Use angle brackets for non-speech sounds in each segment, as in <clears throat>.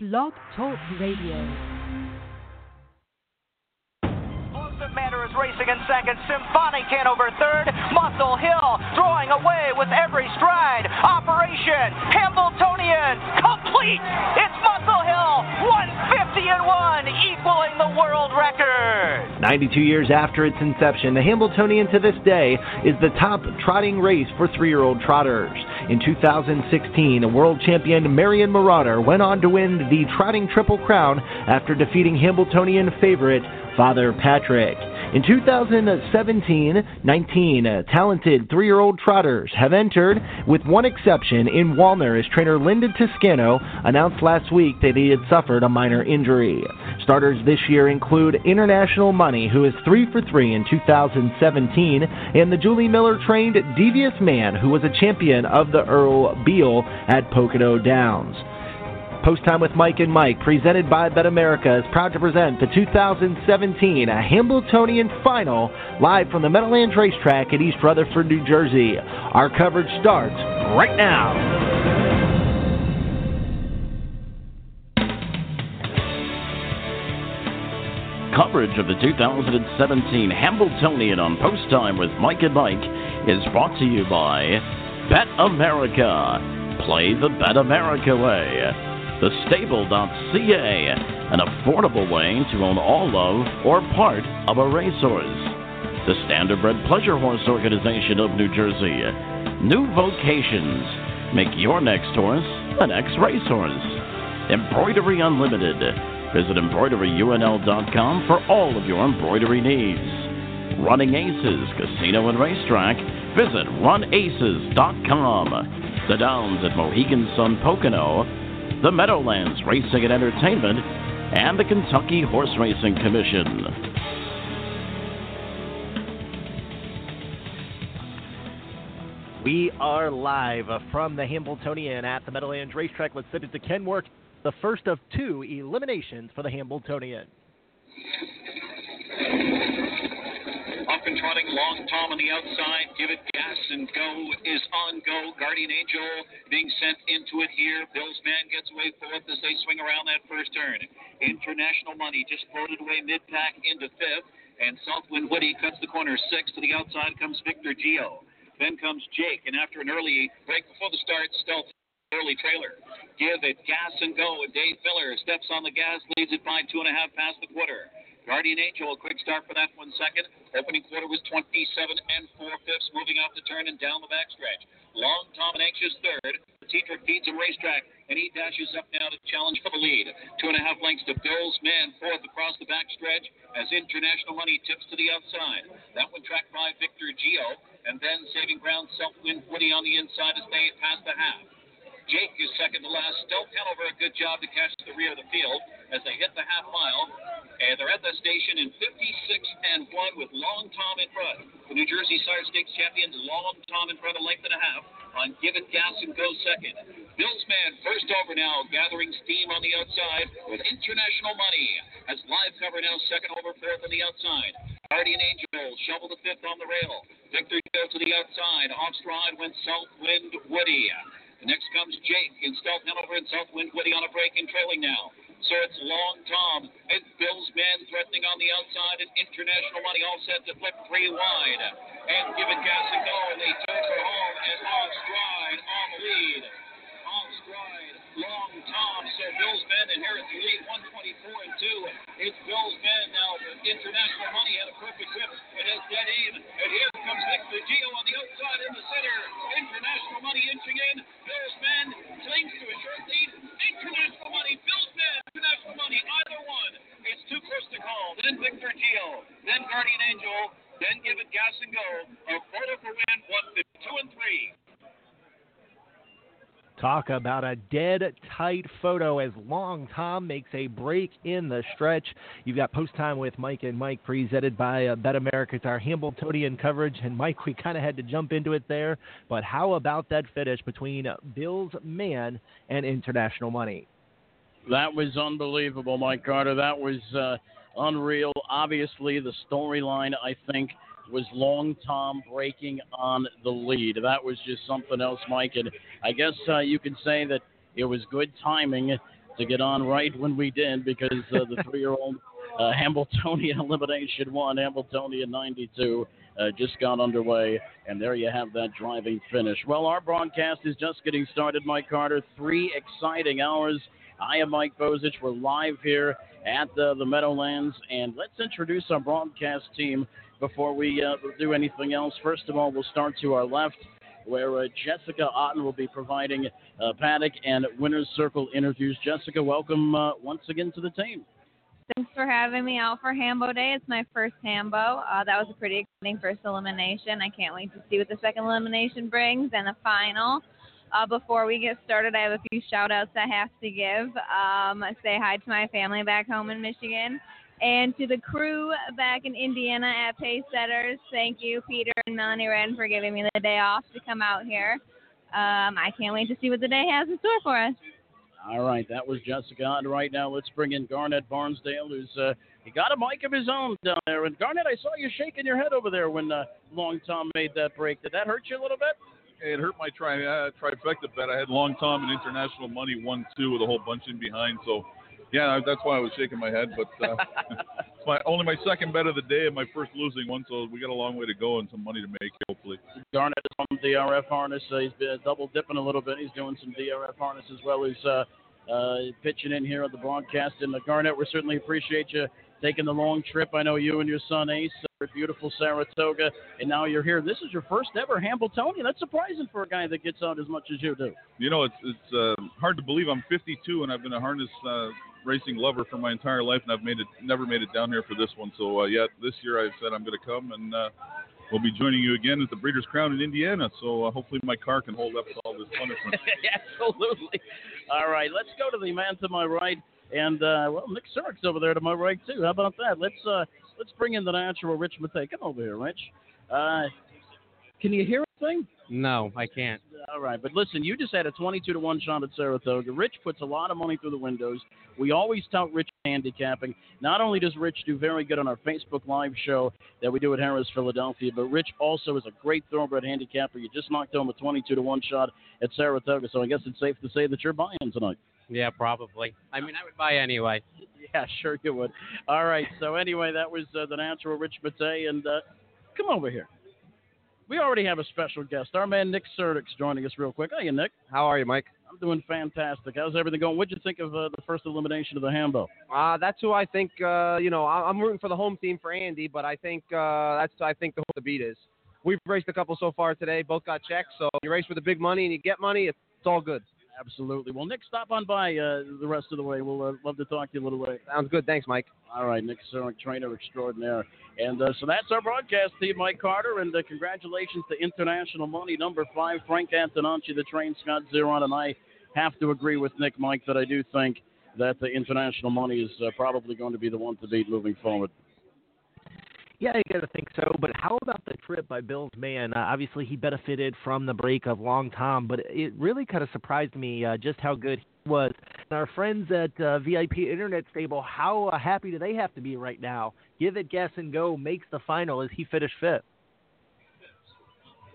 Blog Talk Radio. Racing in second. Symphonic over third. Muscle Hill drawing away with every stride. Operation Hambletonian complete. It's Muscle Hill 150 and 1, equaling the world record. 92 years after its inception, the Hambletonian to this day is the top trotting race for three year old trotters. In 2016, world champion Marion Marauder went on to win the trotting Triple Crown after defeating Hambletonian favorite Father Patrick. In 2017, 19 uh, talented three year old trotters have entered, with one exception in Walner, as trainer Linda Toscano announced last week that he had suffered a minor injury. Starters this year include International Money, who is 3 for 3 in 2017, and the Julie Miller trained Devious Man, who was a champion of the Earl Beal at Pocono Downs. Post Time with Mike and Mike, presented by Bet America, is proud to present the 2017 Hambletonian Final live from the Meadowlands Racetrack in East Rutherford, New Jersey. Our coverage starts right now. Coverage of the 2017 Hambletonian on Post Time with Mike and Mike is brought to you by Bet America. Play the Bet America way. TheStable.ca, an affordable way to own all of or part of a racehorse. The Standardbred Pleasure Horse Organization of New Jersey. New Vocations. Make your next horse an ex racehorse. Embroidery Unlimited. Visit embroideryunl.com for all of your embroidery needs. Running Aces Casino and Racetrack. Visit runaces.com. The Downs at Mohegan Sun Pocono. The Meadowlands Racing and Entertainment. And the Kentucky Horse Racing Commission. We are live from the Hambletonian at the Meadowlands Racetrack. Let's send it to Ken Work, the first of two eliminations for the Hambletonian. Up and trotting, long Tom on the outside. Give it gas and go is on go. Guardian Angel being sent into it here. Bill's man gets away fourth as they swing around that first turn. International Money just floated away mid pack into fifth. And Southwind Woody cuts the corner six. To the outside comes Victor Geo. Then comes Jake. And after an early break before the start, Stealth early trailer. Give it gas and go. And Dave Miller steps on the gas, leads it by two and a half past the quarter. Guardian Angel, a quick start for that one second. Opening quarter was 27 and 4 fifths, moving off the turn and down the backstretch. Long Tom and Anxious third. Teeter feeds him racetrack, and he dashes up now to challenge for the lead. Two and a half lengths to Bill's Man, fourth across the backstretch as International Money tips to the outside. That one tracked by Victor Geo, and then saving ground, Southwind Woody on the inside as they pass the half. Jake is second to last. Stealth Hanover, a good job to catch the rear of the field as they hit the half mile. And they're at the station in 56 and 1 with Long Tom in front. The New Jersey Sire Stakes champions, Long Tom in front, a length and a half on Give It Gas and Go second. Bill's man first over now, gathering steam on the outside with International Money. Has live cover now, second over, fourth on the outside. Guardian Angel shovel the fifth on the rail. Victor Joe to the outside. Off stride went Southwind Woody. Next comes Jake in Stealth Hanover and Southwind Woody on a break and trailing now. So it's Long Tom and Bill's man threatening on the outside and International Money all set to flip three wide. And give it gas and go. And they turn for home and off stride on the lead. Off stride, Long Tom. So Bill's men inherit the lead 124 and 2. It's Bill's men now. International Money had a perfect grip. It is dead even. And here comes Victor Geo on the outside in the center. International Money inching in. Bill's men clings to a short lead. International Money, Bill's men, International Money, either one. It's too close to call. Then Victor Geo. Then Guardian Angel. Then give it gas and go. A photo for win, 152 and 3. Talk about a dead tight photo as Long Tom makes a break in the stretch. You've got post time with Mike and Mike, presented by uh, Bet America. It's our Hambletonian coverage, and Mike, we kind of had to jump into it there. But how about that finish between Bill's man and International Money? That was unbelievable, Mike Carter. That was uh, unreal. Obviously, the storyline, I think, was Long Tom breaking on the lead. That was just something else, Mike. And I guess uh, you can say that it was good timing to get on right when we did because uh, the three-year-old uh, Hambletonian <laughs> Elimination 1, Hambletonian 92, uh, just got underway. And there you have that driving finish. Well, our broadcast is just getting started, Mike Carter. Three exciting hours. I am Mike Bozich. We're live here at the, the Meadowlands. And let's introduce our broadcast team before we uh, do anything else. First of all, we'll start to our left where uh, Jessica Otten will be providing uh, paddock and winner's circle interviews. Jessica, welcome uh, once again to the team. Thanks for having me out for Hambo Day. It's my first Hambo. Uh, that was a pretty exciting first elimination. I can't wait to see what the second elimination brings and the final. Uh, before we get started, I have a few shout outs I have to give. Um, say hi to my family back home in Michigan. And to the crew back in Indiana at Pace Setters, thank you, Peter and Melanie Wren, for giving me the day off to come out here. Um, I can't wait to see what the day has in store for us. All right, that was Jessica. And right now, let's bring in Garnet Barnsdale, who's uh, he got a mic of his own down there. And Garnet, I saw you shaking your head over there when uh, Long Tom made that break. Did that hurt you a little bit? It hurt my tri- uh, trifecta bet. I had Long Tom and International Money one two with a whole bunch in behind, so yeah, that's why I was shaking my head. But uh, <laughs> it's my only my second bet of the day and my first losing one, so we got a long way to go and some money to make, hopefully. Garnet is from DRF harness. Uh, he's been double dipping a little bit. He's doing some DRF harness as well as uh, uh, pitching in here on the broadcast. And uh, Garnet, we certainly appreciate you taking the long trip. I know you and your son Ace are beautiful Saratoga, and now you're here. This is your first ever Hambletonian. That's surprising for a guy that gets out as much as you do. You know, it's it's uh, hard to believe. I'm 52 and I've been a harness uh, racing lover for my entire life, and I've made it never made it down here for this one. So uh, yeah, this year I said I'm going to come and. Uh, We'll be joining you again at the Breeders' Crown in Indiana, so uh, hopefully my car can hold up to all this punishment. <laughs> Absolutely. All right, let's go to the man to my right, and uh, well, Nick Surick's over there to my right too. How about that? Let's uh, let's bring in the natural Rich Matei. Come over here, Rich. Uh, can you hear anything? No, I can't. All right, but listen, you just had a 22 to 1 shot at Saratoga. Rich puts a lot of money through the windows. We always tout Rich handicapping. Not only does Rich do very good on our Facebook Live show that we do at Harrah's Philadelphia, but Rich also is a great thoroughbred handicapper. You just knocked home a 22 to 1 shot at Saratoga, so I guess it's safe to say that you're buying tonight. Yeah, probably. I mean, I would buy anyway. <laughs> Yeah, sure you would. All right, so anyway, that was uh, the natural Rich Matei, and uh, come over here we already have a special guest. Our man Nick Surick's joining us real quick. Hey, Nick. How are you, Mike? I'm doing fantastic. How's everything going? What'd you think of uh, the first elimination of the Hambo? Uh, that's who I think. Uh, you know, I'm rooting for the home team for Andy, but I think uh, that's I think the who the beat is. We've raced a couple so far today. Both got checks, so you race with the big money and you get money. It's, it's all good. Absolutely. Well, Nick, stop on by uh, the rest of the way. We'll uh, love to talk to you a little bit. Sounds good. Thanks, Mike. All right, Nick Surick, trainer extraordinaire. And uh, so that's our broadcast team, Mike Carter. And uh, congratulations to International Money number five, Frank Antonacci, the train Scott Zeron. And I have to agree with Nick, Mike, that I do think that the International Money is uh, probably going to be the one to beat moving forward. Yeah, I gotta think so. But how about the trip by Bill's man? Uh, obviously, he benefited from the break of Long Tom, but it really kind of surprised me uh, just how good he was. And our friends at uh, VIP Internet Stable, how uh, happy do they have to be right now? Give it gas and go makes the final as he finished fifth.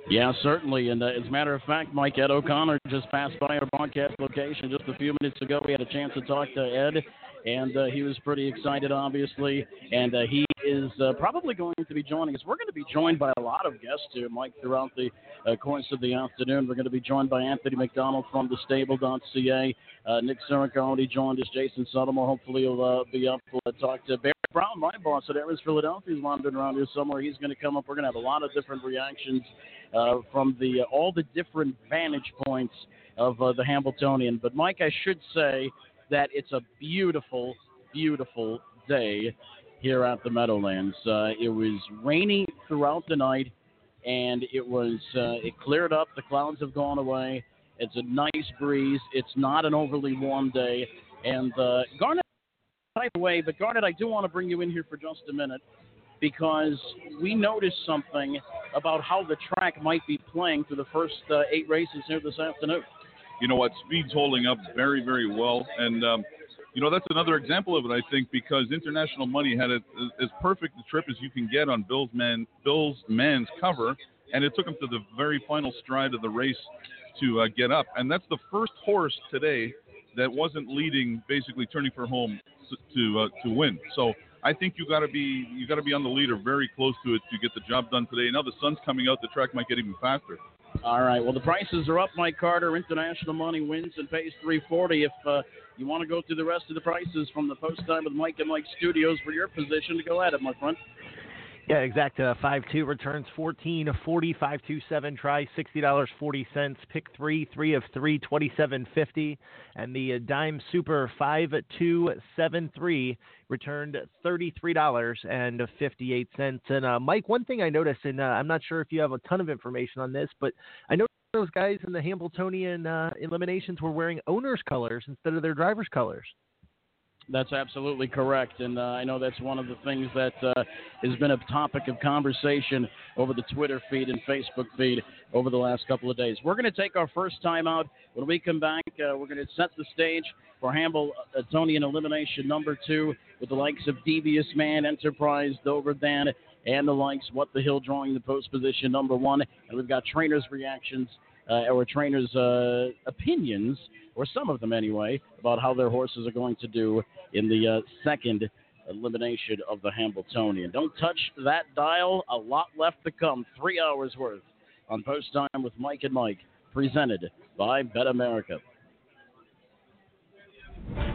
Yeah, certainly. And uh, as a matter of fact, Mike Ed O'Connor just passed by our broadcast location just a few minutes ago. We had a chance to talk to Ed, and uh, he was pretty excited, obviously. And uh, he is uh, probably going to be joining us. We're going to be joined by a lot of guests here, Mike, throughout the uh, course of the afternoon. We're going to be joined by Anthony McDonald from the stable.ca. Uh, Nick already joined us. Jason Suttermore hopefully will uh, be up to talk to Barry Brown, my boss at Harrah's Philadelphia. He's wandering around here somewhere. He's going to come up. We're going to have a lot of different reactions from the all the different vantage points of the Hambletonian. But Mike, I should say that it's a beautiful, beautiful day here at the Meadowlands. Uh, it was rainy throughout the night, and it was uh, it cleared up. The clouds have gone away. It's a nice breeze. It's not an overly warm day, and uh, Garnet type away. But Garnet, I do want to bring you in here for just a minute because we noticed something about how the track might be playing through the first uh, eight races here this afternoon. You know what? Speed's holding up very, very well, and um, you know that's another example of it. I think because International Money had a, as perfect a trip as you can get on Bill's man Bill's man's cover, and it took him to the very final stride of the race to uh, get up. And that's the first horse today that wasn't leading, basically turning for home to uh, to win. So I think you got to be you got to be on the leader, very close to it to get the job done today. Now the sun's coming out, the track might get even faster. All right. Well, the prices are up, Mike Carter. International money wins and pays 340. If uh, you want to go through the rest of the prices from the post time with Mike and Mike Studios for your position, go at it, my friend. Yeah, exact. Uh, five two returns fourteen forty. Five two seven try sixty dollars forty cents. Pick three three of three twenty seven fifty. And the uh, dime super five two seven three returned thirty three dollars and fifty eight cents. And uh, Mike, one thing I noticed, and uh, I'm not sure if you have a ton of information on this, but I noticed those guys in the Hambletonian uh, eliminations were wearing owners' colors instead of their drivers' colors. That's absolutely correct, and uh, I know that's one of the things that uh, has been a topic of conversation over the Twitter feed and Facebook feed over the last couple of days. We're going to take our first time out. When we come back, uh, we're going to set the stage for Hambletonian elimination number two with the likes of Devious Man, Enterprise, Dover Dan, and the likes. What the Hill drawing the post position number one, and we've got trainers' reactions uh, or trainers' uh, opinions, or some of them anyway, about how their horses are going to do in the uh, second elimination of the Hambletonian. Don't touch that dial. A lot left to come. Three hours worth on post time with Mike and Mike, presented by Bet America.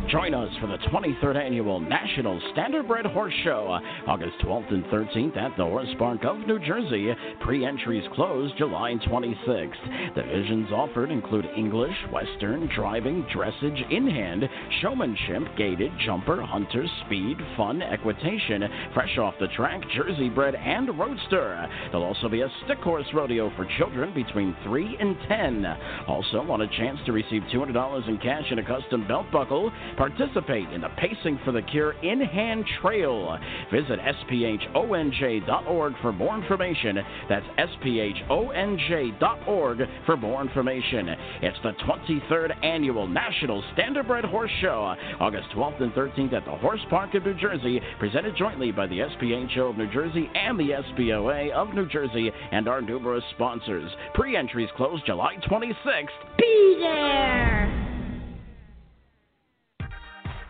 Join us for the 23rd annual National Standardbred Horse Show, August 12th and 13th at the Horse Park of New Jersey. Pre-entries close July 26th. Divisions offered include English, Western, driving, dressage, in-hand, showmanship, gaited, jumper, hunter, speed, fun, equitation, fresh off the track, Jersey bred, and roadster. There'll also be a stick horse rodeo for children between 3 and 10. Also, want a chance to receive $200 in cash and a custom belt buckle. Participate in the Pacing for the Cure in hand trail. Visit SPHONJ.org for more information. That's SPHONJ.org for more information. It's the 23rd annual National Standardbred Horse Show, August 12th and 13th at the Horse Park of New Jersey, presented jointly by the SPHO of New Jersey and the SPOA of New Jersey and our numerous sponsors. Pre entries close July 26th. Be there!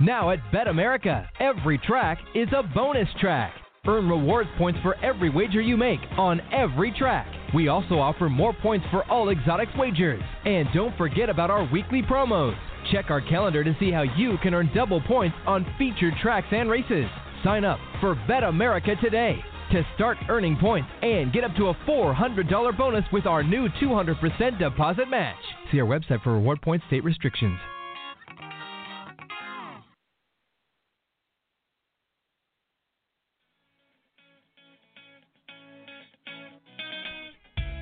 Now at Bet America, every track is a bonus track. Earn rewards points for every wager you make on every track. We also offer more points for all exotics wagers. And don't forget about our weekly promos. Check our calendar to see how you can earn double points on featured tracks and races. Sign up for Bet America today to start earning points and get up to a $400 bonus with our new 200% deposit match. See our website for reward points state restrictions.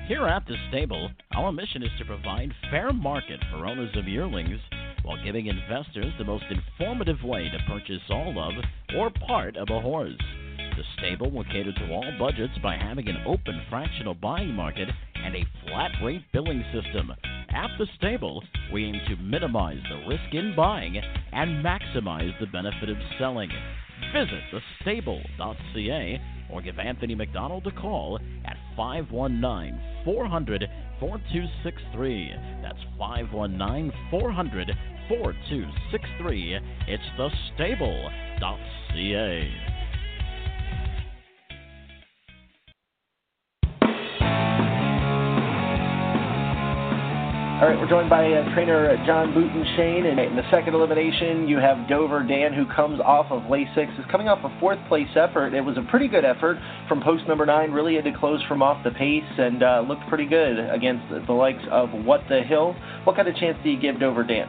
Here at the stable, our mission is to provide fair market for owners of yearlings while giving investors the most informative way to purchase all of or part of a horse. The stable will cater to all budgets by having an open fractional buying market and a flat rate billing system. At the stable, we aim to minimize the risk in buying and maximize the benefit of selling. Visit thestable.ca or give Anthony McDonald a call at 519 400 4263. That's 519 400 4263. It's thestable.ca. All right, we're joined by uh, trainer John Butenschoen. And in the second elimination, you have Dover Dan, who comes off of Lasix, is coming off a fourth place effort. It was a pretty good effort from post number nine. Really had to close from off the pace and uh, looked pretty good against the likes of What the Hill. What kind of chance do you give Dover Dan?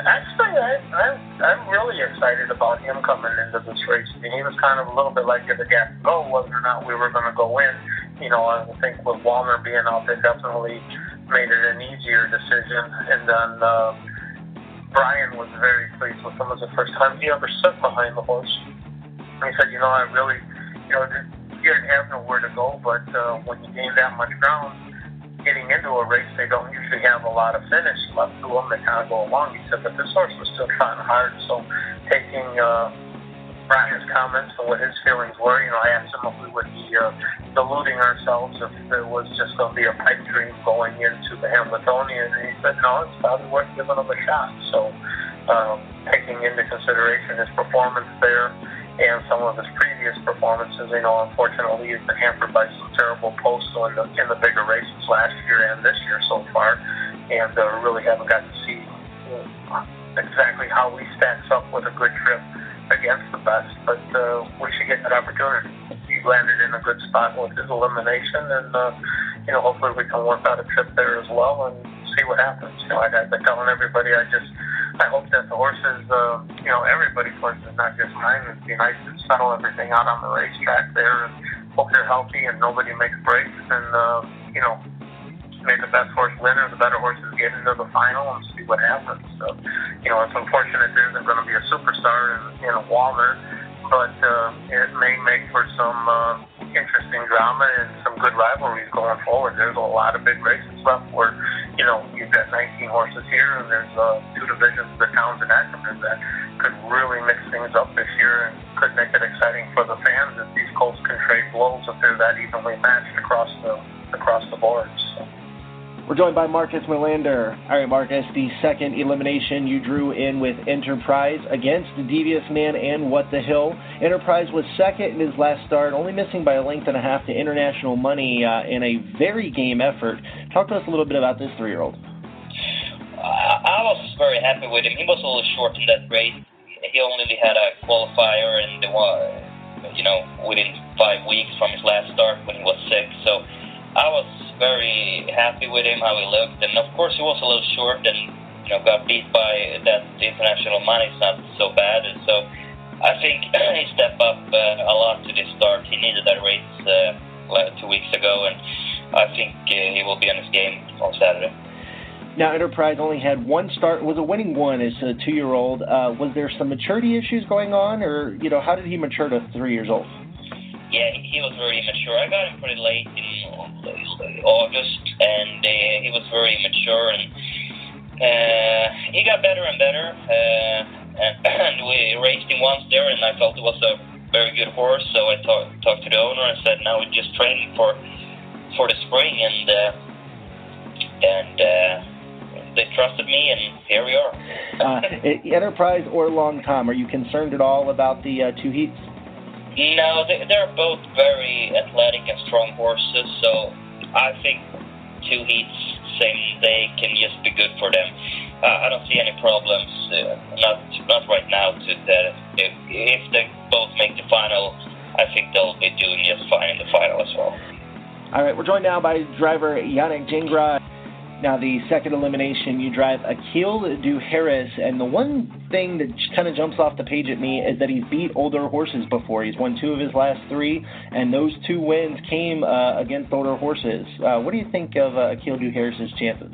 Actually, I, I'm I'm really excited about him coming into this race. I mean, he was kind of a little bit like the gas go whether or not we were going to go in. You know, I think with Walner being out there, definitely made it an easier decision. And then uh, Brian was very pleased with him. It was the first time he ever sat behind the horse. And he said, you know, I really, you know, you didn't have nowhere to go, but uh, when you gain that much ground, getting into a race, they don't usually have a lot of finish left to them. They kind of go along. He said, but this horse was still trying hard. So taking uh, Brian's comments and what his feelings were. You know, I asked him if we would be uh, deluding ourselves if it was just going to be a pipe dream going into the Hambletonian, and he said, no, it's probably worth giving him a shot. So, um, taking into consideration his performance there and some of his previous performances, you know, unfortunately he's been hampered by some terrible posts in the, in the bigger races last year and this year so far, and uh, really haven't got to see exactly how he stacks up with a good trip against the best, but uh, we should get that opportunity. He landed in a good spot with his elimination, and uh, you know, hopefully we can work out a trip there as well and see what happens. You know, I've been telling everybody, I just I hope that the horses, uh, you know, everybody's horses, not just mine, it'd be nice to settle everything out on the racetrack there and hope they're healthy and nobody makes breaks and, uh, you know, may the best horse win or the better horses get into the final and see what happens. So, you know, it's unfortunate there isn't going to be a superstar in, in Walner, but uh, it may make for some uh, interesting drama and some good rivalries going forward. There's a lot of big races left where, you know, you've got 19 horses here and there's uh, two divisions, the towns and Ackerman, that could really mix things up this year and could make it exciting for the fans if these colts can trade blows if they're that evenly matched across the across the board. So. We're joined by Marcus Melander. All right, Marcus, the second elimination you drew in with Enterprise against the Devious Man and What the Hill. Enterprise was second in his last start, only missing by a length and a half to International Money uh, in a very game effort. Talk to us a little bit about this three year old. Uh, I was very happy with him. He was a little short in that race. He only had a qualifier and, uh, you know, within five weeks from his last start when he was sick. So I was very happy with him, how he looked, and of course he was a little short and you know got beat by that international money. It's not so bad, and so I think <clears throat> he stepped up uh, a lot to this start. He needed that race uh, two weeks ago, and I think uh, he will be on his game on Saturday. Now, Enterprise only had one start, was a winning one as a two-year-old. Uh, was there some maturity issues going on, or you know, how did he mature to three years old? Yeah, he was very immature. I got him pretty late in August, and uh, he was very immature, and uh, he got better and better. Uh, and, <coughs> and we raced him once there, and I felt it was a very good horse. So I talked talked to the owner and said, "Now we're just training for for the spring," and uh, and. Uh, they trusted me, and here we are. uh, <laughs> Enterprise or Long Tom, are you concerned at all about the uh, two heats? No, they, they're both very athletic and strong horses, so I think two heats same day can just be good for them. Uh, I don't see any problems, uh, not not right now. To that, if, if they both make the final, I think they'll be doing just fine in the final as well. All right, we're joined now by driver Yannick Gingras. Now, the second elimination, you drive Akil Du Harris, and the one thing that kind of jumps off the page at me is that he's beat older horses before. He's won two of his last three, and those two wins came uh, against older horses. Uh, what do you think of uh, Akil Du Harris's chances?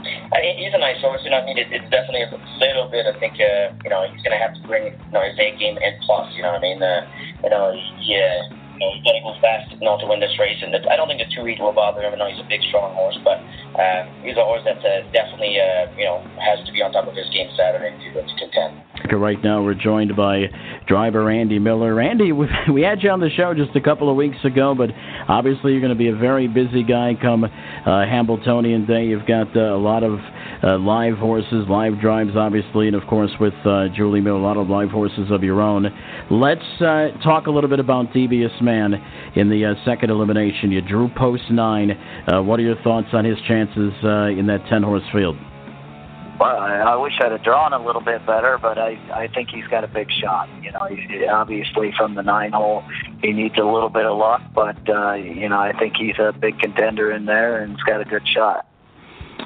I mean, he's a nice horse. You know, I mean, it, it's definitely a little bit. I think, uh, you know, he's going to have to bring, you know, his A game and plus. You know, what I mean, uh, you know, yeah you know, he's got to go fast not to win this race. And I don't think the two heat will bother him. I know he's a big, strong horse, but uh, he's a horse that uh, definitely, uh, you know, has to be on top of his game Saturday to, to contend. Right now, we're joined by driver Andy Miller. Andy, <laughs> we had you on the show just a couple of weeks ago, but obviously you're going to be a very busy guy come uh, Hambletonian Day. You've got uh, a lot of uh, live horses, live drives, obviously, and of course with uh, Julie Miller, a lot of live horses of your own. Let's uh, talk a little bit about Devious Man in the uh, second elimination. You drew post nine. Uh, what are your thoughts on his chances uh, in that 10 horse field? Well, I, I wish I'd have drawn a little bit better, but I I think he's got a big shot. You know, he, obviously from the nine hole, he needs a little bit of luck, but uh, you know, I think he's a big contender in there and he's got a good shot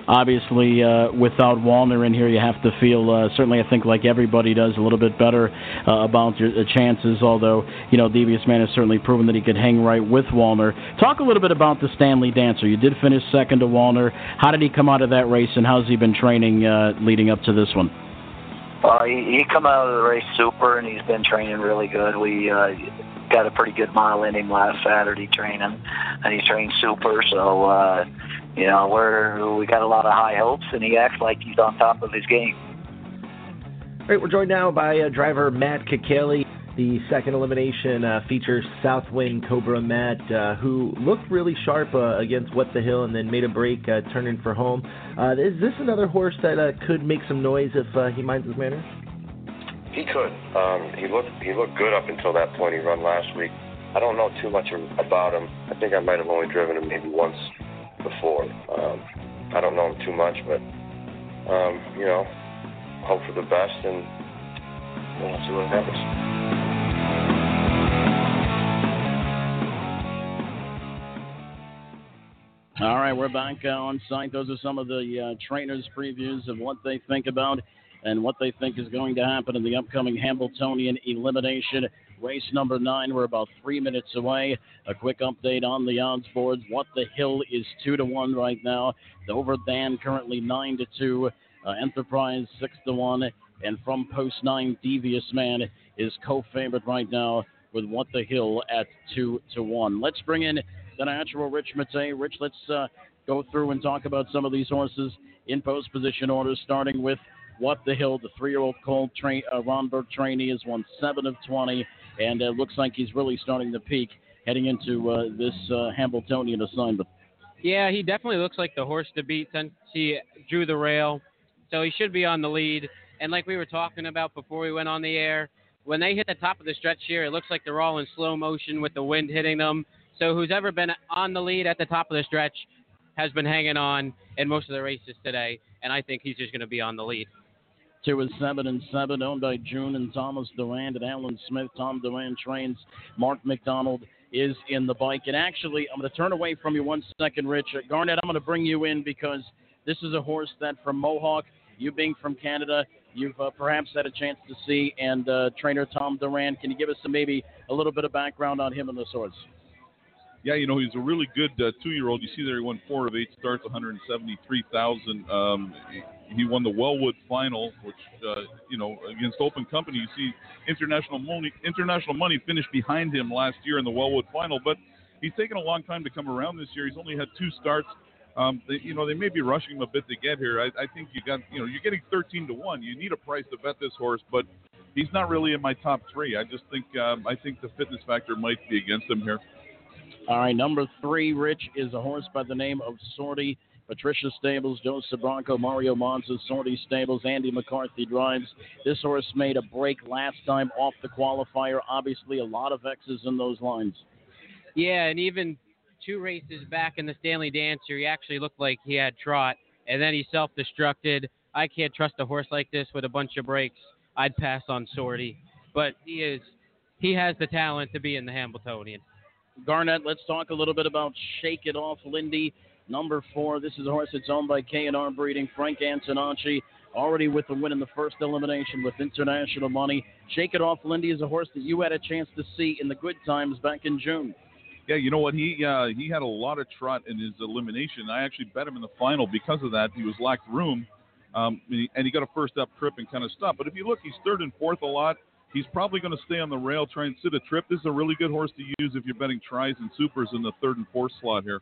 obviously uh, without Walner in here, you have to feel uh, certainly I think like everybody does a little bit better uh, about your chances. Although you know Devious Man has certainly proven that he could hang right with Walner. Talk a little bit about the Stanley Dancer. You did finish second to Walner. How did he come out of that race, and how's he been training uh, leading up to this one? Uh, he, he come out of the race super, and he's been training really good. We uh, got a pretty good mile in him last Saturday training, and he trained super. So uh, you know, we're we got a lot of high hopes, and he acts like he's on top of his game. All right, we're joined now by uh, driver Matt Kakaley. The second elimination uh, features Southwind Cobra Matt, uh, who looked really sharp uh, against What the Hill and then made a break uh, turning for home. Uh, is this another horse that uh, could make some noise if uh, he minds his manners? He could. Um, he looked he looked good up until that point. He run last week. I don't know too much about him. I think I might have only driven him maybe once before. Um, I don't know him too much, but um, you know, hope for the best and we'll see what happens. All right, we're back uh, on site. Those are some of the uh, trainers' previews of what they think about and what they think is going to happen in the upcoming Hambletonian elimination. Race number nine, we're about three minutes away. A quick update on the odds boards. What the Hill is two to one right now. Dover Dan currently nine to two. Uh, Enterprise six to one, and from post nine, Devious Man is co-favorite right now with What the Hill at two to one. Let's bring in the natural Rich Matei. Rich, let's uh, go through and talk about some of these horses in post position orders, starting with What the Hill, the three year old Colt train, uh, Ron Burke trainee, has won 7 of 20, and it uh, looks like he's really starting to peak heading into uh, this uh, Hambletonian assignment. Yeah, he definitely looks like the horse to beat since he drew the rail, so he should be on the lead. And like we were talking about before we went on the air, when they hit the top of the stretch here, it looks like they're all in slow motion with the wind hitting them. So who's ever been on the lead at the top of the stretch has been hanging on in most of the races today, and I think he's just going to be on the lead. Two is seven and seven, owned by June and Thomas Durand and Alan Smith. Tom Durand trains. Mark McDonald is in the bike. And actually, I'm going to turn away from you one second, Rich. Garnet, I'm going to bring you in because this is a horse that from Mohawk, you being from Canada, you've uh, perhaps had a chance to see. And uh, trainer Tom Durand, can you give us some, maybe a little bit of background on him and this horse? Yeah, you know, he's a really good uh, two-year-old. You see there, he won four of eight starts, 173,000. Um, he won the Wellwood final, which uh, you know against Open Company. You see, international money, international money finished behind him last year in the Wellwood final, but he's taken a long time to come around this year. He's only had two starts. Um, they, you know, they may be rushing him a bit to get here. I, I think you got, you know, you're getting 13 to one. You need a price to bet this horse, but he's not really in my top three. I just think, um, I think the fitness factor might be against him here. All right, number three, Rich, is a horse by the name of Sortie. Patricia Stables, Joe Sabranco, Mario Monza, Sortie Stables, Andy McCarthy drives. This horse made a break last time off the qualifier. Obviously, a lot of X's in those lines. Yeah, and even two races back in the Stanley Dancer, he actually looked like he had trot, and then he self-destructed. I can't trust a horse like this with a bunch of breaks. I'd pass on Sortie, but he is he has the talent to be in the Hambletonian. Garnet, let's talk a little bit about Shake It Off Lindy, number four. This is a horse that's owned by K&R Breeding. Frank Antonacci already with the win in the first elimination with international money. Shake It Off Lindy is a horse that you had a chance to see in the good times back in June. Yeah, you know what? He uh, he had a lot of trot in his elimination. I actually bet him in the final because of that. He was lacked room, um, and he got a first up trip and kind of stopped. But if you look, he's third and fourth a lot. He's probably going to stay on the rail, try and sit a trip. This is a really good horse to use if you're betting tries and supers in the third and fourth slot here.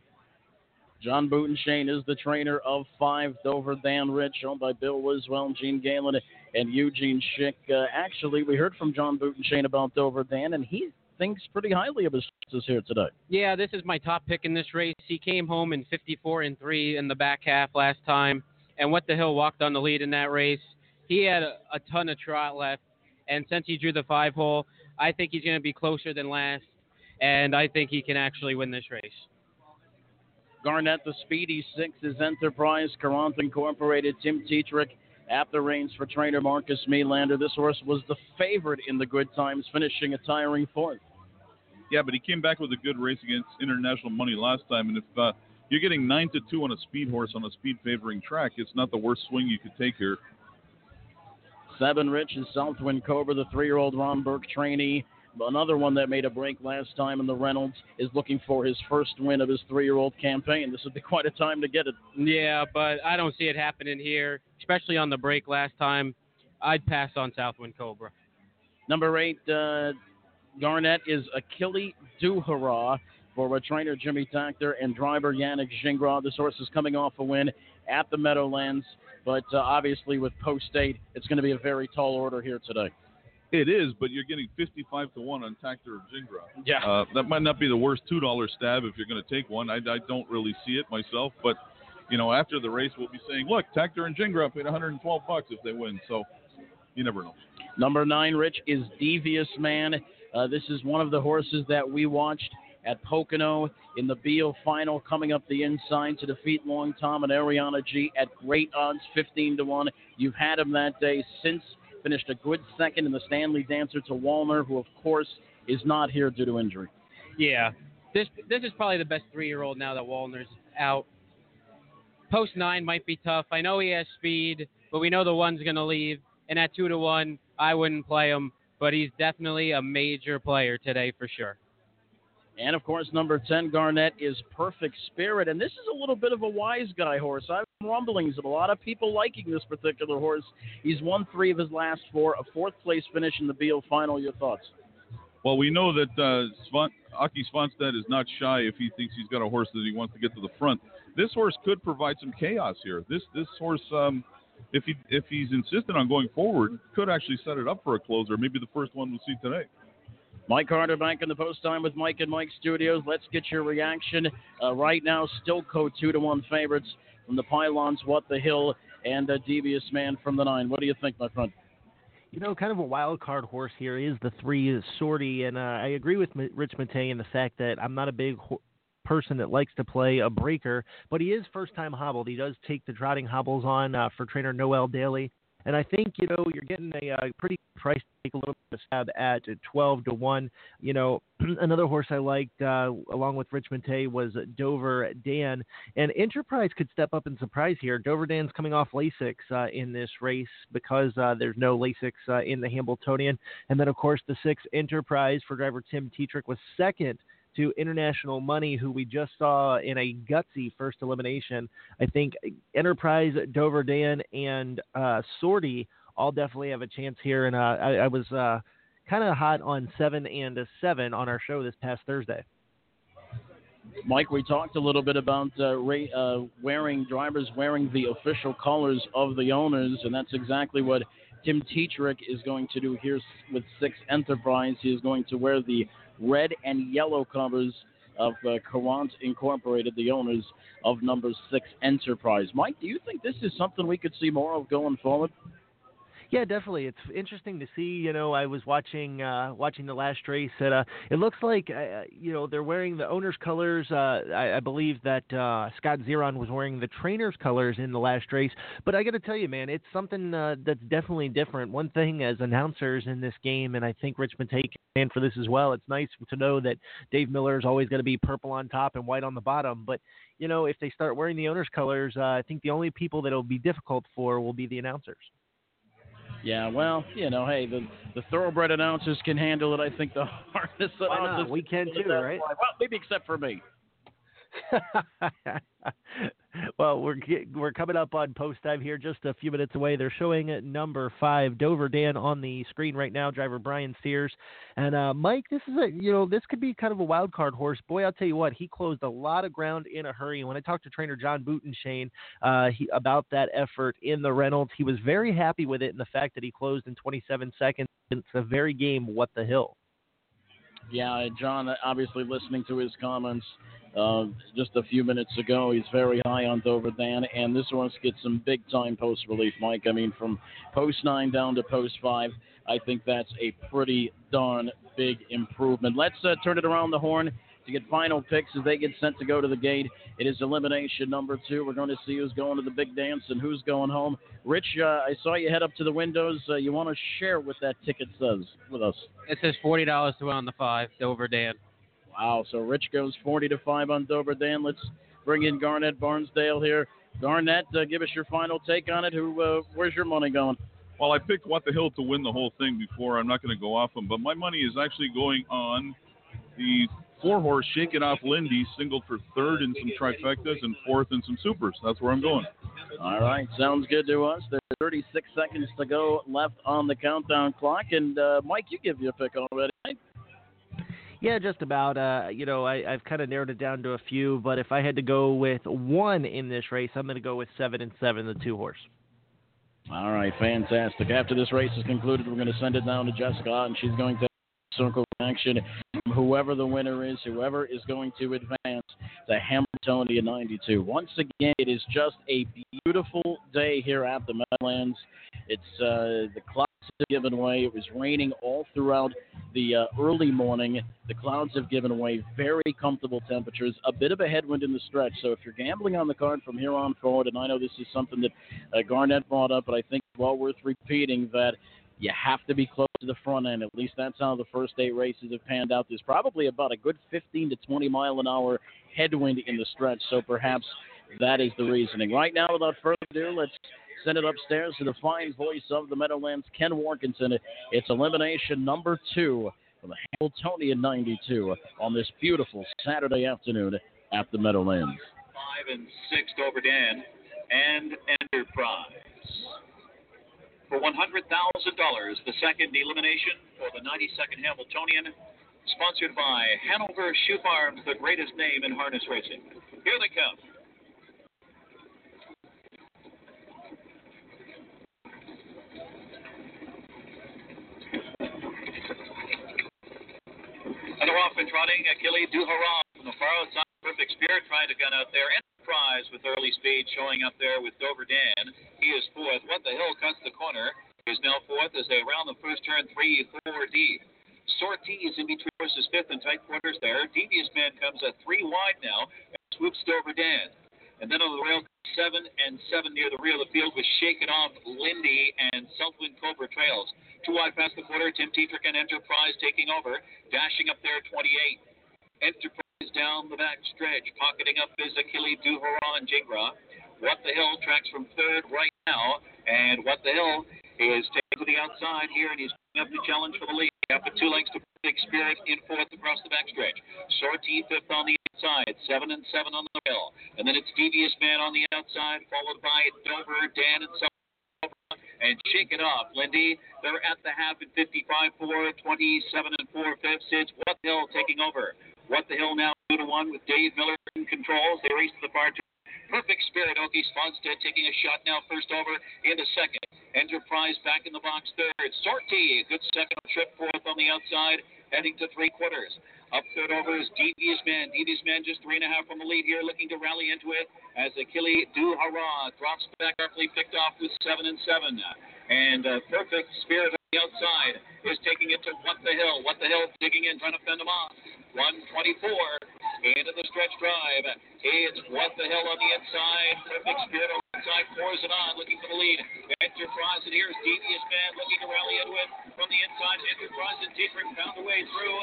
John Butenschoen is the trainer of five Dover Dan Rich, owned by Bill Wiswell, Gene Galen, and Eugene Schick. Uh, actually, we heard from John Butenschoen about Dover Dan, and he thinks pretty highly of his chances here today. Yeah, this is my top pick in this race. He came home in 54 and three in the back half last time, and what the hill walked on the lead in that race. He had a, a ton of trot left and since he drew the five hole, I think he's going to be closer than last, and I think he can actually win this race. Garnet, the Speedy Six is Enterprise, Courant Incorporated, Tim Tetrick at the reins for trainer Marcus Melander. This horse was the favorite in the good times, finishing a tiring fourth. Yeah, but he came back with a good race against international money last time, and if uh, you're getting nine to two on a speed horse on a speed favoring track, it's not the worst swing you could take here. Seven Rich is Southwind Cobra, the three year old Ron Burke trainee. Another one that made a break last time in the Reynolds is looking for his first win of his three year old campaign. This would be <laughs> quite a time to get it. Yeah, but I don't see it happening here, especially on the break last time. I'd pass on Southwind Cobra. Number eight, uh, Garnet is Achille Duhara for trainer Jimmy Takter and driver Yannick Gingras. This horse is coming off a win at the Meadowlands. But uh, obviously, with post state, it's going to be a very tall order here today. It is, but you're getting 55 to one on Takter or Gingras. Yeah. Uh, that might not be the worst two dollar stab if you're going to take one. I, I don't really see it myself, but you know, after the race, we'll be saying, look, Takter and Gingras paid 112 bucks if they win. So you never know. Number nine, Rich, is Devious Man. Uh, this is one of the horses that we watched at Pocono in the Beal final, coming up the inside to defeat Long Tom and Ariana G at great odds, 15 to 1. You've had him that day since, finished a good second in the Stanley Dancer to Walner, who, of course, is not here due to injury. Yeah. This this is probably the best three year old now that Walner's out. Post nine might be tough. I know he has speed, but we know the one's gonna leave. And at two to one, I wouldn't play him, but he's definitely a major player today for sure. And of course, number 10, Garnet, is Perfect Spirit. And this is a little bit of a wise guy horse. I've rumblings of a lot of people liking this particular horse. He's won three of his last four, a fourth place finish in the Beal final. Your thoughts? Well, we know that uh, Svan, Åke Svanstedt is not shy if he thinks he's got a horse that he wants to get to the front. This horse could provide some chaos here. This this horse, um, if he if he's insistent on going forward, could actually set it up for a closer. Maybe the first one we'll see today. Mike Carter back in the post time with Mike and Mike Studios. Let's get your reaction. Uh, right now, Stilco two to one favorites from the Pylons, What the Hill, and a Devious Man from the nine. What do you think, my friend? You know, kind of a wild card horse here is the three Sortie, and uh, I agree with M- Rich Matei in the fact that I'm not a big ho- person that likes to play a breaker, but he is first time hobbled. He does take the trotting hobbles on uh, for trainer Noel Daly. And I think you know you're getting a, uh pretty price take a little bit of stab at 12 to one. You know, <clears throat> another horse I liked uh, along with Rich Matei was Dover Dan, and Enterprise could step up and surprise here. Dover Dan's coming off Lasix uh, in this race because uh, there's no Lasix uh, in the Hambletonian, and then of course the six Enterprise for driver Tim Tetrick was second to International Money, who we just saw in a gutsy first elimination. I think Enterprise, Dover Dan, and uh, Sortie all definitely have a chance here. And uh, I, I was uh, kind of hot on seven and a seven on our show this past Thursday. Mike, we talked a little bit about uh, Ray, uh, wearing drivers wearing the official colors of the owners, and that's exactly what Tim Tetrick is going to do here with Six Enterprise. He is going to wear the red and yellow covers of uh, Courant Incorporated, the owners of number six Enterprise. Mike, do you think this is something we could see more of going forward? Yeah, definitely. It's interesting to see. You know, I was watching uh, watching the last race. And, uh, it looks like uh, you know they're wearing the owners' colors. Uh, I, I believe that uh, Scott Zeron was wearing the trainers' colors in the last race. But I got to tell you, man, it's something uh, that's definitely different. One thing as announcers in this game, and I think Rich Matei can for this as well. It's nice to know that Dave Miller is always going to be purple on top and white on the bottom. But you know, if they start wearing the owners' colors, uh, I think the only people that it'll be difficult for will be the announcers. Yeah, well, you know, hey, the the thoroughbred announcers can handle it. I think the <laughs> harness Why not? announcers We can too, right? Well, maybe except for me. <laughs> well, we're we're coming up on post time here, just a few minutes away. They're showing number five Dover Dan on the screen right now. Driver Brian Sears and uh, Mike. This is a you know this could be kind of a wild card horse. Boy, I'll tell you what, he closed a lot of ground in a hurry. And when I talked to trainer John Butenschoen uh, he, about that effort in the Reynolds, he was very happy with it and the fact that he closed in 27 seconds. It's a very game. What the hill? Yeah, John, obviously listening to his comments uh, just a few minutes ago, he's very high on Dover Dan, and this horse gets some big time post relief, Mike. I mean, from post nine down to post five, I think that's a pretty darn big improvement. Let's uh, turn it around the horn to get final picks as they get sent to go to the gate. It is elimination number two. We're going to see who's going to the big dance and who's going home. Rich, uh, I saw you head up to the windows. Uh, you want to share what that ticket says with us? It says forty dollars to win on the five, Dover Dan. Wow. So Rich goes 40 to 5 on Dover Dan. Let's bring in Garnet Barnsdale here. Garnet, uh, give us your final take on it. Who, uh, where's your money going? Well, I picked What the Hill to win the whole thing before. I'm not going to go off him, but my money is actually going on the four horse Shake It Off Lindy, singled for third in some trifectas and fourth in some supers. That's where I'm going. All right, sounds good to us. There's 36 seconds to go left on the countdown clock, and uh, Mike, you give your pick already. right? Yeah, just about. Uh, you know, I, I've kind of narrowed it down to a few, but if I had to go with one in this race, I'm going to go with seven and seven, the two horse. All right, fantastic. After this race is concluded, we're going to send it down to Jessica, and she's going to circle action. Whoever the winner is, whoever is going to advance to Hambletonian 92. Once again, it is just a beautiful day here at the Meadowlands. It's uh, the clouds have given way. It was raining all throughout the uh, early morning. The clouds have given way. Very comfortable temperatures. A bit of a headwind in the stretch. So if you're gambling on the card from here on forward, and I know this is something that uh, Garnet brought up, but I think well worth repeating that you have to be close to the front end. At least that's how the first eight races have panned out. There's probably about a good 15 to 20 mile an hour headwind in the stretch, so perhaps that is the reasoning. Right now, without further ado, let's send it upstairs to the fine voice of the Meadowlands, Ken Warkentin. It's elimination number two for the Hambletonian 92 on this beautiful Saturday afternoon at the Meadowlands. Five and six Dover Dan and Enterprise. For $100,000, the second elimination for the 92nd Hambletonian, sponsored by Hanover Shoe Farms, the greatest name in harness racing. Here they come. And they're off and trotting Achille Duharan from the far outside. Perfect Spirit trying to gun out there. Enterprise with early speed showing up there with Dover Dan. He is fourth. What the Hill cuts the corner. Is now fourth as they round the first turn three, four deep. Sortie is in between horses fifth and tight quarters there. Devious Man comes at three wide now and swoops Dover Dan. And then on the rail, seven and seven near the rear of the field was shaken off Lindy and Southwind Cobra Trails. Two wide past the quarter, Tim Tetrick and Enterprise taking over, dashing up there 28. Enterprise down the back stretch, pocketing up is Achille Duharan Gingras. What the Hill tracks from third right now, and What the Hill is taking to the outside here, and he's up to challenge for the lead. After two lengths to Big Spirit in fourth across the backstretch. Sortie fifth on the inside, seven and seven on the hill. And then it's Devious Man on the outside, followed by Dover, Dan, and South. And shake it off, Lindy. They're at the half at 55 4, 27 and 4 fifths. It's What the Hill taking over. What the Hill now 2 to 1 with Dave Miller in control. They race to the far two. Perfect Spirit, Åke Svanstedt taking a shot now, first over into second. Enterprise back in the box third. Sortie, good second trip fourth on the outside, heading to three quarters. Up third over is Devious Man. Devious Man just three and a half from the lead here, looking to rally into it as Achille Duhara drops back, roughly picked off with seven and seven. And uh, Perfect Spirit on the outside is taking it to What the Hill. What the Hill digging in, trying to fend him off. 124 into the stretch drive. It's What the Hill on the inside. Perfect Spirit on the inside, pours it on, looking for the lead. Enterprise, and here's Devious Man looking to rally it from the inside. Enterprise and Tetrick found a way through.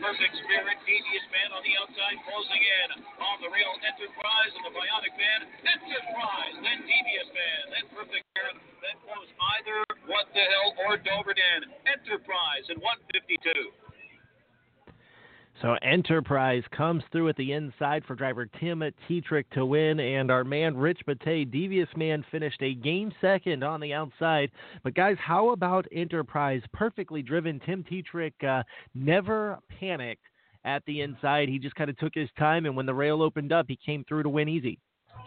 Perfect Spirit, Devious Man on the outside, closing in on the real Enterprise and the Bionic Man. Enterprise, then Devious Man, then Perfect Spirit, then close either What the Hill or Dover Dan. Enterprise in 152. So Enterprise comes through at the inside for driver Tim Tetrick to win, and our man Rich Matei, Devious Man, finished a game second on the outside. But guys, how about Enterprise? Perfectly driven. Tim Tetrick uh, never panicked at the inside. He just kind of took his time, and when the rail opened up, he came through to win easy.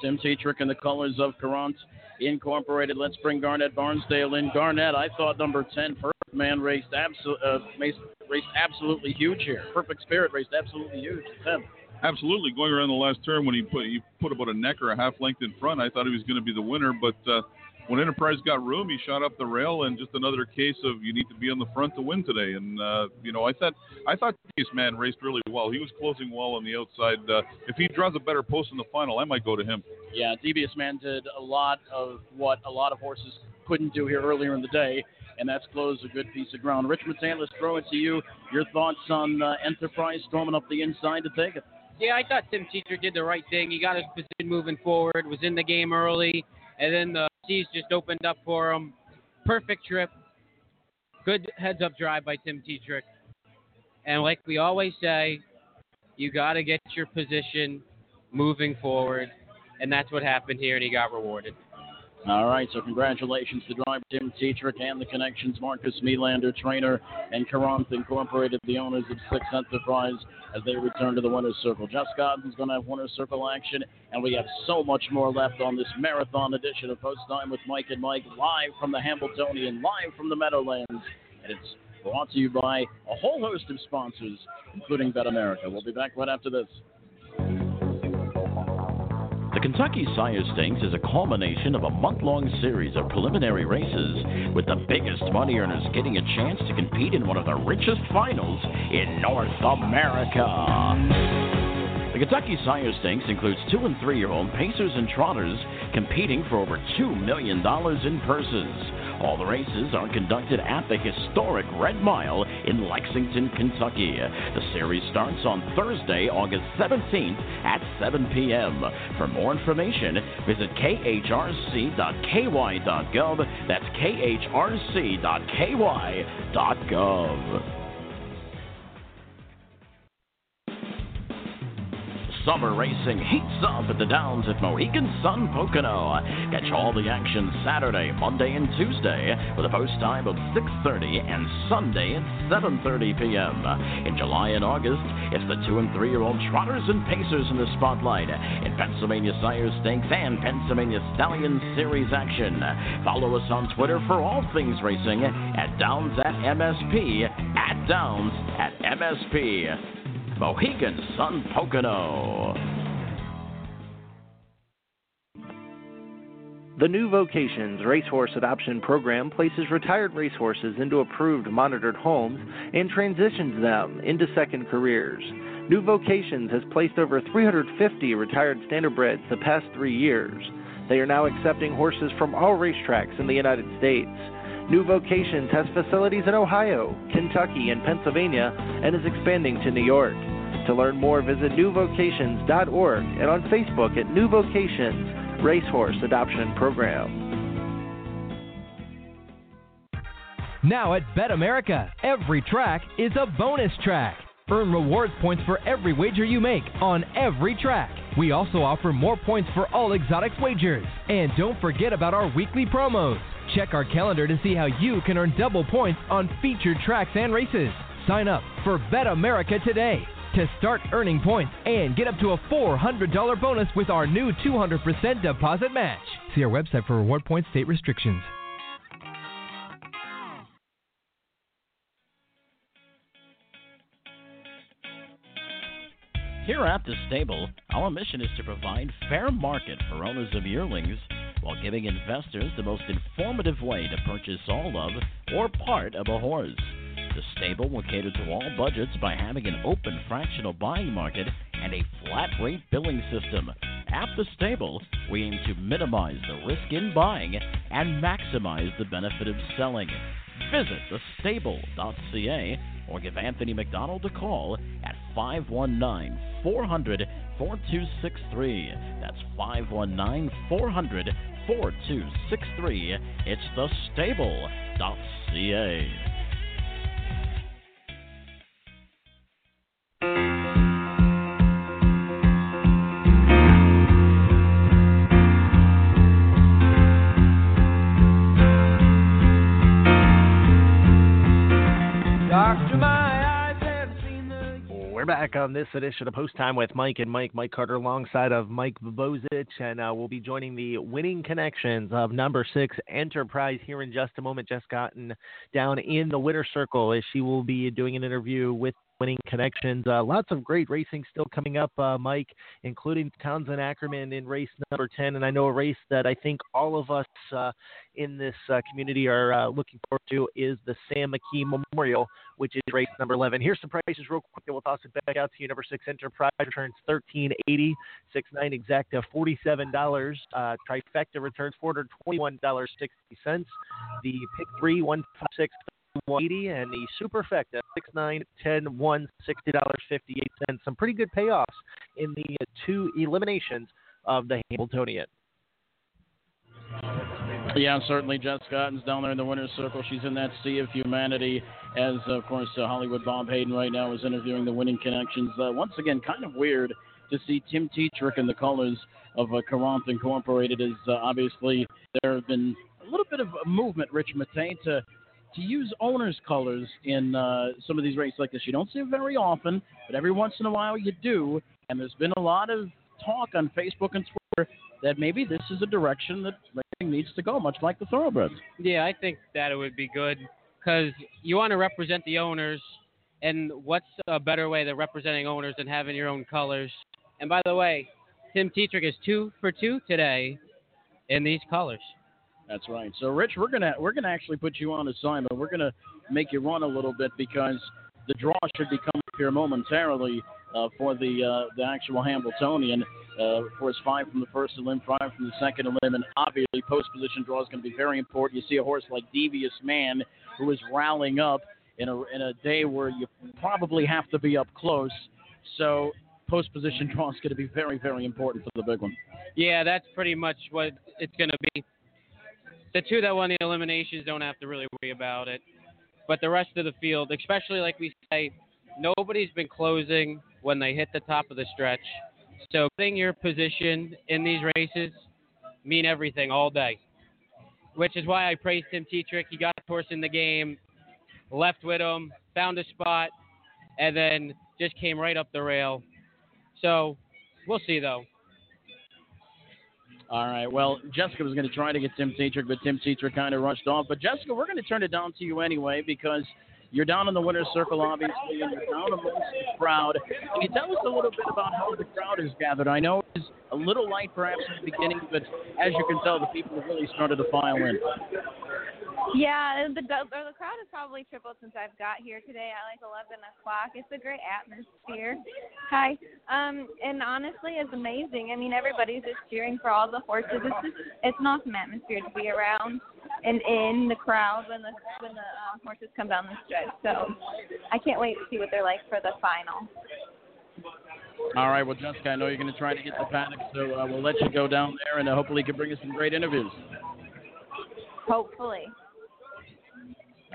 Tim Tetrick in the colors of Courant Incorporated. Let's bring Garnet Barnsdale in. Garnet, I thought number 10, Perfect Man, raced, absol- uh, raced absolutely huge here. Perfect Spirit raced absolutely huge. 10. Absolutely, going around the last turn when he put he put about a neck or a half length in front, I thought he was going to be the winner. But uh, when Enterprise got room, he shot up the rail, and just another case of you need to be on the front to win today. And uh, you know, I thought I thought this man raced really well. He was closing well on the outside. Uh, if he draws a better post in the final, I might go to him. Yeah, Devious Man did a lot of what a lot of horses couldn't do here earlier in the day, and that's closed a good piece of ground. Rich Matei, let's throw it to you. Your thoughts on uh, Enterprise storming up the inside to take it? Yeah, I thought Tim Tetrick did the right thing. He got his position moving forward, was in the game early, and then the seas just opened up for him. Perfect trip. Good heads up drive by Tim Tetrick. And like we always say, you got to get your position moving forward. And that's what happened here, and he got rewarded. All right, so congratulations to driver Tim Tetrick and the Connections, Marcus Melander, trainer, and Courant Incorporated, the owners of Six Enterprise, as they return to the winner's circle. Jess Godden's going to have winner's circle action, and we have so much more left on this marathon edition of Post Time with Mike and Mike, live from the Hambletonian, live from the Meadowlands, and it's brought to you by a whole host of sponsors, including Bet America. We'll be back right after this. The Kentucky Sire Stakes is a culmination of a month long series of preliminary races, with the biggest money earners getting a chance to compete in one of the richest finals in North America. The Kentucky Sire Stakes includes two and three year old pacers and trotters competing for over $2 million in purses. All the races are conducted at the historic Red Mile in Lexington, Kentucky. The series starts on Thursday, August 17th at 7 p.m. For more information, visit khrc.ky.gov. That's khrc.ky.gov. Summer racing heats up at the Downs at Mohegan Sun Pocono. Catch all the action Saturday, Monday, and Tuesday with a post time of 6:30 and Sunday at 7:30 p.m. In July and August, it's the two and three-year-old trotters and pacers in the spotlight in Pennsylvania Sire Stakes and Pennsylvania Stallion Series action. Follow us on Twitter for all things racing at Downs at MSP at Downs at MSP. Mohegan Sun Pocono. The new Vocations Racehorse Adoption Program places retired racehorses into approved monitored homes and transitions them into second careers. New Vocations has placed over 350 retired standardbreds the past three years. They are now accepting horses from all racetracks in the United States. New Vocations has facilities in Ohio, Kentucky, and Pennsylvania and is expanding to New York. To learn more, visit newvocations.org and on Facebook at New Vocations Racehorse Adoption Program. Now at Bet America, every track is a bonus track. Earn rewards points for every wager you make on every track. We also offer more points for all exotic wagers. And don't forget about our weekly promos. Check our calendar to see how you can earn double points on featured tracks and races. Sign up for Bet America today to start earning points and get up to a $400 bonus with our new 200% deposit match. See our website for reward points state restrictions. Here at the stable, our mission is to provide fair market for owners of yearlings while giving investors the most informative way to purchase all of or part of a horse. The stable will cater to all budgets by having an open fractional buying market and a flat rate billing system. At the stable, we aim to minimize the risk in buying and maximize the benefit of selling. Visit thestable.ca or give Anthony McDonald a call at 519 400 4263. That's 519 400 4263. It's the thestable.ca. We're back on this edition of Post Time with Mike and Mike. Mike Carter alongside of Mike Bozich, and uh, we'll be joining the winning connections of number six Enterprise here in just a moment. Just Gotten down in the winner circle as she will be doing an interview with winning connections. Uh, lots of great racing still coming up, uh, Mike, including Townsend Ackerman in race number 10. And I know a race that I think all of us uh, in this uh, community are uh, looking forward to is the Sam McKee Memorial, which is race number 11. Here's some prices real quick, we'll toss it back out to you. Number six Enterprise returns 1380, six nine exacta $47. Uh, trifecta returns $421.60. The pick three 156 180 and the superfecta 6 9 10 1 60 dollars 58 cents some pretty good payoffs in the two eliminations of the Hambletonian Yeah, certainly. Jess Scotton's down there in the winner's circle. She's in that sea of humanity, as of course uh, Hollywood Bob Hayden right now is interviewing the winning connections. Uh, once again, kind of weird to see Tim Tetrick in the colors of uh, Courant Incorporated. As uh, obviously there have been a little bit of movement, Rich Matei, to to use owners' colors in uh, some of these races like this. You don't see it very often, but every once in a while you do. And there's been a lot of talk on Facebook and Twitter that maybe this is a direction that racing needs to go, much like the thoroughbreds. Yeah, I think that it would be good because you want to represent the owners, and what's a better way than representing owners than having your own colors? And by the way, Tim Tetrick is two for two today in these colors. That's right. So, Rich, we're gonna we're gonna actually put you on assignment. We're gonna make you run a little bit because the draw should be coming here momentarily uh, for the uh, the actual Hambletonian. Uh, of course, five from the first limb, five from the second limb, and obviously post position draw is going to be very important. You see a horse like Devious Man who is rallying up in a in a day where you probably have to be up close. So post position draw is going to be very very important for the big one. Yeah, that's pretty much what it's going to be. The two that won the eliminations don't have to really worry about it, but the rest of the field, especially like we say, nobody's been closing when they hit the top of the stretch. So getting your position in these races mean everything all day. Which is why I praised Tim Tetrick. He got a horse in the game, left with him, found a spot, and then just came right up the rail. So we'll see though. All right. Well, Jessica was going to try to get Tim Tetrick, but Tim Tetrick kind of rushed off. But Jessica, we're going to turn it down to you anyway because you're down in the winner's circle, obviously, and you're down amongst the crowd. Can you tell us a little bit about how the crowd is gathered? I know it's a little light perhaps in the beginning, but as you can tell, the people have really started to file in. Yeah, the the crowd has probably tripled since I've got here today at like 11 o'clock. It's a great atmosphere. Hi. Um, and honestly, it's amazing. I mean, everybody's just cheering for all the horses. It's just it's an awesome atmosphere to be around and in the crowd when the when the uh, horses come down the stretch. So I can't wait to see what they're like for the final. All right, well, Jessica, I know you're going to try to get the paddock, so uh, we'll let you go down there, and uh, hopefully, you can bring us some great interviews. Hopefully.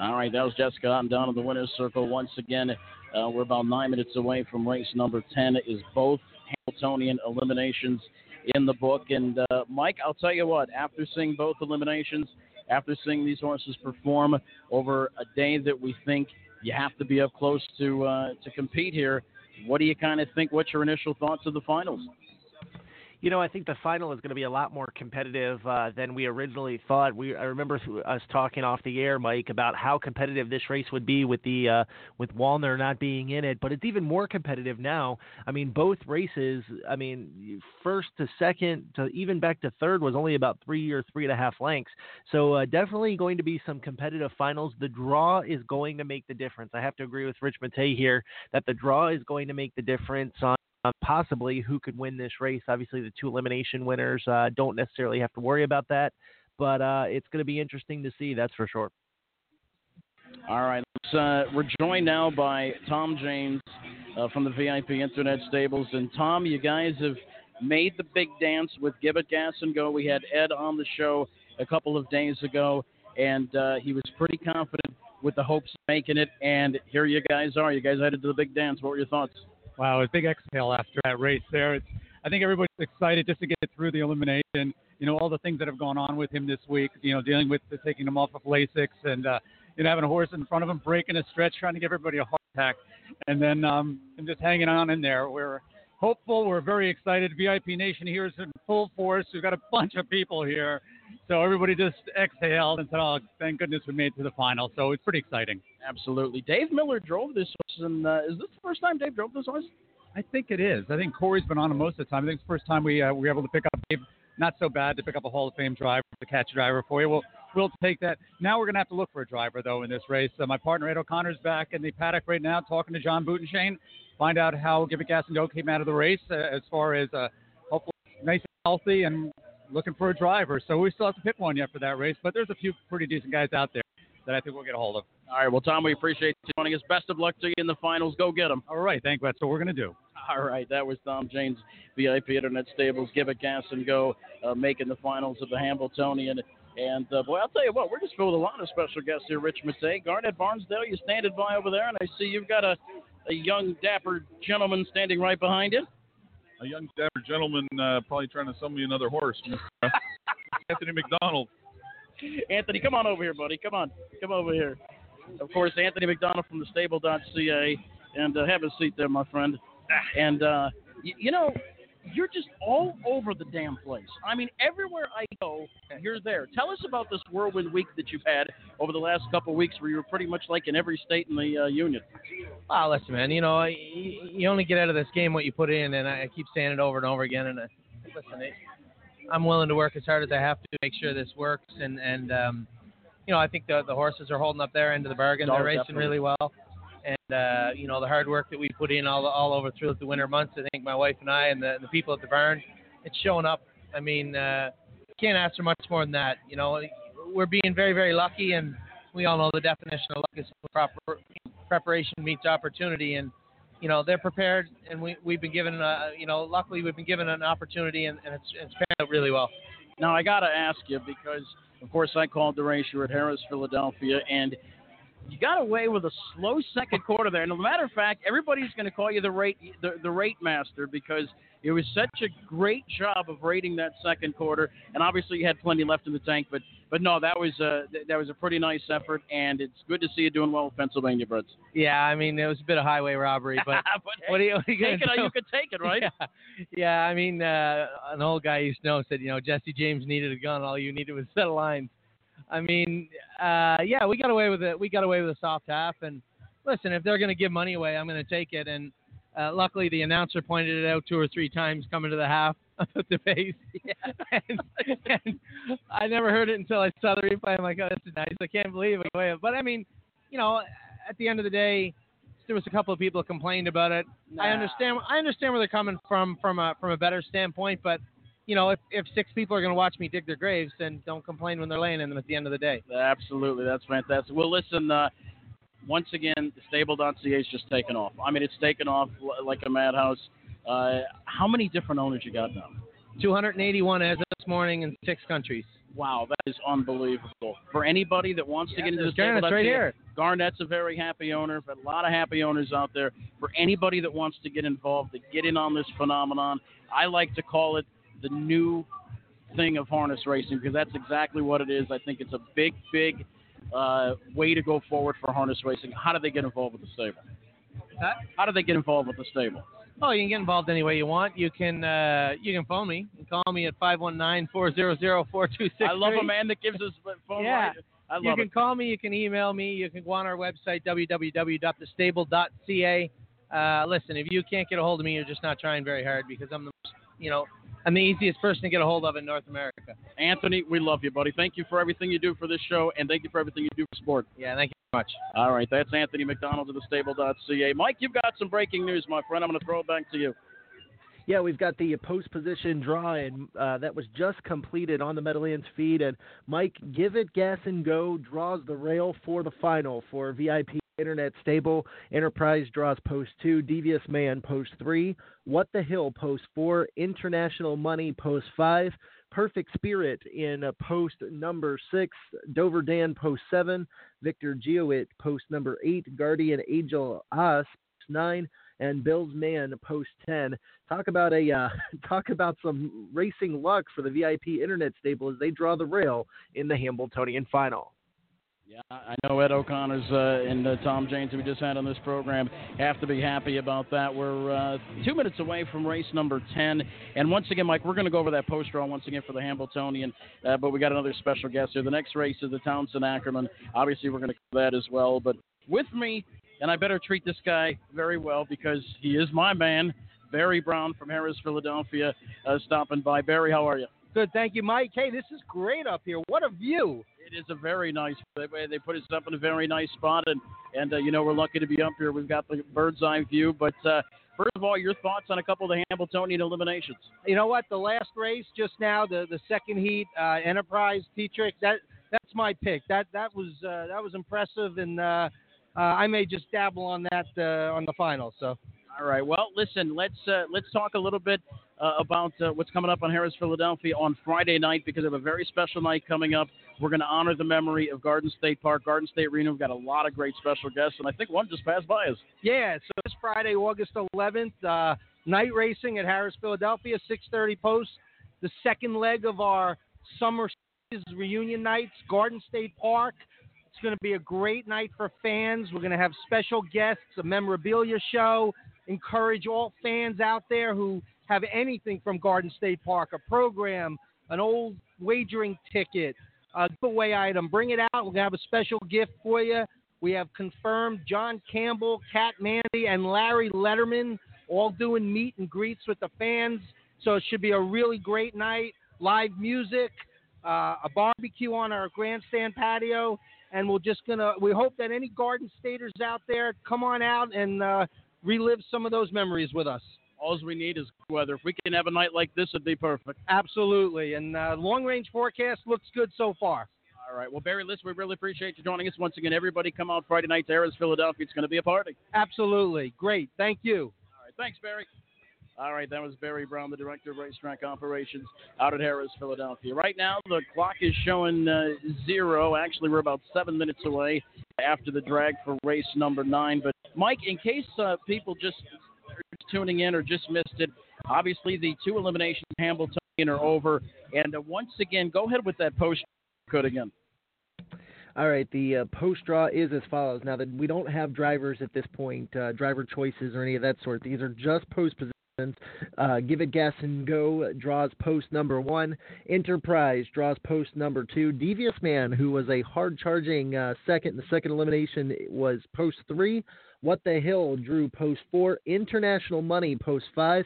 All right, that was Jessica. I'm down in the winner's circle once again. Uh, we're about nine minutes away from race number 10. Is both Hambletonian eliminations in the book. And uh, Mike, I'll tell you what, after seeing both eliminations, after seeing these horses perform over a day that we think you have to be up close to uh, to compete here, what do you kind of think? What's your initial thoughts of the finals? You know, I think the final is going to be a lot more competitive uh, than we originally thought. We I remember us talking off the air, Mike, about how competitive this race would be with the uh, with Walner not being in it, but it's even more competitive now. I mean, both races. I mean, first to second to even back to third was only about three or three and a half lengths. So uh, definitely going to be some competitive finals. The draw is going to make the difference. I have to agree with Rich Matei here that the draw is going to make the difference on um, possibly who could win this race. Obviously, the two elimination winners uh, don't necessarily have to worry about that, but uh, it's going to be interesting to see. That's for sure. All right, uh, we're joined now by Tom James uh, from the VIP Internet Stables, and Tom, you guys have made the big dance with Give It Gas and Go. We had Ed on the show a couple of days ago, and uh, he was pretty confident with the hopes of making it. And here you guys are. You guys headed to the big dance. What were your thoughts? Wow, a big exhale after that race there. It's, I think everybody's excited just to get through the elimination. You know, all the things that have gone on with him this week, you know, dealing with the, taking him off of Lasix and, uh, you know, having a horse in front of him breaking a stretch, trying to give everybody a heart attack. And then um, and just hanging on in there. We're hopeful. We're very excited. VIP Nation here is in full force. We've got a bunch of people here. So everybody just exhaled and said, "Oh, thank goodness we made it to the final." So it's pretty exciting. Absolutely. Dave Miller drove this horse, and uh, is this the first time Dave drove this horse? I think it is. I think Corey's been on him most of the time. I think it's the first time we uh, we were able to pick up Dave. Not so bad to pick up a Hall of Fame driver, to catch driver for you. We'll we'll take that. Now we're going to have to look for a driver though in this race. Uh, my partner Ed O'Connor's back in the paddock right now, talking to John Butenschoen, find out how Give It Gas and Go came out of the race uh, as far as uh, hopefully nice and healthy and looking for a driver. So we still have to pick one yet for that race, but there's a few pretty decent guys out there that I think we'll get a hold of. All right. Well, Tom, we appreciate you joining us. Best of luck to you in the finals. Go get them. All right. Thank you. That's what we're going to do. All right. That was Tom James, VIP Internet Stables. Give it gas and go, uh, making the finals of the Hambletonian. And uh, boy, I'll tell you what, we're just filled with a lot of special guests here. Rich Matei, Garnet Barnsdale, you standing by over there, and I see you've got a, a young, dapper gentleman standing right behind you. a young dapper gentleman uh, probably trying to sell me another horse. <laughs> Anthony McDonald. Anthony, come on over here, buddy. Come on, come over here. Of course, Anthony McDonald from the stable.ca, and uh, have a seat there, my friend. And uh, y- you know, you're just all over the damn place. I mean, everywhere I go, you're there. Tell us about this whirlwind week that you've had over the last couple of weeks, where you were pretty much like in every state in the uh, union. Ah, listen, man. You know, you, you only get out of this game what you put in, and I keep saying it over and over again. And uh, listen, I'm willing to work as hard as I have to make sure this works. And and um, you know, I think the the horses are holding up their end of the bargain. Oh, They're racing definitely. really well. And uh, you know, the hard work that we put in all all over through the winter months. I think my wife and I and the the people at the barn, it's showing up. I mean, uh, can't ask for much more than that. You know, we're being very very lucky, and we all know the definition of luck is proper preparation meets opportunity, and you know they're prepared, and we we've been given, uh, you know, luckily we've been given an opportunity, and, and it's it's panned out really well. Now I got to ask you because, of course, I called the race. You're at Harrah's, Philadelphia, and you got away with a slow second quarter there. And as a matter of fact, everybody's going to call you the rate the, the rate master because it was such a great job of rating that second quarter. And obviously, you had plenty left in the tank, but but no, that was a that was a pretty nice effort, and it's good to see you doing well with Pennsylvania Breds. Yeah, I mean it was a bit of highway robbery, but, <laughs> what are you, what are you Take it you could take it, right? <laughs> Yeah, yeah. I mean, uh, an old guy used to know said, you know, Jesse James needed a gun. All you needed was a set of lines. I mean, uh, yeah, we got away with it. We got away with a soft half. And listen, if they're going to give money away, I'm going to take it. And uh, luckily, the announcer pointed it out two or three times coming to the half <laughs> of the base. and, and I never heard it until I saw the replay. I'm like, oh, this is nice. I can't believe it. But I mean, you know, at the end of the day, there was a couple of people complained about it. I understand. I understand where they're coming from from a from a better standpoint. But you know, if if six people are going to watch me dig their graves, then don't complain when they're laying in them at the end of the day. Absolutely, that's fantastic. Well, listen, uh, once again, the stable.ca is just taken off. I mean, it's taken off like a madhouse. Uh, how many different owners you got now? 281 as of this morning in six countries. Wow, that is unbelievable. For anybody that wants to get into the Garnet's stable, right here. Garnet's a very happy owner, but a lot of happy owners out there. For anybody that wants to get involved, to get in on this phenomenon, I like to call it the new thing of harness racing because that's exactly what it is. I think it's a big, big uh, way to go forward for harness racing. How do they get involved with the stable? How do they get involved with the stable? Oh, you can get involved any way you want. You can uh, you can phone me. You can call me at 519-400-4263. I love a man that gives us phone Yeah. right. I love you can it. call me. You can email me. You can go on our website www.thestable.ca. Uh, listen, if you can't get a hold of me, you're just not trying very hard because I'm the most, you know I'm the easiest person to get a hold of in North America. Anthony, we love you, buddy. Thank you for everything you do for this show, and thank you for everything you do for sport. Yeah, thank you very much. All right, that's Anthony McDonald of the stable.ca. Mike, you've got some breaking news, my friend. I'm going to throw it back to you. Yeah, we've got the post position draw, and uh, that was just completed on the Meadowlands feed. And Mike, give it gas and go draws the rail for the final for VIP Internet Stable. Enterprise draws post two, Devious Man post three, What the Hill post four, International Money post five. Perfect Spirit in post number six, Dover Dan post seven, Victor Geowit post number eight, Guardian Angel Us post nine, and Bill's Man post ten. Talk about a uh, <laughs> talk about some racing luck for the VIP Internet stable as they draw the rail in the Hambletonian final. Yeah, I know Ed O'Connor's uh, and uh, Tom James, we just had on this program, have to be happy about that. We're uh, two minutes away from race number 10. And once again, Mike, we're going to go over that post draw once again for the Hambletonian, uh, but we got another special guest here. The next race is the Townsend Ackerman. Obviously, we're going to cover that as well. But with me, and I better treat this guy very well because he is my man, Barry Brown from Harrah's, Philadelphia, uh, stopping by. Barry, how are you? Good, thank you, Mike. Hey, this is great up here. What a view! It is a very nice. They, they put us up in a very nice spot, and and uh, you know we're lucky to be up here. We've got the bird's eye view. But uh, first of all, your thoughts on a couple of the Hambletonian eliminations? You know what? The last race just now, the the second heat, uh, Enterprise Tetrick. That that's my pick. That that was uh, that was impressive, and uh, uh, I may just dabble on that uh, on the final. So. All right. Well, listen. Let's uh, let's talk a little bit uh, about uh, what's coming up on Harrah's Philadelphia on Friday night because have a very special night coming up. We're going to honor the memory of Garden State Park, Garden State Arena. We've got a lot of great special guests, and I think one just passed by us. Yeah, so this Friday, August 11th, uh, night racing at Harrah's, Philadelphia, 6:30 post. The second leg of our summer reunion nights, Garden State Park. It's going to be a great night for fans. We're going to have special guests, a memorabilia show. Encourage all fans out there who have anything from Garden State Park, a program, an old wagering ticket, a giveaway item. Bring it out. We're going to have a special gift for you. We have confirmed John Campbell, Cat Manzi, and Larry Letterman all doing meet and greets with the fans. So it should be a really great night. Live music, uh, a barbecue on our grandstand patio, and we're just gonna. We hope that any Garden Staters out there come on out and uh, relive some of those memories with us. All we need is weather. If we can have a night like this, it'd be perfect. Absolutely, and uh, long range forecast looks good so far. All right. Well, Barry List, we really appreciate you joining us once again. Everybody come out Friday night to Harrah's, Philadelphia. It's going to be a party. Absolutely. Great. Thank you. All right. Thanks, Barry. All right, that was Barry Brown, the director of racetrack operations out at Harrah's, Philadelphia. Right now, the clock is showing uh, zero. Actually, we're about seven minutes away after the drag for race number nine. But, Mike, in case uh, people just tuning in or just missed it, obviously the two eliminations, Hamilton are over. And uh, once again, go ahead with that post code again. All right, the uh, post draw is as follows. Now that we don't have drivers at this point, uh, driver choices or any of that sort. These are just post positions. Uh, Give it gas and go draws post number one. Enterprise draws post number two. Devious Man, who was a hard charging uh, second, the second elimination was post three. What the Hill drew post four. International Money post five.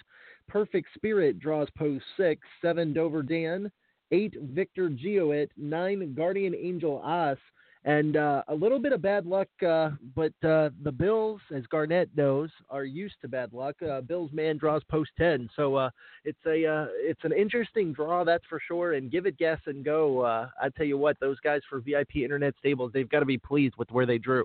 Perfect Spirit draws post six. Seven Dover Dan. Eight Victor Geoit. Nine Guardian Angel Os and uh, a little bit of bad luck. Uh, but uh, the Bills, as Garnet knows, are used to bad luck. Uh, Bills man draws post ten, so uh, it's a uh, it's an interesting draw, that's for sure. And give it guess and go. I tell you what, those guys for VIP Internet Stables, they've got to be pleased with where they drew.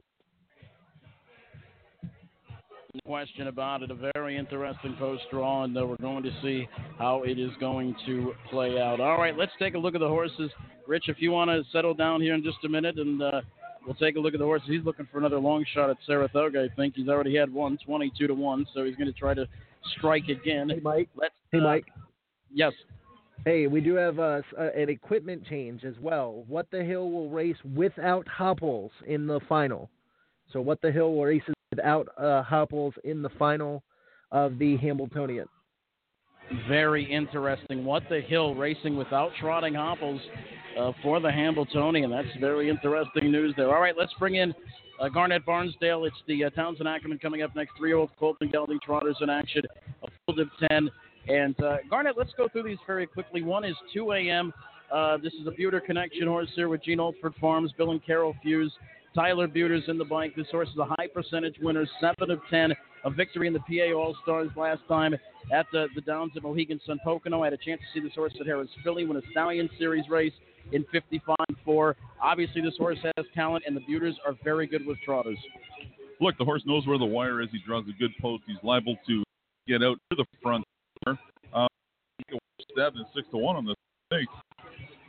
No question about it. A very interesting post draw, and we're going to see how it is going to play out. All right, let's take a look at the horses. Rich, if you want to settle down here in just a minute, and uh, we'll take a look at the horses. He's looking for another long shot at Saratoga. I think he's already had one, 22 to one, so he's going to try to strike again. Hey, Mike. Let's. Hey, uh, Mike. Yes. Hey, we do have uh, an equipment change as well. What the Hill will race without Hopples in the final. So What the Hill will race without uh, Hopples in the final of the Hambletonian. Very interesting. What the Hill racing without trotting Hopples uh, for the Hambletonian. That's very interesting news there. All right, let's bring in uh, Garnet Barnsdale. It's the uh, Townsend Ackerman coming up next. Three-year-old Colton Gelding Trotters in action. A field of 10. And uh, Garnet, let's go through these very quickly. One is 2 a.m. Uh, this is a Buter Connection horse here with Gene Oldford Farms, Bill and Carol Fuse. Tyler Buter's in the bike. This horse is a high percentage winner, 7 of 10. A victory in the PA All Stars last time at the, the Downs at Mohegan Sun Pocono. I had a chance to see this horse at Harrah's Philly win a Stallion Series race in 55 4. Obviously, this horse has talent, and the Buters are very good with trotters. Look, the horse knows where the wire is. He draws a good post. He's liable to get out to the front. Uh, Stabbed in 6 to 1 on this. Thing.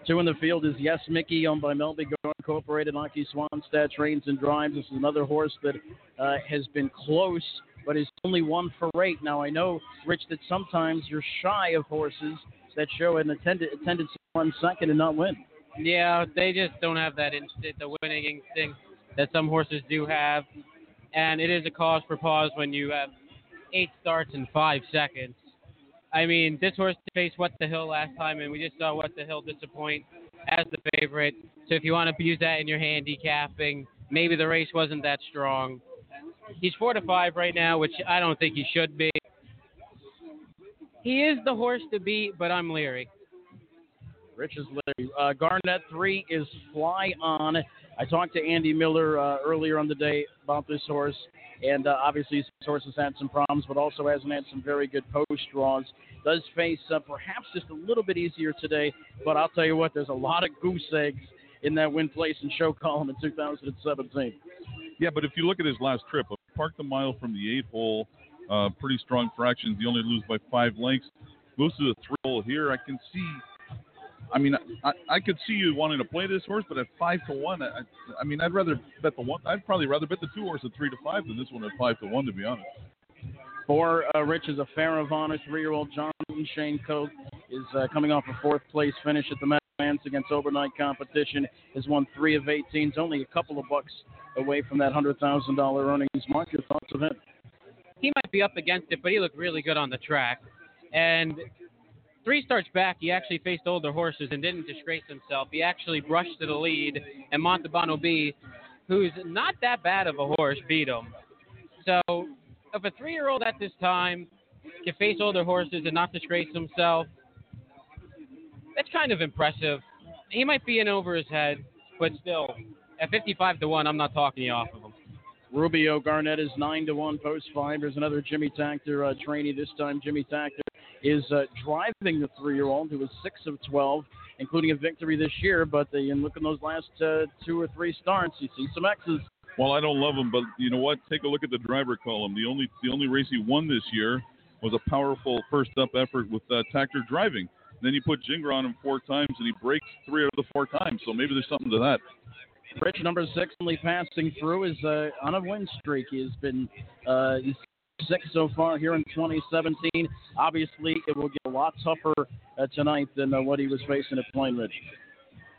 Two in the field is Yes Mickey, owned by Melby Gore Incorporated. Åke Svanstedt trains and drives. This is another horse that uh, has been close, but is only one for eight. Now, I know, Rich, that sometimes you're shy of horses that show an attended, tendency second and not win. Yeah, they just don't have that instinct, the winning instinct that some horses do have. And it is a cause for pause when you have eight starts in five seconds. I mean, this horse faced What the Hill last time, and we just saw What the Hill disappoint as the favorite. So if you want to use that in your handicapping, maybe the race wasn't that strong. He's four to five right now, which I don't think he should be. He is the horse to beat, but I'm leery. Rich is leery. Uh, Garnet three is Fly On. I talked to Andy Miller uh, earlier on the day about this horse, and uh, obviously this horse has had some problems, but also hasn't had some very good post draws. Does face uh, perhaps just a little bit easier today, but I'll tell you what, there's a lot of goose eggs in that win place and show column in 2017. Yeah, but if you look at his last trip, parked a mile from the eight hole, uh, pretty strong fractions. He only lose by five lengths. Moves to the three hole here. I can see I mean, I, I could see you wanting to play this horse, but at five to one, I, I mean, I'd rather bet the one. I'd probably rather bet the two horse at three to five than this one at five to one, to be honest. For uh, Rich is a fair of honor. Three-year-old John Shane Coke is uh, coming off a fourth place finish at the Meadowlands against overnight competition. Has won three of 18. Is only a couple of bucks away from that hundred thousand dollar earnings mark. Your thoughts of it? He might be up against it, but he looked really good on the track. And three starts back, he actually faced older horses and didn't disgrace himself. He actually brushed to the lead, and Montalbano B, who's not that bad of a horse, beat him. So if a three-year-old at this time can face older horses and not disgrace himself, that's kind of impressive. He might be in over his head, but still, at 55 to one, I'm not talking you off of him. Rubio Garnet is nine to one post five. There's another Jimmy Takter uh, trainee. This time, Jimmy Takter is uh, driving the three-year-old who was six of 12, including a victory this year. But the, and look in those last uh, two or three starts, you see some X's. Well, I don't love him, but you know what? Take a look at the driver column. The only the only race he won this year was a powerful first up effort with uh, Takter driving. Then you put Gingras on him four times, and he breaks three out of the four times. So maybe there's something to that. Rich, number six, only passing through, is uh, on a win streak. He has been uh, he's six so far here in 2017. Obviously, it will get a lot tougher uh, tonight than uh, what he was facing at Plainridge.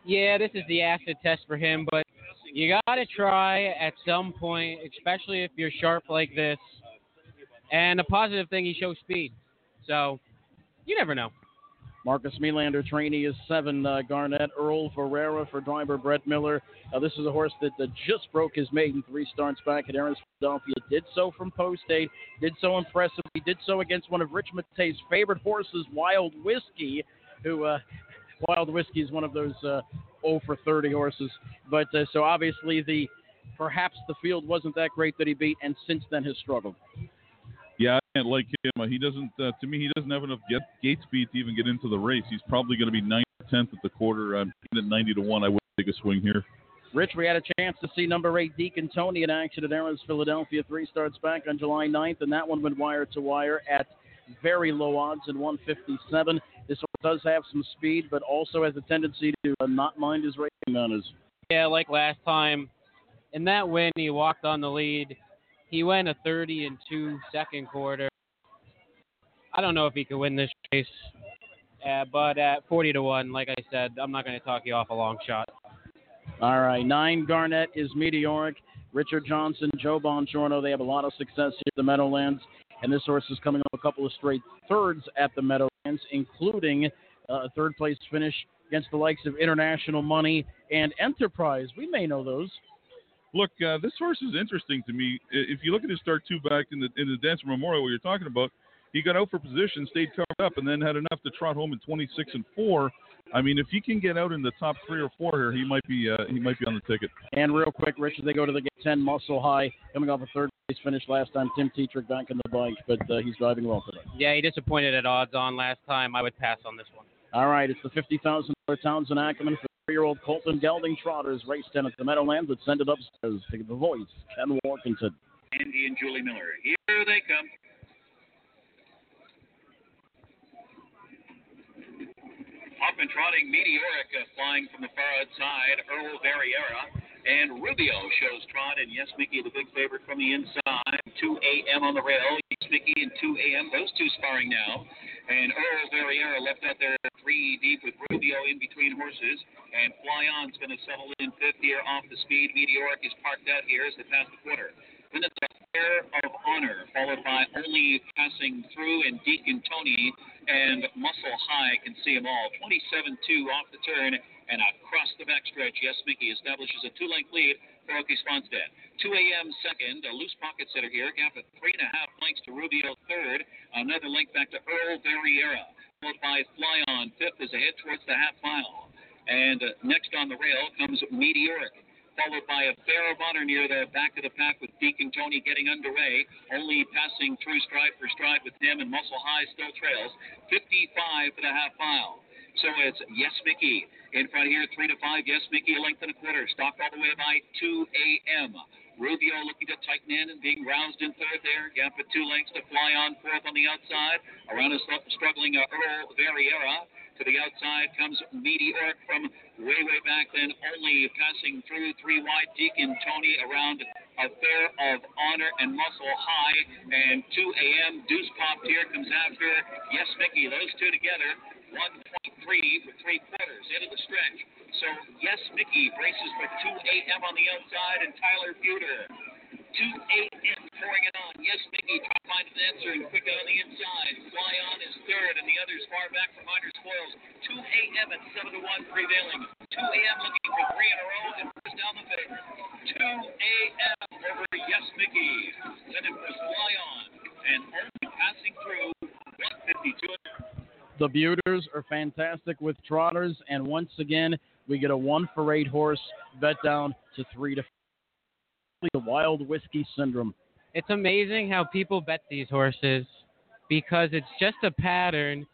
Yeah, this is the acid test for him, but you got to try at some point, especially if you're sharp like this. And a positive thing, he shows speed. So you never know. Marcus Melander trainee is seven. Uh, Garnet Earl Ferreira for driver Brett Miller. Uh, this is a horse that just broke his maiden three starts back at Harrah's Philadelphia. Did so from post eight. Did so impressively. Did so against one of Rich Matei's favorite horses, Wild Whiskey, who uh, <laughs> Wild Whiskey is one of those uh, 0 for 30 horses. But uh, so obviously the perhaps the field wasn't that great that he beat, and since then has struggled. Yeah, I can't like him. He doesn't. Uh, to me, he doesn't have enough get, gate speed to even get into the race. He's probably going to be ninth or tenth at the quarter. I'm at ninety to one. I would take a swing here. Rich, we had a chance to see number eight Deacon Tony in action at Harrah's Philadelphia. Three starts back on July 9th, and that one went wire to wire at very low odds in 157. This one does have some speed, but also has a tendency to uh, not mind his racing manners. Yeah, like last time. In that win, he walked on the lead. He went a 30 and two second quarter. I don't know if he could win this race, uh, but at 40 to one, like I said, I'm not going to talk you off a long shot. All right, nine Garnet is meteoric. Richard Johnson, Joe Bongiorno, they have a lot of success here at the Meadowlands, and this horse is coming off a couple of straight thirds at the Meadowlands, including uh, a third place finish against the likes of International Money and Enterprise. We may know those. Look, uh, this horse is interesting to me. If you look at his start two back in the in the Dancer Memorial, where you're talking about, he got out for position, stayed covered up, and then had enough to trot home in 26 and four. I mean, if he can get out in the top three or four here, he might be uh, he might be on the ticket. And real quick, Richard, they go to the 10 Muscle High, coming off a third place finish last time. Tim Tetrick back in the bike, but uh, he's driving well today. Yeah, he disappointed at odds on last time. I would pass on this one. All right, it's the fifty thousand dollar Townsend Ackerman for three-year-old Colton Gelding Trotters, race ten at the Meadowlands. Let's send it upstairs to the voice, Ken Warkentin. Andy and Julie Miller. Here they come. Off and trotting, Meteoric uh, flying from the far outside, Earl Variera. And Rubio shows trot, and yes, Mickey, the big favorite from the inside. 2 a.m. on the rail. Yes, Mickey and 2 a.m. Those two sparring now. And Earl Variera left out there three deep with Rubio in between horses. And Fly On's going to settle in fifth here off the speed. Meteoric is parked out here as they pass the quarter. Then it's a pair of honor, followed by only passing through and Deacon Tony and Muscle High can see them all. 27 2 off the turn and across the backstretch. Yes, Mickey establishes a two length lead for Åke Svanstedt. 2 a.m. second, a loose pocket setter here, gap of three and a half lengths to Rubio third, another length back to Earl Variera, followed by Fly On fifth as they head towards the half mile. And uh, next on the rail comes Meteoric followed by a fair of honor near the back of the pack with Deacon Tony getting underway, only passing through stride for stride with him and Muscle High still trails. 55 for the half mile. So it's Yes Mickey in front here, three to five. Yes Mickey, a length and a quarter. Stopped all the way by 2 a.m. Rubio looking to tighten in and being roused in third there. Gap of two lengths to fly on fourth on the outside. Around a struggling uh, Earl Variera. To the outside comes Meteoric from way, way back then, only passing through three wide. Deacon Tony around Affair of Honor and Muscle High. And 2 a.m. Deuce popped here comes after Yes Mickey. Those two together, 1.3 for three quarters into the stretch. So Yes Mickey braces for 2 a.m. on the outside and Tyler Buter. 2 a.m. pouring it on. Yes Mickey, top minded answer and quick on the inside. Fly on is third and the others far back from minor spoils. 2 a.m. at 7 to 1 prevailing. 2 a.m. looking for three in a row and first down the favorite. 2 a.m. over Yes Mickey. Then it was Fly on and only passing through 152. The Buters are fantastic with trotters, and once again, we get a one for eight horse bet down to three to. The Wild Whiskey Syndrome. It's amazing how people bet these horses because it's just a pattern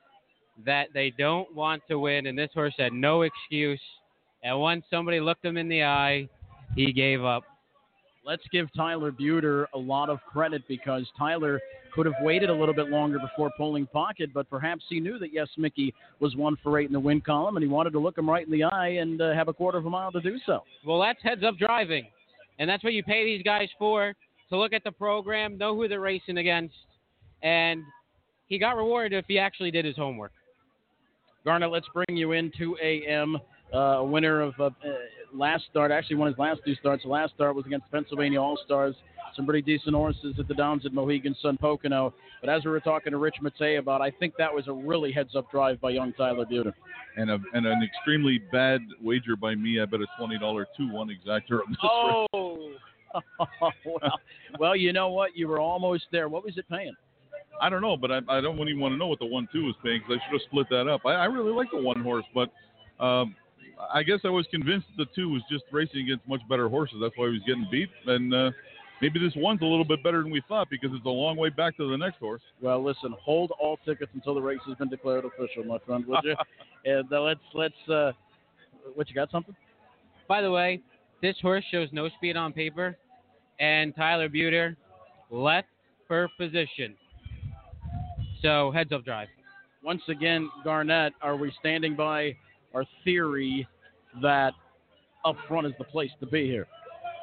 that they don't want to win, and this horse had no excuse. And once somebody looked him in the eye, he gave up. Let's give Tyler Buter a lot of credit because Tyler could have waited a little bit longer before pulling pocket, but perhaps he knew that Yes Mickey was one for eight in the win column, and he wanted to look him right in the eye and uh, have a quarter of a mile to do so. Well, that's heads up driving. And that's what you pay these guys for to look at the program, know who they're racing against, and he got rewarded if he actually did his homework. Garnet, let's bring you in 2 a.m. Uh, winner of uh, uh, last start, actually won his last two starts. The last start was against Pennsylvania All Stars. Some pretty decent horses at the Downs at Mohegan Sun Pocono. But as we were talking to Rich Matei about, I think that was a really heads up drive by young Tyler Buter. And, a, and an extremely bad wager by me. I bet a twenty dollar two one exacta on this. Oh. <laughs> well, well, you know what? You were almost there. What was it paying? I don't know, but I, I don't even want to know what the one two was paying because I should have split that up. I, I really like the one horse, but um, I guess I was convinced the two was just racing against much better horses. That's why he was getting beat. And uh, maybe this one's a little bit better than we thought because it's a long way back to the next horse. Well, listen, hold all tickets until the race has been declared official, my friend, would you? <laughs> and uh, let's let's. Uh, what you got? Something? By the way, this horse shows no speed on paper, and Tyler Buter left for position. So heads up drive. Once again, Garnet, are we standing by our theory that up front is the place to be here?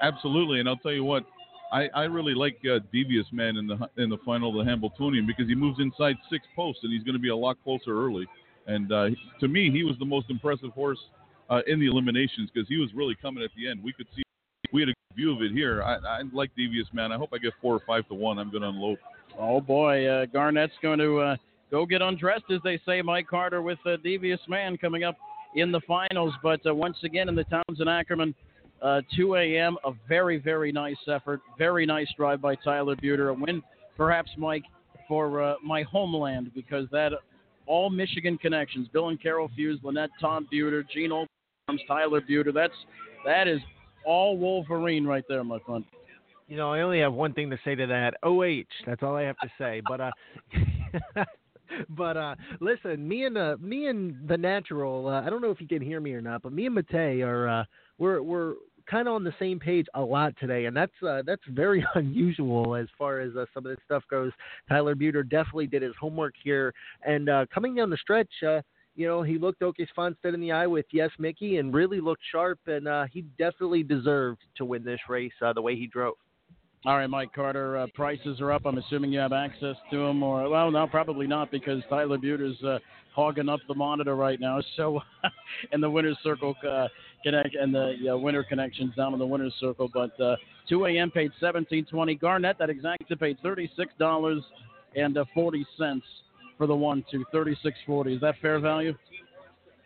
Absolutely, and I'll tell you what, I, I really like uh, Devious Man in the in the final of the Hambletonian because he moves inside six posts and he's going to be a lot closer early. And uh, to me, he was the most impressive horse uh, in the eliminations because he was really coming at the end. We could see we had a good view of it here. I, I like Devious Man. I hope I get four or five to one. I'm going to unload. Oh boy, uh, Garnet's going to uh, go get undressed, as they say. Mike Carter with uh, Devious Man coming up in the finals. But uh, once again, in the Townsend Ackerman, uh, 2 a.m. A very, very nice effort. Very nice drive by Tyler Buter. A win, perhaps, Mike, for uh, my homeland because that all Michigan connections. Bill and Carol Fuse, Lynette, Tom Buter, Gene Old Tyler Buter. That's that is all Wolverine right there, my friend. You know, I only have one thing to say to that. OH. That's all I have to say. But uh, <laughs> <laughs> but uh, listen, me and uh, me and the natural. Uh, I don't know if you can hear me or not, but me and Matei are uh, we're we're kind of on the same page a lot today, and that's uh, that's very <laughs> unusual as far as uh, some of this stuff goes. Tyler Buter definitely did his homework here, and uh, coming down the stretch. Uh, you know, he looked Åke Svanstedt in the eye with Yes Mickey and really looked sharp, and uh, he definitely deserved to win this race the way he drove. All right, Mike Carter, uh, prices are up. I'm assuming you have access to them, or well, no, probably not because Tyler Buter's uh, hogging up the monitor right now. <laughs> So, and the winner's circle uh, connect and the uh, winner connections down in the winner's circle. But uh, 2 a.m. paid 17.20. Garnet that exacta paid 36 dollars and uh, 40 for the one two 36.40. Is that fair value?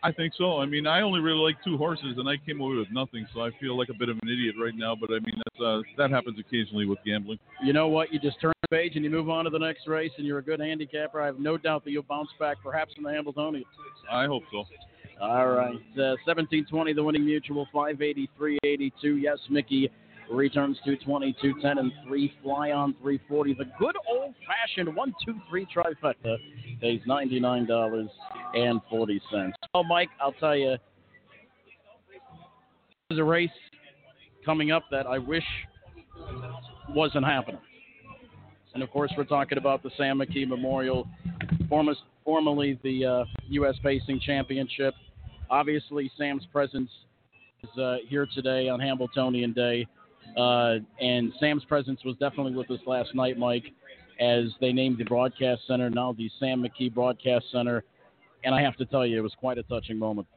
I think so. I mean, I only really like two horses, and I came away with nothing, so I feel like a bit of an idiot right now. But I mean, that's, uh, that happens occasionally with gambling. You know what? You just turn the page and you move on to the next race, and you're a good handicapper. I have no doubt that you'll bounce back, perhaps in the Hambletonian. I hope so. All right, uh, 1720, the winning mutuel, 583.82. Yes, Mickey returns to 22 10 and 3 fly on 340 the good old fashioned one two three trifecta pays $99.40 well mike i'll tell you there's a race coming up that i wish wasn't happening. And of course we're talking about the sam mckee memorial former, formerly the uh, u.s pacing championship. Obviously sam's presence is uh, here today on Hambletonian day. Uh, and Sam's presence was definitely with us last night, Mike, as they named the broadcast center now the Sam McKee Broadcast Center. And I have to tell you, it was quite a touching moment.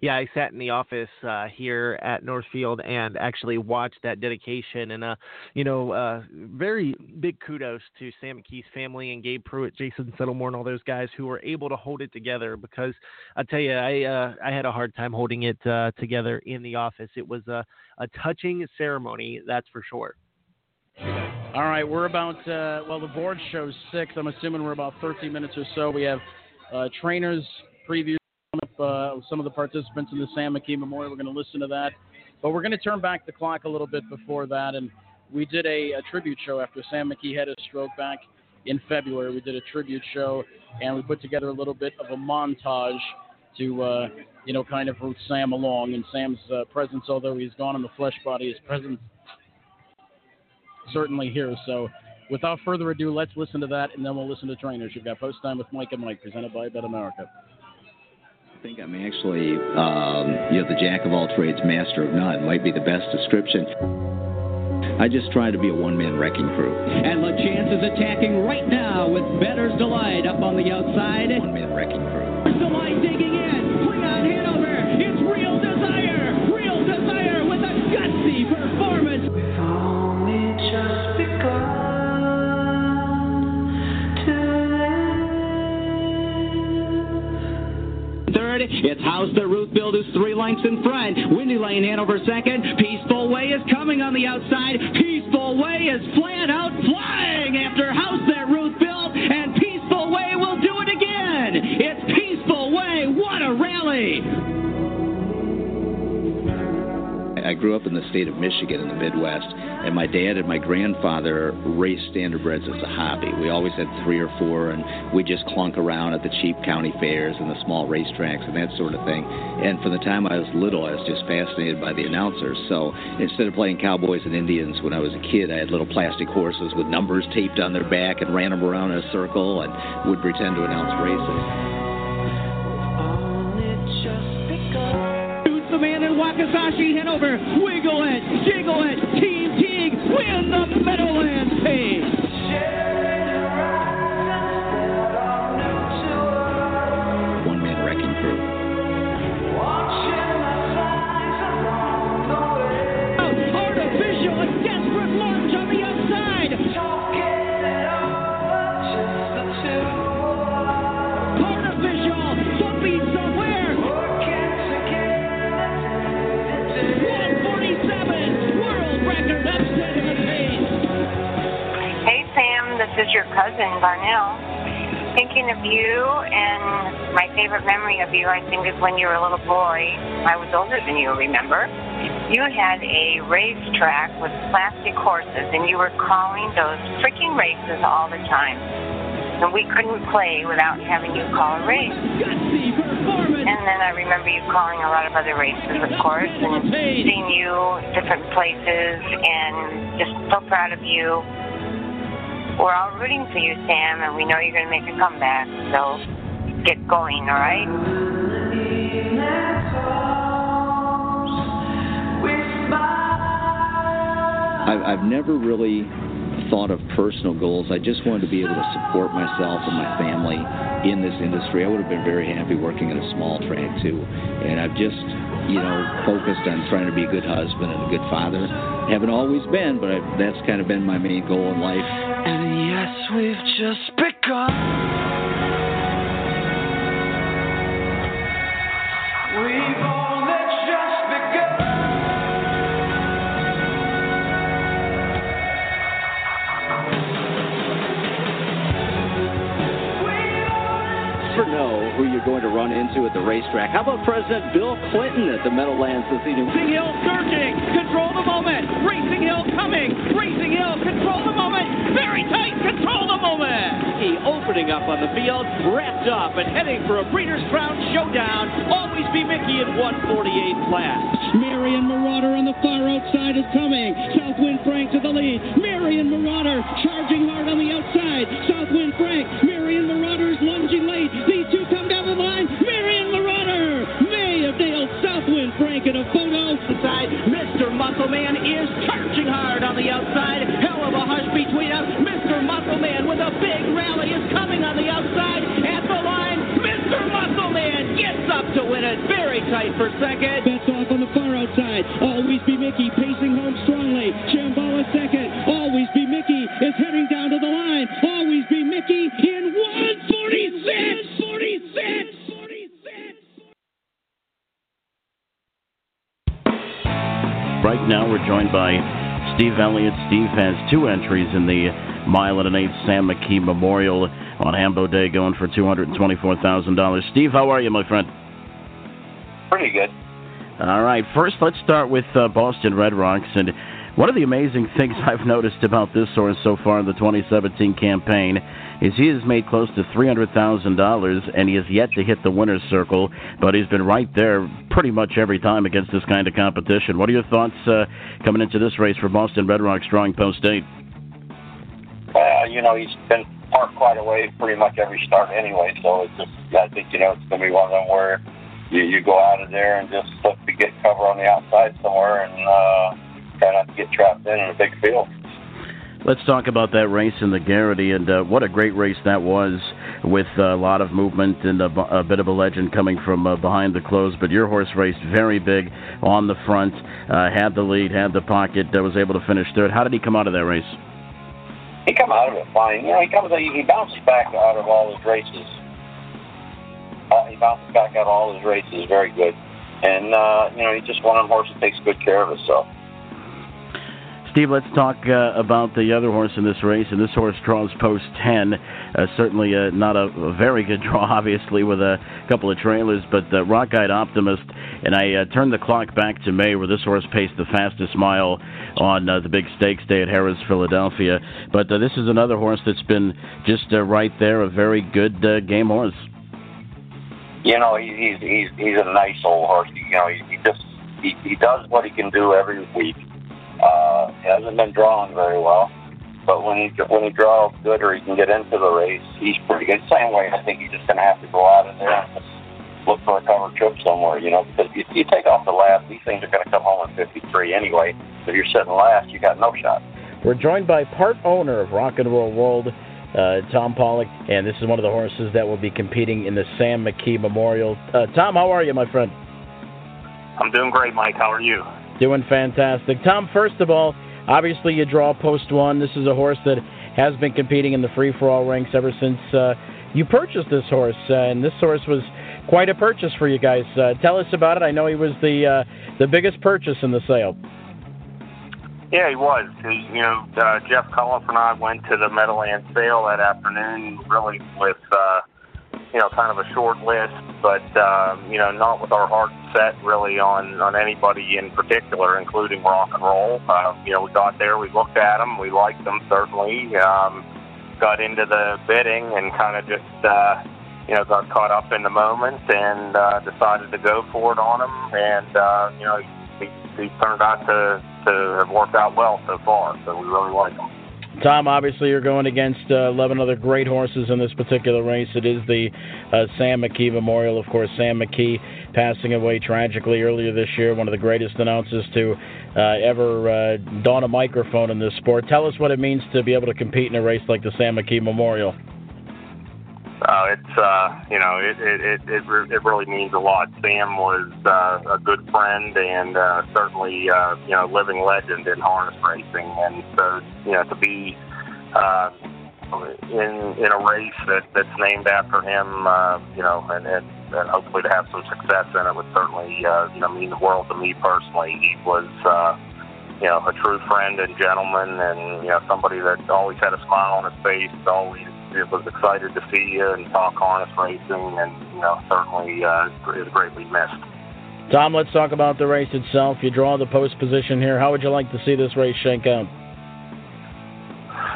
Yeah, I sat in the office uh, here at Northfield and actually watched that dedication. And, uh, you know, uh, very big kudos to Sam McKee's family and Gabe Prewitt, Jason Settlemoir, and all those guys who were able to hold it together. Because I tell you, I uh, I had a hard time holding it uh, together in the office. It was a, a touching ceremony, that's for sure. All right, we're about, uh, well, the board shows six. I'm assuming we're about 13 minutes or so. We have uh, trainers previews up uh, some of the participants in the Sam McKee Memorial. We're going to listen to that. But we're going to turn back the clock a little bit before that. And we did a, a tribute show after Sam McKee had a stroke back in February. We did a tribute show, and we put together a little bit of a montage to, uh, you know, kind of root Sam along. And Sam's uh, presence, although he's gone in the flesh body, his presence certainly here. So without further ado, let's listen to that, and then we'll listen to trainers. You've got Post Time with Mike and Mike, presented by Bet America. I think I'm actually, um, you know, the jack of all trades, master of none. Might be the best description. I just try to be a one-man wrecking crew. And LaChance is attacking right now with Bettor's Delight up on the outside. One-man wrecking crew. Bettor's Delight digging in. Bring on Hanover. It's House the Ruth Build is three lengths in front. Windy Lane Hanover second. Peaceful Way is coming on the outside. Peaceful Way is flat out flying after House that Ruth built, and Peaceful Way will do it again. It's Peaceful Way. What a rally! I grew up in the state of Michigan in the Midwest, and my dad and my grandfather raced standardbreds as a hobby. We always had three or four, and we just clunk around at the cheap county fairs and the small racetracks and that sort of thing. And from the time I was little, I was just fascinated by the announcers. So instead of playing cowboys and Indians when I was a kid, I had little plastic horses with numbers taped on their back and ran them around in a circle and would pretend to announce races. Shoots the man in Wakizashi, Hanover. Wiggle it, jiggle it. Team Win the Meadowlands Pace. This is your cousin Garnell. Thinking of you and my favorite memory of you, I think, is when you were a little boy. I was older than you, remember? You had a racetrack with plastic horses, and you were calling those freaking races all the time. And we couldn't play without having you call a race. And then I remember you calling a lot of other races, of course, and seeing you different places, and just so proud of you. We're all rooting for you, Sam, and we know you're going to make a comeback. So get going, all right? I've, never really thought of personal goals. I just wanted to be able to support myself and my family in this industry. I would have been very happy working in a small track too. And I've just, you know, focused on trying to be a good husband and a good father. Haven't always been, but I've, that's kind of been my main goal in life. And yes, we've just begun. We've never who you're going to run into at the racetrack. How about President Bill Clinton at the Meadowlands this evening? Racing Hill surging, control the moment. Racing Hill coming, Racing Hill control the moment. Very tight, control the moment. He opening up on the field, wrapped up and heading for a Breeders' Crown showdown. Always B Miki in 148 class. Marion Marauder on the far outside is coming. Southwind Frank to the lead. Marion Marauder charging hard on the outside. Southwind Frank. Marion Marauder is lunging late. These In a photo. Inside, Mr. Muscle Man is charging hard on the outside. Hell of a hush between us. Mr. Muscle Man with a big rally is coming on the outside at the line. Mr. Muscle Man gets up to win it. Very tight for second. Bets off on the far outside. Always B Miki pacing home strongly. Chambala second. Always B Miki is heading down joined by Steve Elliott. Steve has two entries in the mile and an eighth Sam McKee Memorial on Hambo Day, going for two hundred and twenty-four thousand dollars. Steve, how are you, my friend? Pretty good. All right. First, let's start with uh, Boston Red Rocks. And one of the amazing things <laughs> I've noticed about this horse so far in the 2017 campaign is he has made close to $300,000 and he has yet to hit the winner's circle, but he's been right there pretty much every time against this kind of competition. What are your thoughts uh, coming into this race for Boston Red Rocks drawing post eight? Uh, you know, he's been parked quite a way pretty much every start anyway, so it's just, I think, you know, it's going to be one of them where you, you go out of there and just look to get cover on the outside somewhere and uh, try not to get trapped in in a big field. Let's talk about that race in the Gerrity, and uh, what a great race that was with a lot of movement and a, a bit of a legend coming from uh, behind the close. But your horse raced very big on the front, uh, had the lead, had the pocket, uh, was able to finish third. How did he come out of that race? He come out of it fine. You know, he comes, he bounces back out of all his races. Uh, he bounces back out of all his races very good, and uh, you know, he's just one horses that takes good care of himself. Steve, let's talk uh, about the other horse in this race, and this horse draws post 10. Uh, certainly uh, not a, a, very good draw, <laughs> obviously, with a couple of trailers, but uh, Rockeyed Optimist. And I uh, turned the clock back to May, where this horse paced the fastest mile on uh, the big stakes day at Harrah's, Philadelphia. But uh, this is another horse that's been just right there, a very good game horse. You know, he, he's he's he's a nice old horse. You know, he, he just he, he does what he can do every week uh, he hasn't been drawing very well, but when he when he draws good or he can get into the race, he's pretty good. Same way, I think he's just going to have to go out in there and just look for a cover trip somewhere, you know, because if you take off the last, these things are going to come home in 53 anyway. If you're sitting last, you got no shot. We're joined by part owner of Rock and Roll World, uh, Tom Pollock, and this is one of the horses that will be competing in the Sam McKee Memorial. Uh, Tom, how are you, my friend? I'm doing great, Mike. How are you? Doing fantastic. Tom, first of all, obviously you draw post one. This is a horse that has been competing in the free for all ranks ever since uh, you purchased this horse, uh, and this horse was quite a purchase for you guys. Uh, tell us about it. I know he was the uh, the biggest purchase in the sale. Yeah, he was. He, you know, uh, Jeff Culliff and I went to the Meadowlands sale that afternoon, really with uh, you know, kind of a short list, but um, you know, not with our heart set really on on anybody in particular, including rock and roll. Uh, you know, we got there, we looked at them, we liked them certainly. Um, got into the bidding and kind of just uh, you know got caught up in the moment and uh, decided to go for it on them, and uh, you know, he, he turned out to to have worked out well so far. So we really like them. Tom, obviously, you're going against uh, 11 other great horses in this particular race. It is the uh, Sam McKee Memorial. Of course, Sam McKee passing away tragically earlier this year, one of the greatest announcers to uh, ever uh, don a microphone in this sport. Tell us what it means to be able to compete in a race like the Sam McKee Memorial. Uh, it's uh, you know it it it it, it really means a lot. Sam was uh, a good friend and uh, certainly uh, you know living legend in harness racing, and so you know to be uh, in in a race that that's named after him, uh, you know, and, and and hopefully to have some success in it would certainly uh, you know mean the world to me personally. He was. Uh, you know, a true friend and gentleman, and you know, somebody that always had a smile on his face, always was excited to see you and talk harness racing, and you know certainly uh, is greatly missed. Tom, let's talk about the race itself. You draw the post position here. How would you like to see this race shake out?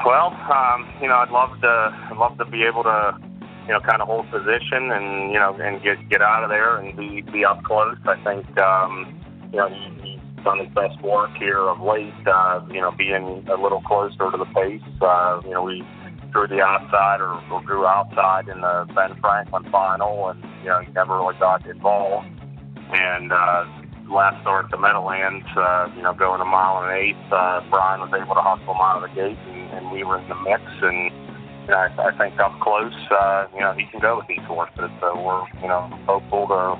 Well, um, you know, I'd love to, I'd love to be able to, you know, kind of hold position and you know, and get get out of there and be be up close. I think, um, you know, he, he's done his best work here of late. Uh, you know, being a little closer to the pace. Uh, you know, we drew the outside or, or drew outside in the Ben Franklin final, and you know he never really got involved. And uh, last start at the Meadowlands, uh, you know, going a mile and an eighth, uh, Brian was able to hustle him out of the gate, and, and we were in the mix. And you know, I, I think up close, uh, you know, he can go with these horses. So we're, you know, hopeful to,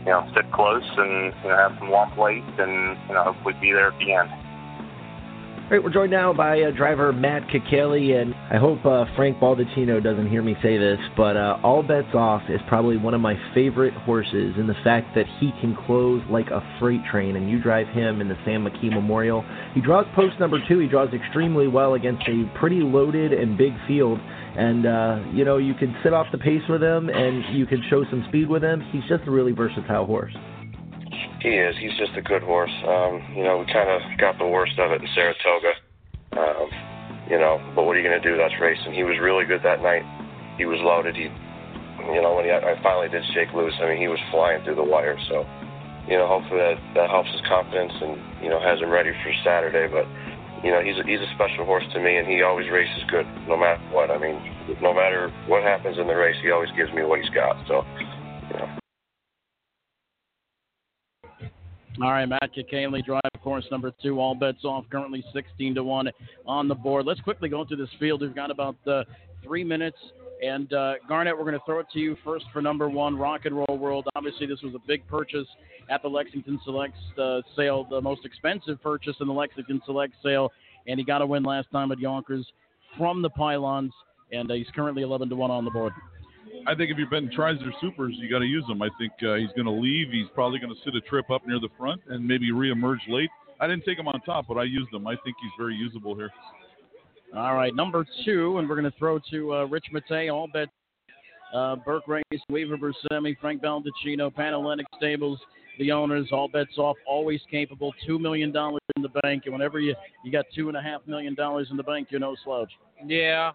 you know, sit close and you know have some lump weight, and you know, hopefully be there at the end. All right, we're joined now by uh, driver Matt Kakaley, and I hope uh, Frank Baldacchino doesn't hear me say this, but uh, All Bets Off is probably one of my favorite horses in the fact that he can close like a freight train, and you drive him in the Sam McKee Memorial. He draws post number two. He draws extremely well against a pretty loaded and big field, and uh, you know you can sit off the pace with him, and you can show some speed with him. He's just a really versatile horse. He is. He's just a good horse. Um, you know, we kind of got the worst of it in Saratoga. Um, you know, but what are you going to do? That's racing. He was really good that night. He was loaded. He, you know, when he, I finally did shake loose, I mean, he was flying through the wire. So, you know, hopefully that, that helps his confidence and you know has him ready for Saturday. But you know, he's a, he's a special horse to me, and he always races good, no matter what. I mean, no matter what happens in the race, he always gives me what he's got. So, you know. All right, Matt Kakaley, drive course number two. All bets off. Currently 16 to one on the board. Let's quickly go through this field. We've got about uh, three minutes. And uh, Garnet, we're going to throw it to you first for number one, Rock and Roll World. Obviously, this was a big purchase at the Lexington Select uh, sale, the most expensive purchase in the Lexington Select sale, and he got a win last time at Yonkers from the Pylons, and uh, he's currently 11 to one on the board. I think if you've been tries or supers, you got to use them. I think uh, he's going to leave. He's probably going to sit a trip up near the front and maybe reemerge late. I didn't take him on top, but I used him. I think he's very usable here. All right, number two, and we're going to throw to uh, Rich Matei, all bet. Uh, Burke Race, Weaver Bruscemi, Frank Baldacchino, Panhellenic Stables, the owners, all bets off, always capable, $2 million in the bank. And whenever you, you got $2.5 million in the bank, you're no slouch. Yeah.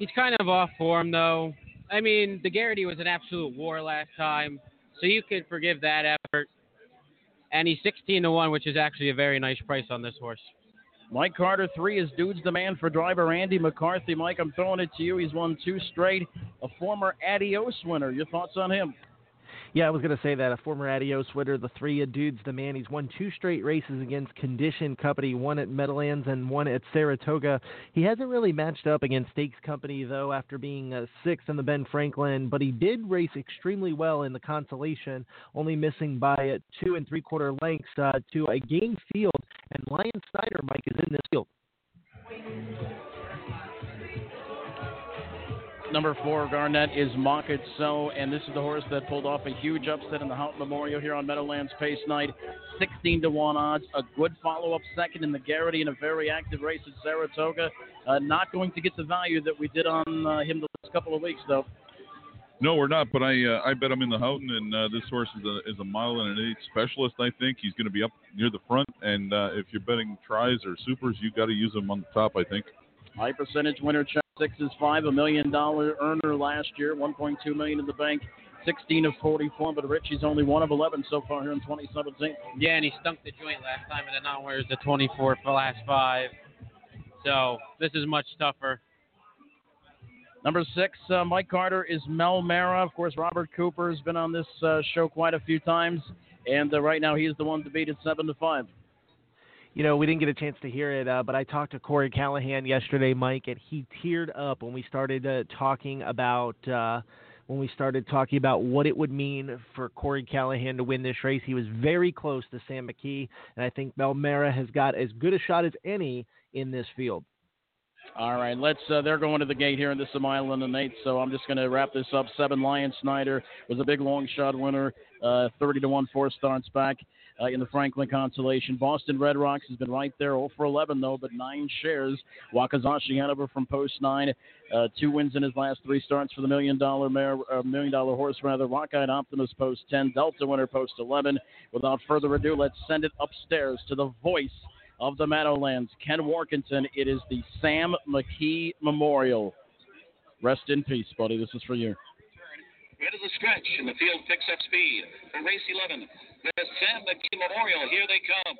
He's kind of off form, though. I mean, the Gerrity was an absolute war last time, so you can forgive that effort. And he's 16 to 1, which is actually a very nice price on this horse. Mike Carter, three is Dude's the man for driver Andy McCarthy. Mike, I'm throwing it to you. He's won two straight, a former Adios winner. Your thoughts on him? Yeah, I was going to say that. A former Adios winner, the three of dudes, the man. He's won two straight races against Condition Company, one at Meadowlands and one at Saratoga. He hasn't really matched up against Stakes Company, though, after being uh, sixth in the Ben Franklin, but he did race extremely well in the Consolation, only missing by uh, two and three quarter lengths uh, to a game field. And Lion Snyder, Mike, is in this field. Number four, Garnet, is Mach It So, and this is the horse that pulled off a huge upset in the Haughton Memorial here on Meadowlands Pace Night. 16 to 1 odds. A good follow up second in the Gerrity in a very active race at Saratoga. Uh, not going to get the value that we did on uh, him the last couple of weeks, though. No, we're not. But I uh, I bet him in the Haughton, and uh, this horse is a is a mile and an eighth specialist. I think he's going to be up near the front. And uh, if you're betting tries or supers, you've got to use him on the top. I think. High percentage winner six is five, a million dollar earner last year, 1.2 million in the bank. 16 of 44, but Richie's only one of 11 so far here in 2017. Yeah, and he stunk the joint last time, and then now wears the 24 for the last five. So this is much tougher. Number six, uh, Mike Carter is Mel Mara. Of course, Robert Cooper has been on this uh, show quite a few times, and uh, right now he's the one to beat at seven to five. You know, we didn't get a chance to hear it, uh, but I talked to Corey Callahan yesterday, Mike, and he teared up when we started uh, talking about uh, when we started talking about what it would mean for Corey Callahan to win this race. He was very close to Sam McKee, and I think Mel Mara has got as good a shot as any in this field. All right, let's. Uh, they're going to the gate here, and this is and an eighth. So I'm just going to wrap this up. Seven Lion Snyder was a big long shot winner, uh, 30 to one, four starts back uh, in the Franklin Consolation. Boston Red Rocks has been right there, 0 for 11 though, but nine shares. Wakizashi Hanover from post nine, uh, two wins in his last three starts for the million dollar mare, uh, million dollar horse rather. Rockeyed Optimist post 10, Delta winner post 11. Without further ado, let's send it upstairs to the voice of the Meadowlands, Ken Warkentin. It is the Sam McKee Memorial. Rest in peace, buddy. This is for you. Into the stretch, and the field picks up speed for race 11. The Sam McKee Memorial. Here they come.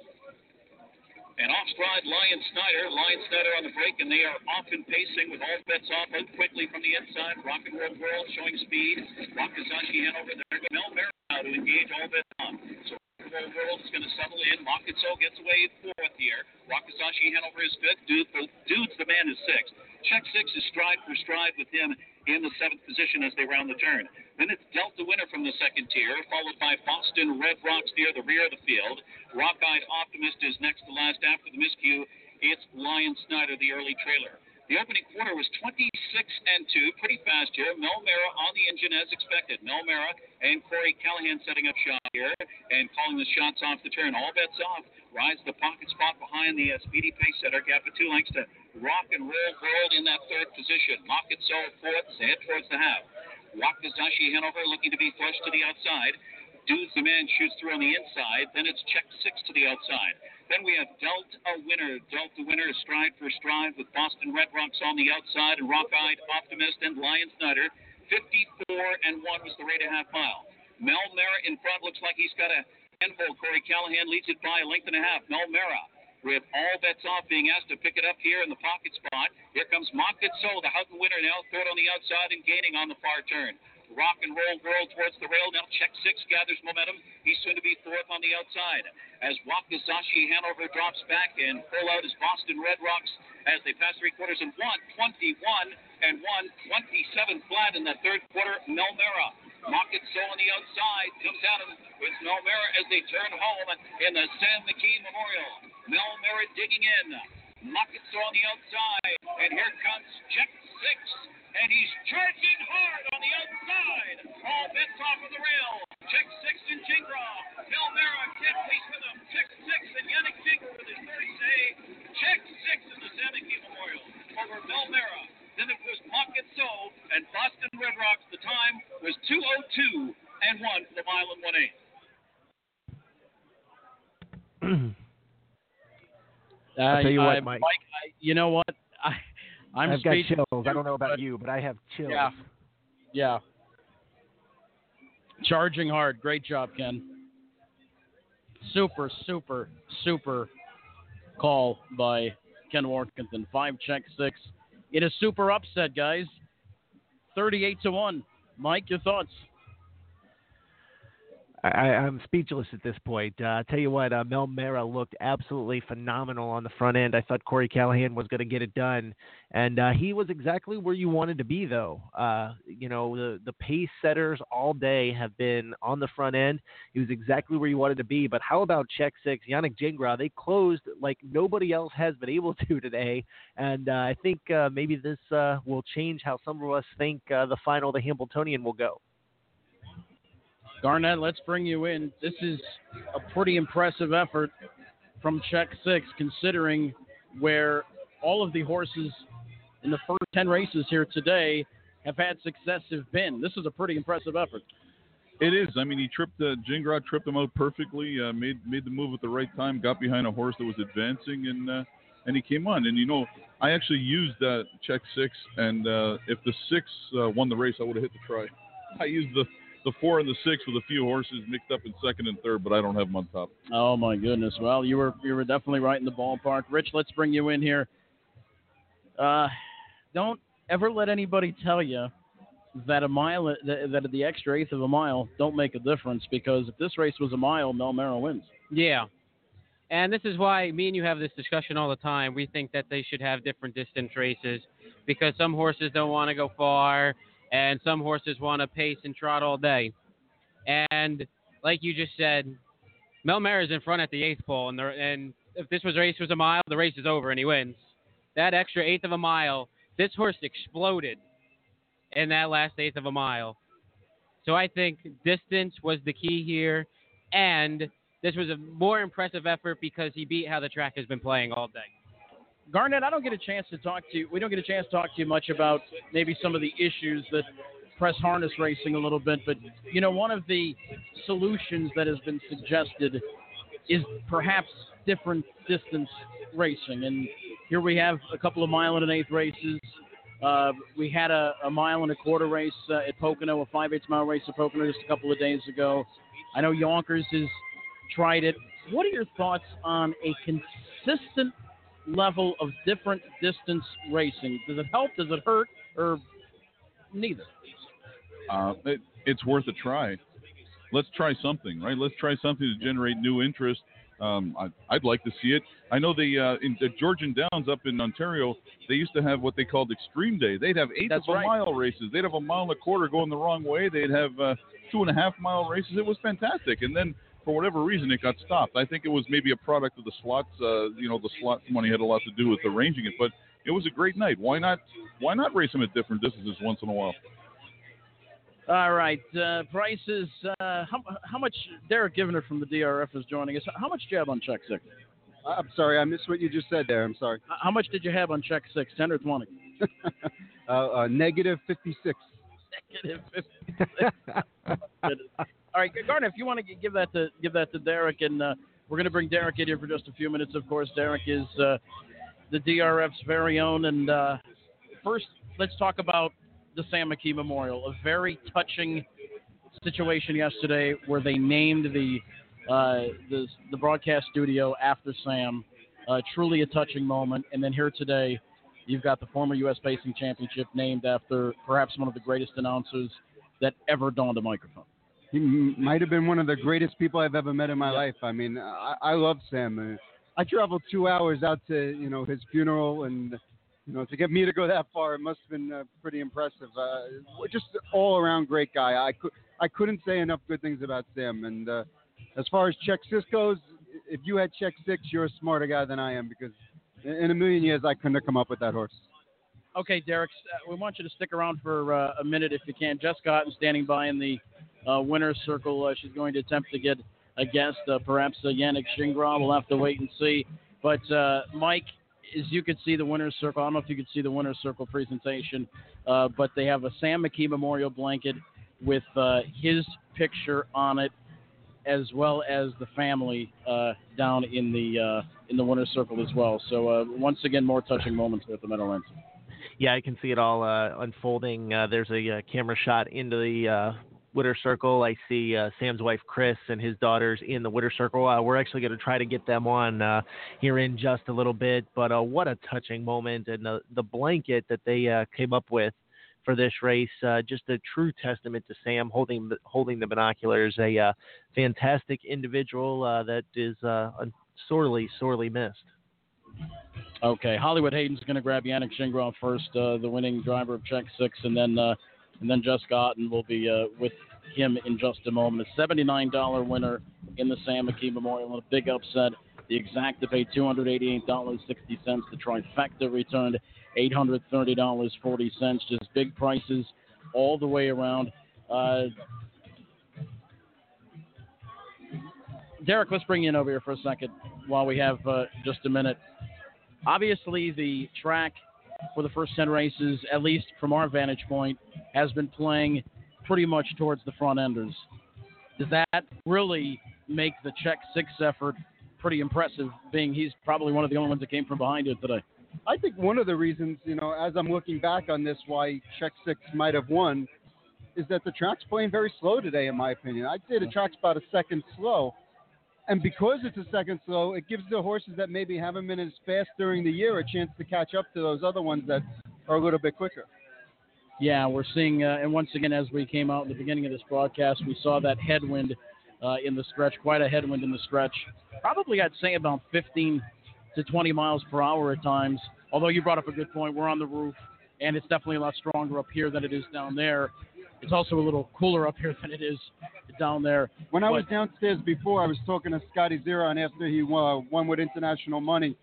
And off stride, Lion Snyder. Lion Snyder on the break, and they are off and pacing with all bets off out quickly from the inside. Rock and Roll showing speed. Wakizashi Hanover there. Mel Merrill to engage all bets on. So Is going to settle in. Mach It So gets away fourth here. Wakizashi Hanover is fifth. Dudes, Dudes the man is sixth. Check six is stride for stride with him in the seventh position as they round the turn. Then it's Delta Winner from the second tier, followed by Boston Red Rocks near the rear of the field. Rock Rockeyed Optimist is next to last after the miscue. It's Lion Snyder, the early trailer. The opening quarter was 26 and 2, pretty fast here. Mel Mara on the engine as expected. Mel Mara and Corey Callahan setting up shot here and calling the shots off the turn. All bets off. Rise the pocket spot behind the uh, speedy pace setter. Gap of two lengths to Rock and Roll World in that third position. Mach It So fourth, head towards the half. Wakizashi Hanover looking to be flush to the outside. Dudes the man shoots through on the inside. Then it's check six to the outside. Then we have Delta Winner. Delta Winner stride for stride with Boston Red Rocks on the outside and Rockeyed Optimist and Lion Snyder. 54 and 1 was the rate of half mile. Mel Mara in front looks like he's got a handful. Corey Callahan leads it by a length and a half. Mel Mara with all bets off being asked to pick it up here in the pocket spot. Here comes Mach It So, the Haughton winner now, third on the outside and gaining on the far turn. Rock and roll world towards the rail. Now check six gathers momentum. He's soon to be fourth on the outside. As Wakizashi Hanover drops back and pull out his Boston Red Rocks as they pass three quarters and one, 21 and one, 27 flat in the third quarter. Melmera. Mach It So on the outside comes out with Mel Mara as they turn home in the Sam McKee Memorial. Mel Mara digging in. Mach It So on the outside. And here comes check six and he's charging hard on the outside. All bets off of the rail. Check six and Gingras. Mel Mara can't place with him. Check six and Yannick Gingras with his third say. Check six in the Sam McKee Memorial over Mel Mara. Then it was Pocket So and Boston Red Rocks. The time was 202 and 1 for the mile and 1 8. Uh, <clears throat> I'll tell you what, I- Mike. I, you know what? I'm I've got chills. I don't know about but- you, but I have chills. Yeah. Yeah. Charging hard. Great job, Ken. Super, super, super call by Ken Warkentin. Five check six. It is super upset, guys. 38 to 1. Mike, your thoughts? I, I'm speechless at this point. Uh, tell you what, uh, Mel Mara looked absolutely phenomenal on the front end. I thought Corey Callahan was going to get it done, and uh, he was exactly where you wanted to be, though. Uh, you know, the the pace setters all day have been on the front end. He was exactly where you wanted to be. But how about Check Six, Yannick Gingras? They closed like nobody else has been able <laughs> to today, and uh, I think uh, maybe this uh, will change how some of us think the final, the Hambletonian will go. Garnet, let's bring you in. This is a pretty impressive effort from Check Six, considering where all of the horses in the first 10 races here today have had success have been. This is a pretty impressive effort. It is. I mean, he tripped uh, Gingras tripped him out perfectly. Uh, made made the move at the right time. Got behind a horse that was advancing, and uh, and he came on. And you know, I actually used uh, check six, and uh, if the six uh, won the race, I would have hit the try. I used the the four and the six with a few horses mixed up in second and third, but I don't have them on top. Oh my goodness! Well, you were you were definitely right in the ballpark. Rich, let's bring you in here. Uh, don't ever let anybody tell you that a mile that, that the extra eighth of a mile don't make a difference because if this race was a mile, Mel Mara wins. Yeah. And this is why me and you have this discussion all the time. We think that they should have different distance races because some horses don't want to go far and some horses want to pace and trot all day. And like you just said, Mel is in front at the eighth pole, and, and if this was race was a mile, the race is over and he wins. That extra eighth of a mile, this horse exploded in that last eighth of a mile. So I think distance was the key here, and this was a more impressive effort because he beat how the track has been playing all day. Garnet, I don't get a chance to talk to you. We don't get a chance to talk to you much about maybe some of the issues that press harness racing a little bit, but you know, one of the solutions that has been suggested is perhaps different distance racing. And here we have a couple of mile and an eighth races. Uh, we had a, a, mile and a quarter race uh, at Pocono, a five eighths mile race at Pocono just a couple of days ago. I know Yonkers has tried it. What are your thoughts on a consistent level of different distance racing? Does it help? Does it hurt? Or neither? Uh, it, it's worth a try. let's try something, right? Let's try something to generate new interest. Um, I, I'd like to see it. I know the uh, in the Georgian Downs up in Ontario, they used to have what they called Extreme Day. They'd have eight That's of a right. mile races. They'd have a mile and a quarter going the wrong way. They'd have uh, two and a half mile races. It was fantastic. And then for whatever reason, it got stopped. I think it was maybe a product of the slots. Uh, you know, the slot money had a lot to do with arranging it. But it was a great night. Why not? Why not race them at different distances once in a while? All right, uh, prices. Uh, how, how much? Derek Giwner from the DRF is joining us. How much do you have on check six? I'm sorry, I missed what you just said there. I'm sorry. How much did you have on check six? Ten or twenty? <laughs> uh, uh, negative 56. Negative 56. <laughs> All right, Gardner, if you want to give that to give that to Derek, and uh, we're going to bring Derek in here for just a few minutes. Of course, Derek is uh, the DRF's very own. And uh, first, let's talk about the Sam McKee Memorial. A very touching situation yesterday where they named the uh, the, the broadcast studio after Sam. Uh, truly a touching moment. And then here today, you've got the former U.S. Pacing Championship named after perhaps one of the greatest announcers that ever donned a microphone. He m- might have been one of the greatest people I've ever met in my life. I mean, I, I love Sam. Uh, I traveled two hours out to you know his funeral, and you know to get me to go that far, it must have been uh, pretty impressive. Uh, just all around great guy. I could I couldn't say enough good things about Sam. And uh, as far as Check Six goes, if you had Check Six, you're a smarter guy than I am because in a million years I couldn't have come up with that horse. Okay, Derek, uh, we want you to stick around for uh, a minute if you can. Jessica Otten standing by in the uh, winner's circle. Uh, she's going to attempt to get a guest, uh, perhaps uh, Yannick Gingras. We'll have to wait and see. But Mike, as you could see the winner's circle, I don't know if you could see the winner's circle presentation, but they have a Sam McKee memorial blanket with his picture on it, as well as the family down in the in the winner's circle as well. So once again, more touching moments here at the Meadowlands. Yeah, I can see it all uh, unfolding. Uh, there's a uh, camera shot into the uh, Witter Circle. I see uh, Sam's wife Chris and his daughters in the Witter Circle. Uh, we're actually going to try to get them on uh, here in just a little bit. But uh, what a touching moment, and the the blanket that they uh, came up with for this race, just a true testament to Sam holding holding the binoculars. A fantastic individual that is sorely sorely missed. Okay, Hollywood Hayden's going to grab Yannick Gingras first, uh, the winning driver of Check Six, and then uh, and then Jessica Otten will be uh, with him in just a moment. A seventy-nine dollar winner in the Sam McKee Memorial, a big upset. The exact dollars sixty cents. The trifecta returned eight hundred thirty dollars forty cents. Just big prices all the way around. Uh, Derek, let's bring you in over here for a second while we have uh, just a minute. Obviously, the track for the first 10 races, at least from our vantage point, has been playing pretty much towards the front enders. Does that really make the check six effort pretty impressive, being he's probably one of the only ones that came from behind it today? I think one of the reasons, you know, as I'm looking back on this, why Check Six might have won, is that the track's playing very slow today, in my opinion. I'd say the track's about a second slow. And because it's a second slow, it gives the horses that maybe haven't been as fast during the year a chance to catch up to those other ones that are a little bit quicker. Yeah, we're seeing, uh, and once again, as we came out in the beginning of this broadcast, we saw that headwind uh, in the stretch, quite a headwind in the stretch. Probably, I'd say about 15 to 20 miles per hour at times. Although you brought up a good point, we're on the roof, and it's definitely a lot stronger up here than it is down there. It's also a little cooler up here than it is down there. When I was downstairs before, I was talking to Scotty Zeron after he uh, won with international money.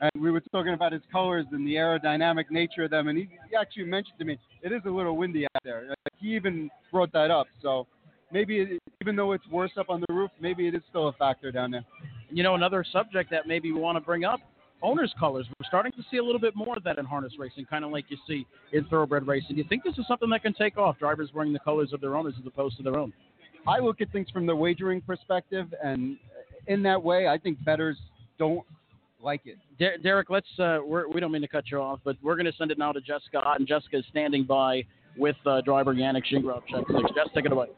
And we were talking about his colors and the aerodynamic nature of them. And he, he actually mentioned to me, it is a little windy out there. Like, he even brought that up. So maybe, it, even though it's worse up on the roof, maybe it is still a factor down there. you know, another subject that maybe we want to bring up owners' colors. We're starting to see a little bit more of that in harness racing, kind of like you see in thoroughbred racing. Do you think this is something that can take off? Drivers wearing the colors of their owners as opposed to their own. I look at things from the wagering perspective, and in that way, I think betters don't like it. Der- Derek, let's. Uh, we're, we don't mean to cut you off, but we're going to send it now to Jessica Ott, and Jessica is standing by with uh, driver Yannick Gingras of Check Six. Jess, take it away.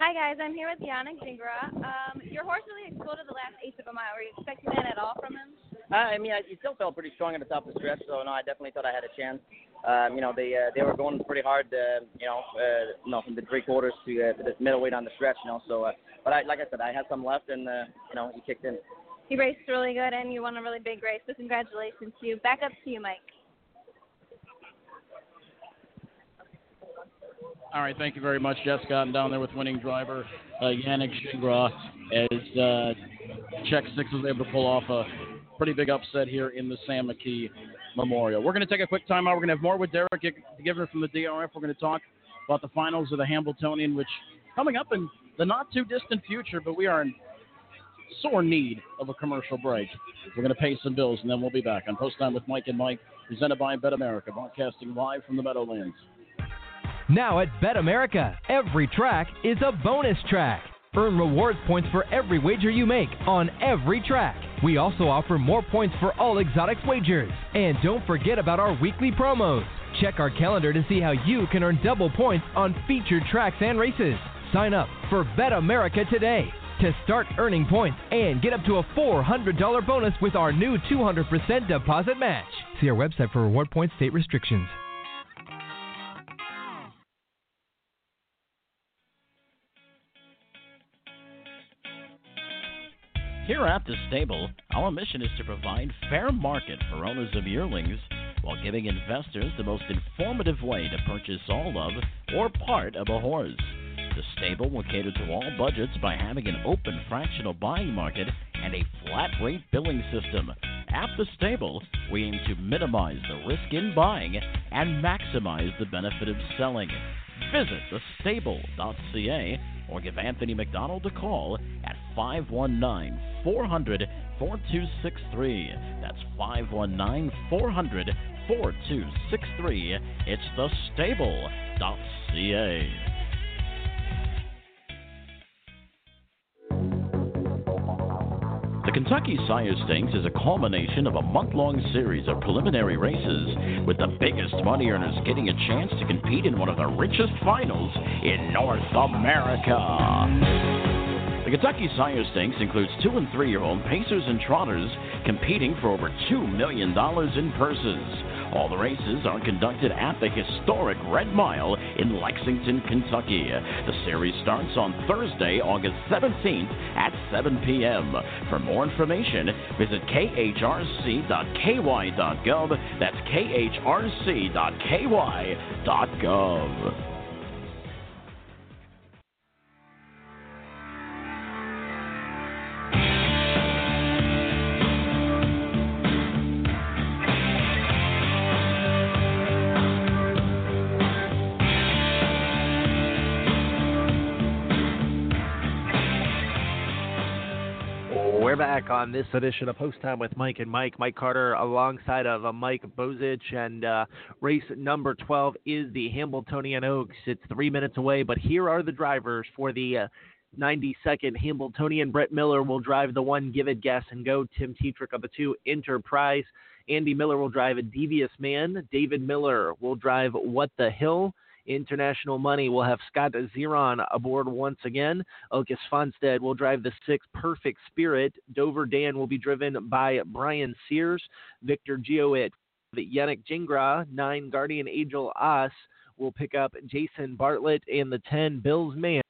Hi guys, I'm here with Yannick Gingras. Um, your horse really exploded the last eighth of a mile. Were you expecting that at all from him? Uh, I mean, I, he still felt pretty strong at the top of the stretch, so no, I definitely thought I had a chance. Um, you know, they uh, they were going pretty hard, uh, you know, uh, you know, from the three quarters to, uh, to the middleweight on the stretch, you know. So, uh, but I, like I said, I had some left, and uh, you know, he kicked in. You raced really good and you won a really big race. So congratulations to you. Back up to you, Mike. All right, thank you very much, Jess. Gotten down there with winning driver uh, Yannick Gingras as uh, Check Six was able to pull off a pretty big upset here in the Sam McKee Memorial. We're going to take a quick timeout. We're going to have more with Derek Giwner from the DRF. We're going to talk about the finals of the Hambletonian, which coming up in the not too distant future, but we are in sore need of a commercial break. We're going to pay some bills, and then we'll be back on Post Time with Mike and Mike, presented by Bet America, broadcasting live from the Meadowlands. Now at Bet America, every track is a bonus track. Earn rewards points for every wager you make on every track. We also offer more points for all exotics wagers. And don't forget about our weekly promos. Check our calendar to see how you can earn double points on featured tracks and races. Sign up for Bet America today to start earning points and get up to a $400 bonus with our new 200% deposit match. See our website for reward points state restrictions. Here at the stable, our mission is to provide fair market for owners of yearlings while giving investors the most informative way to purchase all of or part of a horse. The stable will cater to all budgets by having an open fractional buying market and a flat rate billing system. At the stable, we aim to minimize the risk in buying and maximize the benefit of selling. Visit thestable.ca or give Anthony McDonald a call at 519 400 4263. That's 519 400 4263. It's thestable.ca. The Kentucky Sire Stakes is a culmination of a month long series of preliminary races, with the biggest money earners getting a chance to compete in one of the richest finals in North America. The Kentucky Sire Stakes includes two and three year old pacers and trotters competing for over $2 million in purses. All the races are conducted at the historic Red Mile in Lexington, Kentucky. The series starts on Thursday, August 17th at 7 p.m. For more information, visit khrc.ky.gov. That's khrc.ky.gov. back on this edition of Post Time with Mike and Mike. Mike Carter alongside of uh, Mike Bozich, and uh, race number 12 is the Hambletonian Oaks. It's three minutes away, but here are the drivers for the uh, 92nd Hambletonian. Brett Miller will drive the one Give It Gas and Go. Tim Tetrick of the two Enterprise. Andy Miller will drive a Devious Man. David Miller will drive What the Hill. International Moni will have Scott Zeron aboard once again. Åke Svanstedt will drive the six Perfect Spirit. Dover Dan will be driven by Brian Sears. Victor Geowit, Yannick Gingras, nine Guardian Angel As will pick up Jason Bartlett, and the 10 Bills Man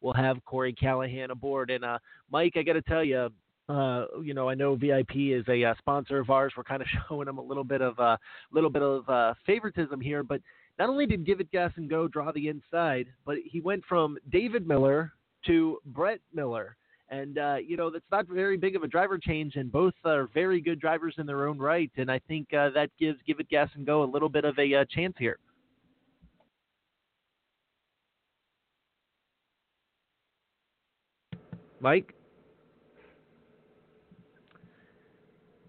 will have Corey Callahan aboard. And uh, Mike, I got to tell you, uh, you know, I know VIP is a uh, sponsor of ours. We're kind of <laughs> showing them a little bit of a uh, little bit of uh, favoritism here, but not only did Give It Gas and Go draw the inside, but he went from David Miller to Brett Miller. And, uh, you know, that's not very big of a driver change, and both are very good drivers in their own right. And I think uh, that gives Give It Gas and Go a little bit of a uh, chance here. Mike?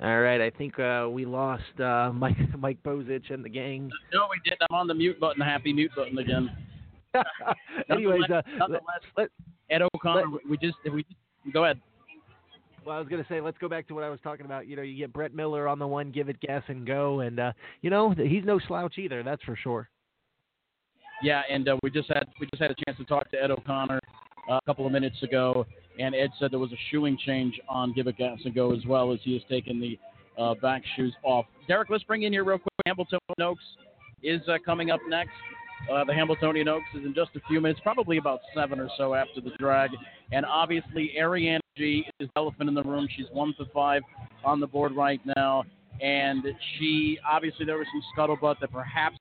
All right, I think uh, we lost uh, <laughs> Mike Mike Bozich and the gang. No, we did. I'm on the mute button, happy mute button again. <laughs> Anyways, uh, nonetheless, let, Ed O'Connor, we just we just, go ahead. Well, I was going to say, let's go back to what I was talking about. You know, you get Brett Miller on the one, give it gas and go, and uh, you know he's no slouch either. That's for sure. Yeah, and uh, we just had we just had a chance to talk to Ed O'Connor uh, a couple of minutes ago, and Ed said there was a shoeing change on Give It Gas and Go as well as he has taken the uh, back shoes off. Derek, let's bring in here real quick. Hamilton Oaks is uh, coming up next. Uh, the Hambletonian Oaks is in just a few minutes, probably about seven or so after the drag. And obviously, Ariana G is the elephant in the room. She's one to five on the board right now. And she, obviously, there was some scuttlebutt that perhaps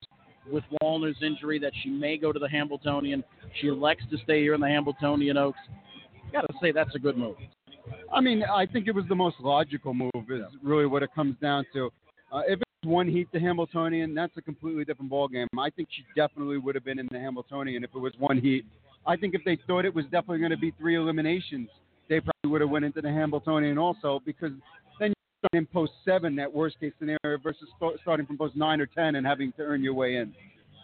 with Walner's injury that she may go to the Hambletonian. She elects to stay here in the Hambletonian Oaks. Got to say, that's a good move. I mean, I think it was the most logical move. Is really what it comes down to. Uh, if it's one heat to Hambletonian, that's a completely different ballgame. I think she definitely would have been in the Hambletonian if it was one heat. I think if they thought it was definitely going to be three eliminations, they probably would have went into the Hambletonian also because then you're starting in post seven, that worst case scenario, versus st- starting from post nine or ten and having to earn your way in.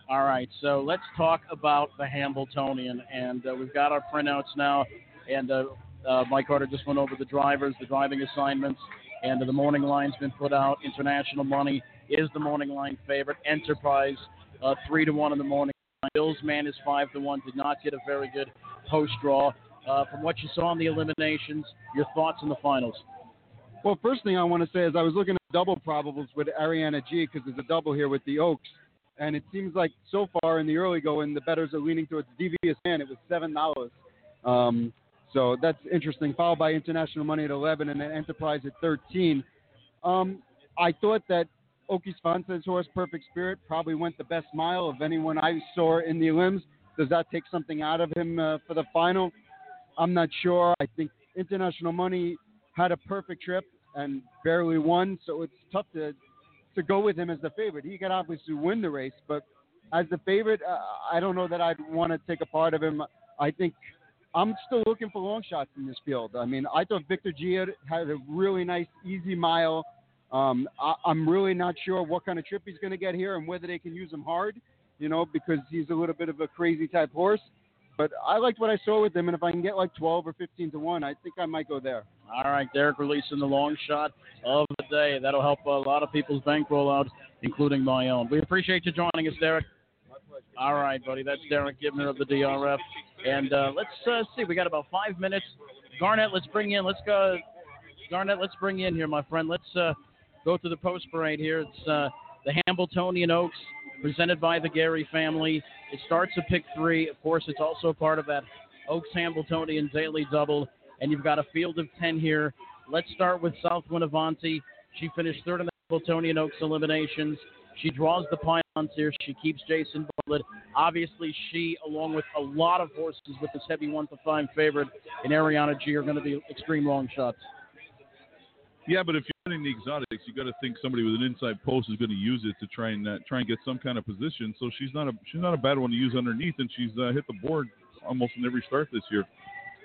All right, so let's talk about the Hambletonian, and uh, we've got our printouts now, and uh, uh, Mike Carter just went over the drivers, the driving assignments, and the morning line's been put out. International Moni is the morning line favorite. Enterprise uh, three to one in the morning. Bill's Man is five to one. Did not get a very good post draw. Uh, from what you saw in the eliminations, your thoughts on the finals? Well, first thing I want to say is I was looking at double probables with Ariana G because there's a double here with the Oaks, and it seems like so far in the early going the bettors are leaning towards Devious Man. It was seven dollars, um, so that's interesting. Followed by International Moni at eleven, and then Enterprise at thirteen. Um, I thought that Åke Svanstedt's horse, Perfect Spirit, probably went the best mile of anyone I saw in the limbs. Does that take something out of him uh, for the final? I'm not sure. I think International Money had a perfect trip and barely won, so it's tough to to go with him as the favorite. He could obviously win the race, but as the favorite, uh, I don't know that I'd want to take a part of him. I think I'm still looking for long shots in this field. I mean, I thought Victor G had, a really nice, easy mile. Um, I, I'm really not sure what kind of trip he's going to get here and whether they can use him hard, you know, because he's a little bit of a crazy type horse. But I liked what I saw with him, and if I can get like 12 or 15 to 1, I think I might go there. All right, Derek releasing the long shot of the day. That'll help a lot of people's bankroll out, including my own. We appreciate you joining us, Derek. All right, buddy. That's Derek Giwner of the DRF. And uh, let's uh, see. We got about five minutes. Garnet, let's bring in. Let's go. Garnet, let's bring in here, my friend. Let's uh, go to the post parade here. It's uh, the Hambletonian Oaks, presented by the Gary family. It starts at pick three. Of course, it's also part of that Oaks Hambletonian Daily Double. And you've got a field of 10 here. Let's start with South Winnevanti. She finished third in the Hambletonian Oaks eliminations. She draws the pylons here. She keeps Jason Bartlett. Obviously, she, along with a lot of horses with this heavy one to five favorite in Ariana G, are going to be extreme long shots. Yeah, but if you're running the exotics, you got to think somebody with an inside post is going to use it to try and uh, try and get some kind of position. So she's not a she's not a bad one to use underneath, and she's uh, hit the board almost in every start this year.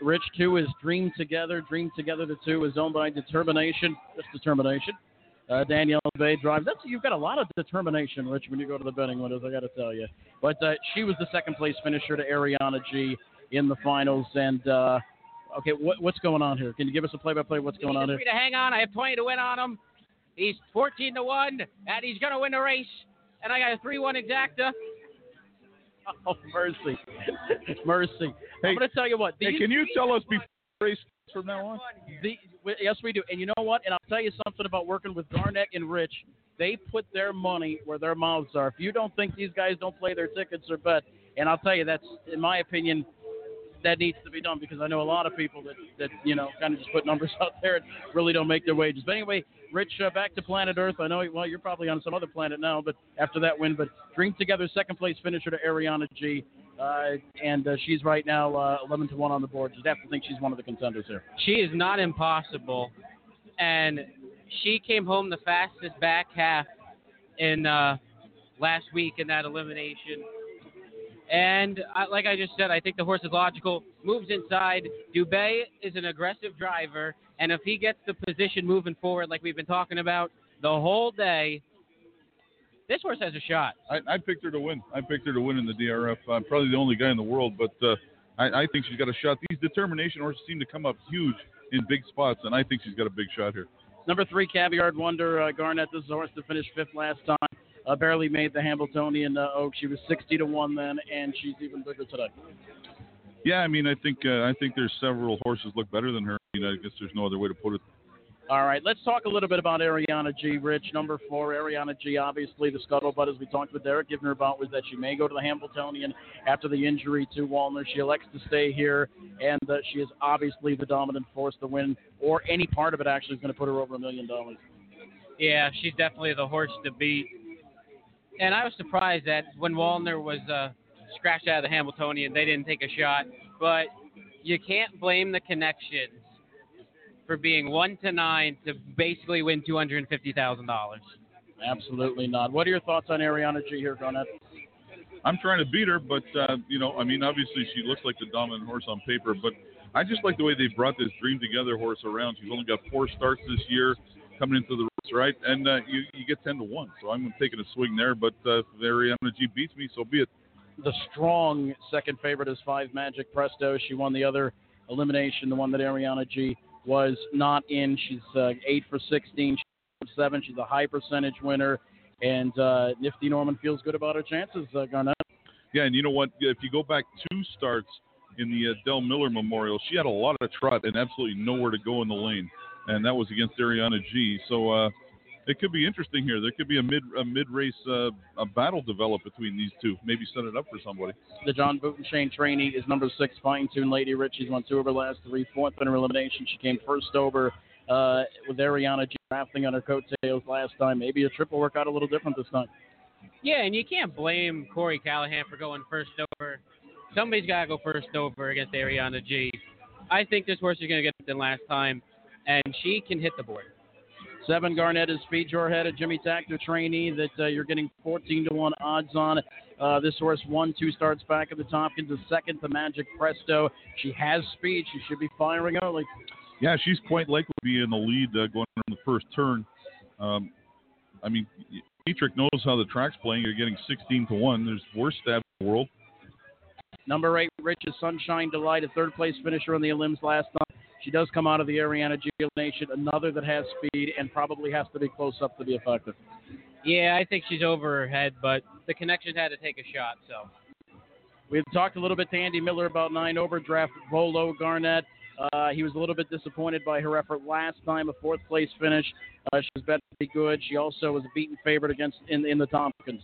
Rich two is Dream Together. Dream Together the two is owned by Determination. Just Determination. Uh, Daniel Dubé drives. That's you've got a lot of determination, Rich, when you go to the betting windows. I got to tell you. But uh, she was the second place finisher to Ariana G in the finals. And uh, okay, what, what's going on here? Can you give us a play-by-play? What's going on here? To hang on. I have 20 to win on him. He's 14 to 1, and he's going to win the race. And I got a 3 1 exacta. <laughs> Oh, mercy. <laughs> mercy. I'm going to tell you what. Hey, can you tell us before race from now on? The, yes, we do. And you know what? And I'll tell you something about working with Garnet and Rich. They put their money where their mouths are. If you don't think these guys don't play their tickets or bet, and I'll tell you, that's, in my opinion, that needs to be done because I know a lot of people that, that you know, kind of just put numbers <laughs> out there and really don't make their wages. But anyway, Rich, uh, back to planet Earth. I know, well, you're probably on some other planet now, but after that win, but Dream Together, second place finisher to Ariana G. Uh, and uh, she's right now uh, 11 to 1 on the board. Have to think she's one of the contenders here. She is not impossible, and she came home the fastest back half in uh, last week in that elimination. And I, like I just said, I think the horse is logical. Moves inside. Dubé is an aggressive driver, and if he gets the position moving forward, like we've been talking about the whole day, this horse has a shot. I, I picked her to win. I picked her to win in the DRF. I'm probably the only guy in the world, but uh, I, I think she's got a shot. These determination horses seem to come up huge in big spots, and I think she's got a big shot here. Number three, Caviar Wonder uh, Garnet. This is a horse that finished fifth last time. Uh, barely made the Hambletonian uh, Oak. She was 60 to one then, and she's even bigger today. Yeah, I mean, I think uh, I think there's several horses look better than her. I, mean, I guess there's no other way to put it. All right, let's talk a little bit about Ariana G. Rich, number four, Ariana G. Obviously, the scuttlebutt, as we talked with Derek, giving her about, was that she may go to the Hambletonian after the injury to Walner. She elects to stay here, and uh, she is obviously the dominant force The win, or any part of it actually is going to put her over a million dollars. Yeah, she's definitely the horse to beat. And I was surprised that when Walner was uh, scratched out of the Hambletonian, they didn't take a shot. But you can't blame the connections for being one to nine to basically win two hundred and fifty thousand dollars. Absolutely not. What are your thoughts on Ariana G. here, Garnet? I'm trying to beat her, but uh, you know, I mean, obviously she looks like the dominant horse on paper, but I just like the way they brought this Dream Together horse around. She's only got four starts this year, coming into the race, right? And uh, you you get ten to one, so I'm taking a swing there. But uh, if Ariana G beats me, so be it. The strong second favorite is Five Magic Presto. She won the other elimination, the one that Ariana G was not in. She's uh, eight for 16, she's seven. She's a high percentage winner, and uh, Nifty Norman feels good about her chances. Uh, Garnet. Yeah, and you know what? If you go back two starts in the uh, Del Miller Memorial, she had a lot of trot and absolutely nowhere to go in the lane, and that was against Ariana G. So uh, it could be interesting here. There could be a mid a mid race uh, a battle develop between these two. Maybe set it up for somebody. The John Butenschoen trainee is number six, Fine Tune Lady Rich. She's won two of her last three, fourth in her elimination. She came first over uh, with Ariana G drafting on her coattails last time. Maybe a triple work out a little different this time. Yeah, and you can't blame Corey Callahan for going first over. Somebody's got to go first over against Ariana G. I think this horse is going to get it than last time, and she can hit the board. Seven Garnet is Feed Your Head, a Jimmy Takter trainee that uh, you're getting 14 to 1 odds on. Uh, this horse won two starts back at the Tompkins, a second to Magic Presto. She has speed. She should be firing early. Yeah, she's quite likely to be in the lead uh, going on the first turn. Um, I mean, Tetrick knows how the track's playing. You're getting 16 to 1. There's worse stabs in the world. Number eight, Rich's Sunshine Delight, a third place finisher on the Elims last night. She does come out of the Ariana G Nation, another that has speed and probably has to be close up to be effective. Yeah, I think she's over her head, but the connection had to take a shot. So We've talked a little bit to Andy Miller about nine overdraft Volo Garnet. Uh, he was a little bit disappointed by her effort last time, a fourth place finish. Uh, she was better to be good. She also was a beaten favorite against in in the Tompkins.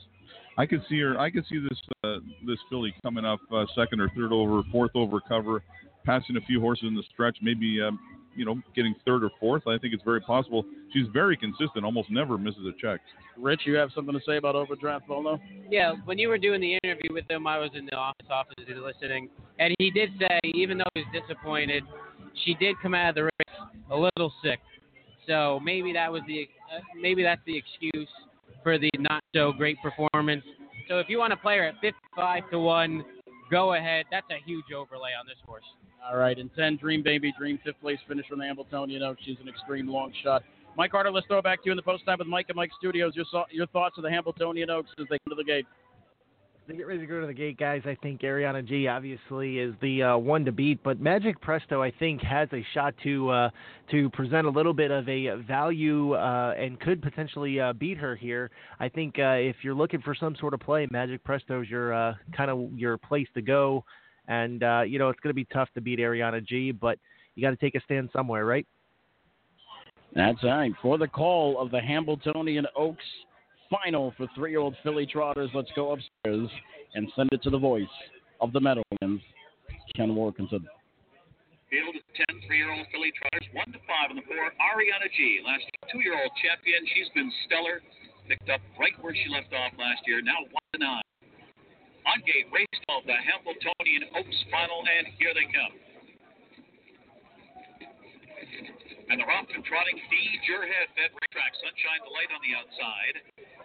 I could see her. I could see this uh, this filly coming up uh, second or third over, fourth over cover, passing a few horses in the stretch, maybe um, you know getting third or fourth. I think it's very possible. She's very consistent, almost never misses a check. Rich, you have something to say about overdraft Volo? yeah, when you were doing the interview with him, I was in the office office listening, and he did say even though he was disappointed, she did come out of the race a little sick. So maybe that was the uh, maybe that's the excuse for the not so great performance. So if you want to play her at 55 to one, go ahead. That's a huge overlay on this horse. All right, and 10, Dream Baby Dream, fifth place finish from the Hambletonian Oaks. She's an extreme long shot. Mike Carter, let's throw it back to you in the post time with Mike and Mike Studios. Your, your thoughts of the Hambletonian Oaks as they come to the gate. To get ready to go to the gate, guys, I think Ariana G obviously is the uh, one to beat, but Magic Presto I think has a shot to uh, to present a little bit of a value uh, and could potentially uh, beat her here. I think uh, if you're looking for some sort of play, Magic Presto is your uh, kind of your place to go, and you know it's going to be tough to beat Ariana G, but you got to take a stand somewhere, right? That's right. For the call of the Hambletonian Oaks final for three year old Filly Trotters, let's go upstairs and send it to the voice of the Meadowlands, Ken Warkentin. Field of 10 three-year-old filly trotters, 1 to 5 in the 4. Ariana G, last two-year-old champion. She's been stellar. Picked up right where she left off last year. Now 1 to 9. On gate, race 12, the Hambletonian Oaks final, and here they come. And the romp and trotting feed your head, fed racetrack, sunshine the light on the outside.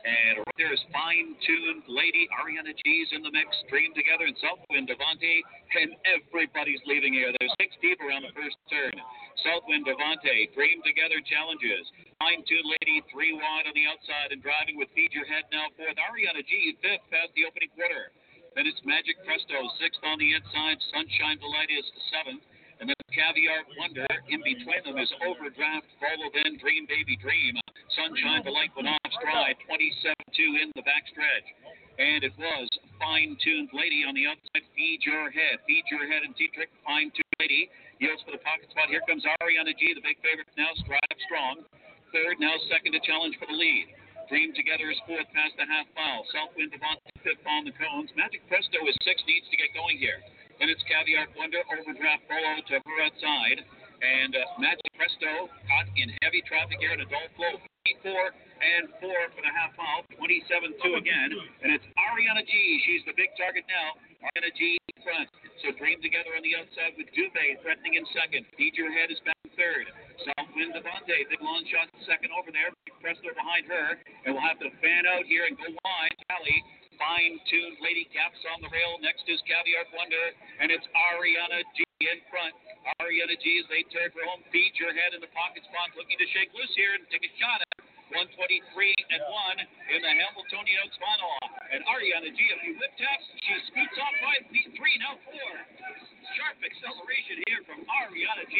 And right there is fine-tuned lady Ariana G's in the mix, Dream Together and Southwind Devante, and everybody's leaving here. There's six deep around the first turn. Southwind Devante, Dream Together challenges. Fine-tuned lady, three wide on the outside and driving with Feed Your Head now fourth. Ariana G fifth past the opening quarter. Then it's Magic Presto, sixth on the inside. Sunshine Delight is seventh. And then Caviar Wonder in between them is Overdraft, Follow Then, Dream Baby Dream. Sunshine Delight went off stride, 27 2 in the backstretch. And it was Fine Tuned Lady on the outside. Feed Your Head. Feed Your Head and Tetrick. Fine Tuned Lady. Yields for the pocket spot. Here comes Ariana G, the big favorite now, stride up strong. Third, now second to challenge for the lead. Dream Together is fourth past the half mile. Southwind Devontae fifth on the cones. Magic Presto is six, needs to get going here. It's Caviar Wonder, Overdraft Volo to her outside. And uh, Magic Presto caught in heavy traffic here in Adult Flow. 4 and 4 for the half mile. 27 2 again. And it's Ariana G. She's the big target now. Ariana G in front. So Dream Together on the outside with Dubé threatening in second. Feed Your Head is back in third. Southwind Devontae, big long shot second over there. Presto behind her. And we'll have to fan out here and go wide. Tally fine tuned lady caps on the rail. Next is Caviar Wonder, and it's Ariana G in front. Ariana G as they turn for home. Feed your head in the pocket spot, looking to shake loose here and take a shot at 123 and 1 in the Hambletonian Oaks final. And Ariana G, a few whip taps. She scoots off by three, now four. Sharp acceleration here from Ariana G,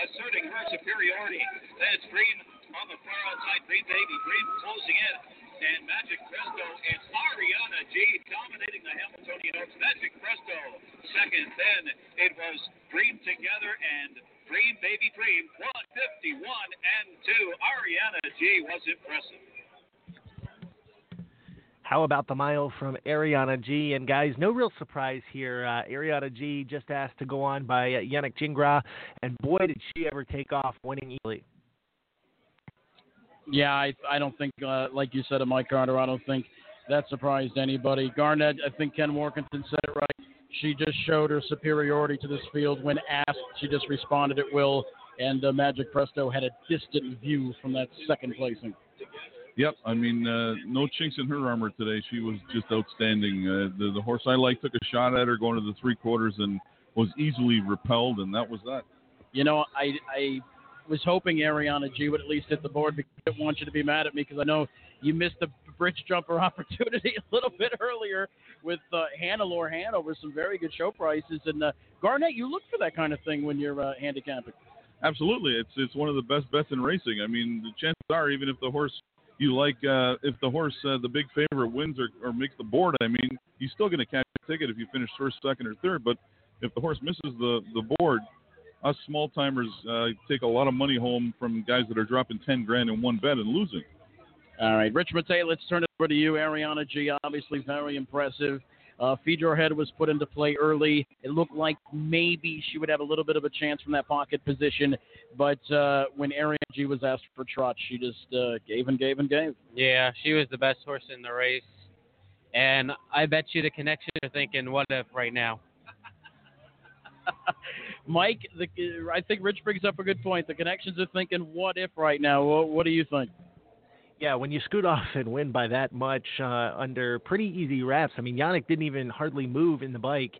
asserting her superiority. Then it's Green on the far outside. Green Baby. Green closing in and Magic Presto and Ariana G dominating the Hambletonian Oaks. Magic Presto second. Then it was Dream Together and Dream Baby Dream 151 and 2. Ariana G was impressive. How about the mile from Ariana G? And guys, no real surprise here. Uh, Ariana G just asked to go on by uh, Yannick Gingras, and boy, did she ever take off winning easily. Yeah, I I don't think, uh, like you said, Mike Carter, I don't think that surprised anybody. Garnet, I think Ken Warkentin said it right. She just showed her superiority to this field when asked. She just responded at will, and uh, Magic Presto had a distant view from that second placing. Yep, I mean, uh, no chinks in her armor today. She was just outstanding. Uh, the, the horse I like took a shot at her going to the three quarters and was easily repelled, and that was that. You know, I I was hoping Ariana G would at least hit the board because I didn't want you to be mad at me because I know you missed the bridge jumper <laughs> opportunity a little bit earlier with uh, Hannelore Hanover, some very good show prices. And uh, Garnet, you look for that kind of thing when you're uh, handicapping. Absolutely, it's it's one of the best bets in racing. I mean, the chances are, even if the horse you like, uh, if the horse, uh, the big favorite, wins or, or makes the board, I mean, you're still going to catch a ticket if you finish first, second, or third. But if the horse misses the the board, us small timers uh, take a lot of money home from guys that are dropping ten grand in one bet and losing. All right, Rich Matei, let's turn it over to you. Ariana G, obviously very impressive. Uh, Feed Your Head was put into play early. It looked like maybe she would have a little bit of a chance from that pocket position, but uh, when Ariana G was asked for trot, she just uh, gave and gave and gave. Yeah, she was the best horse in the race. And I bet you the connection are thinking, what if right now? <laughs> Mike, the, I think Rich brings up a good point. The connections are thinking, what if right now? What, what do you think? Yeah, when you scoot <laughs> off and win by that much uh, under pretty easy wraps, I mean, Yannick didn't even hardly move in the bike.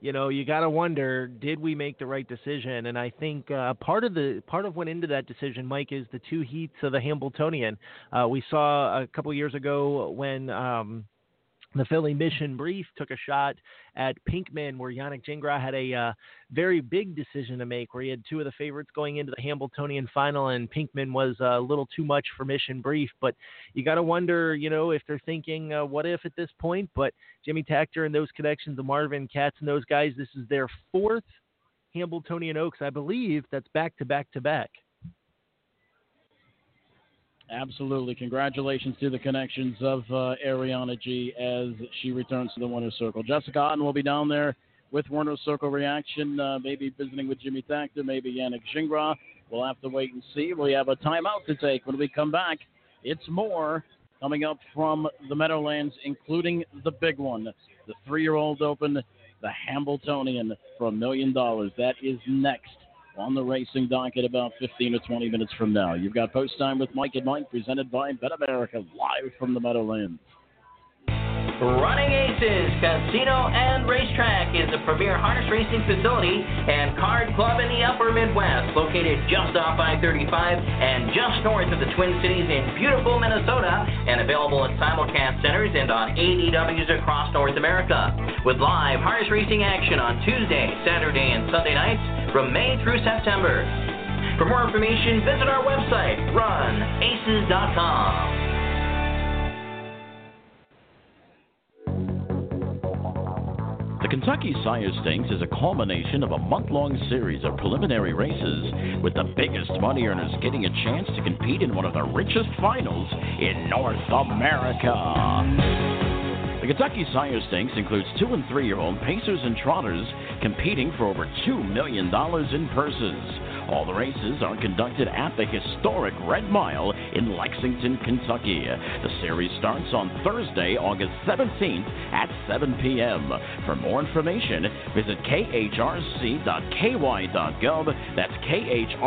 You know, you got to wonder, did we make the right decision? And I think uh, part of the part of what went into that decision, Mike, is the two heats of the Hambletonian. Uh, we saw a couple years ago when um, the filly Mission Brief took a shot at Pinkman, where Yannick Gingras had a uh, very big decision to make, where he had two of the favorites going into the Hambletonian final, and Pinkman was a little too much for Mission Brief. But you got to wonder, you know, if they're thinking, uh, what if at this point? But Jimmy Takter and those connections, the Marvin Katz and those guys, this is their fourth Hambletonian Oaks, I believe, that's back to back to back. Absolutely. Congratulations to the connections of uh, Ariana G as she returns to the winner's circle. Jessica Otten will be down there with Winner's Circle reaction, uh, maybe visiting with Jimmy Takter, maybe Yannick Gingras. We'll have to wait and see. We have a timeout to take when we come back. It's more coming up from the Meadowlands, including the big one, the three year old open, the Hambletonian for a million dollars. That is next on the racing docket about 15 or 20 minutes from now. You've got Post Time with Mike and Mike presented by Bet America live from the Meadowlands. Running Aces Casino and Racetrack is a premier harness racing facility and card club in the upper Midwest, located just off I 35 and just north of the Twin Cities in beautiful Minnesota, and available at simulcast centers and on ADWs across North America. With live harness racing action on Tuesday, Saturday, and Sunday nights from May through September. For more information, visit our website, runaces.com. The Kentucky Sire Stakes is a culmination of a month long series of preliminary races, with the biggest money earners getting a chance to compete in one of the richest finals in North America. The Kentucky Sire Stakes includes two and three year old pacers and trotters competing for over $2 million in purses. All the races are conducted at the historic Red Mile in Lexington, Kentucky. The series starts on Thursday, August 17th at 7 p.m. For more information, visit khrc.ky.gov. That's khrc.ky.gov.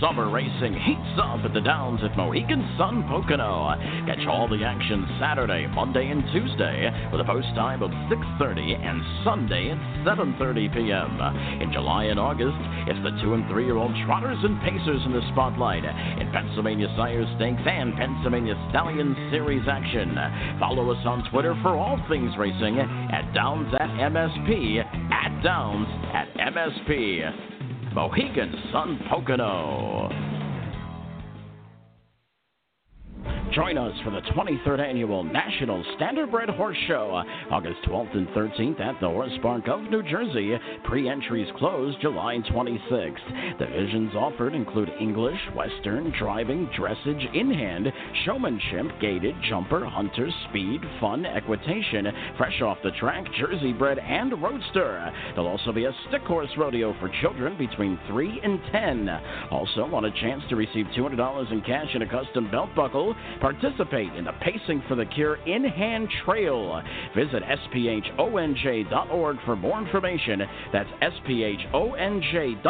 Summer racing heats up at the Downs at Mohegan Sun Pocono. Catch all the action Saturday, Monday, and Tuesday with a post time of 6:30 and Sunday at 7:30 p.m. In July and August, it's the two and three-year-old trotters and pacers in the spotlight in Pennsylvania Sire Stakes and Pennsylvania Stallion Series action. Follow us on Twitter for all things racing at Downs at MSP at Downs at MSP. Mohegan Sun Pocono. Join us for the 23rd Annual National Standardbred Horse Show, August 12th and 13th at the Horse Park of New Jersey. Pre entries close July 26th. Divisions offered include English, Western, driving, dressage, in hand, showmanship, gaited, jumper, hunter, speed, fun, equitation, fresh off the track, Jersey bred, and roadster. There'll also be a stick horse rodeo for children between 3 and 10. Also, want a chance to receive $200 in cash and a custom belt buckle? Participate in the Pacing for the Cure in hand trail. Visit sphonj.org for more information. That's sphonj.org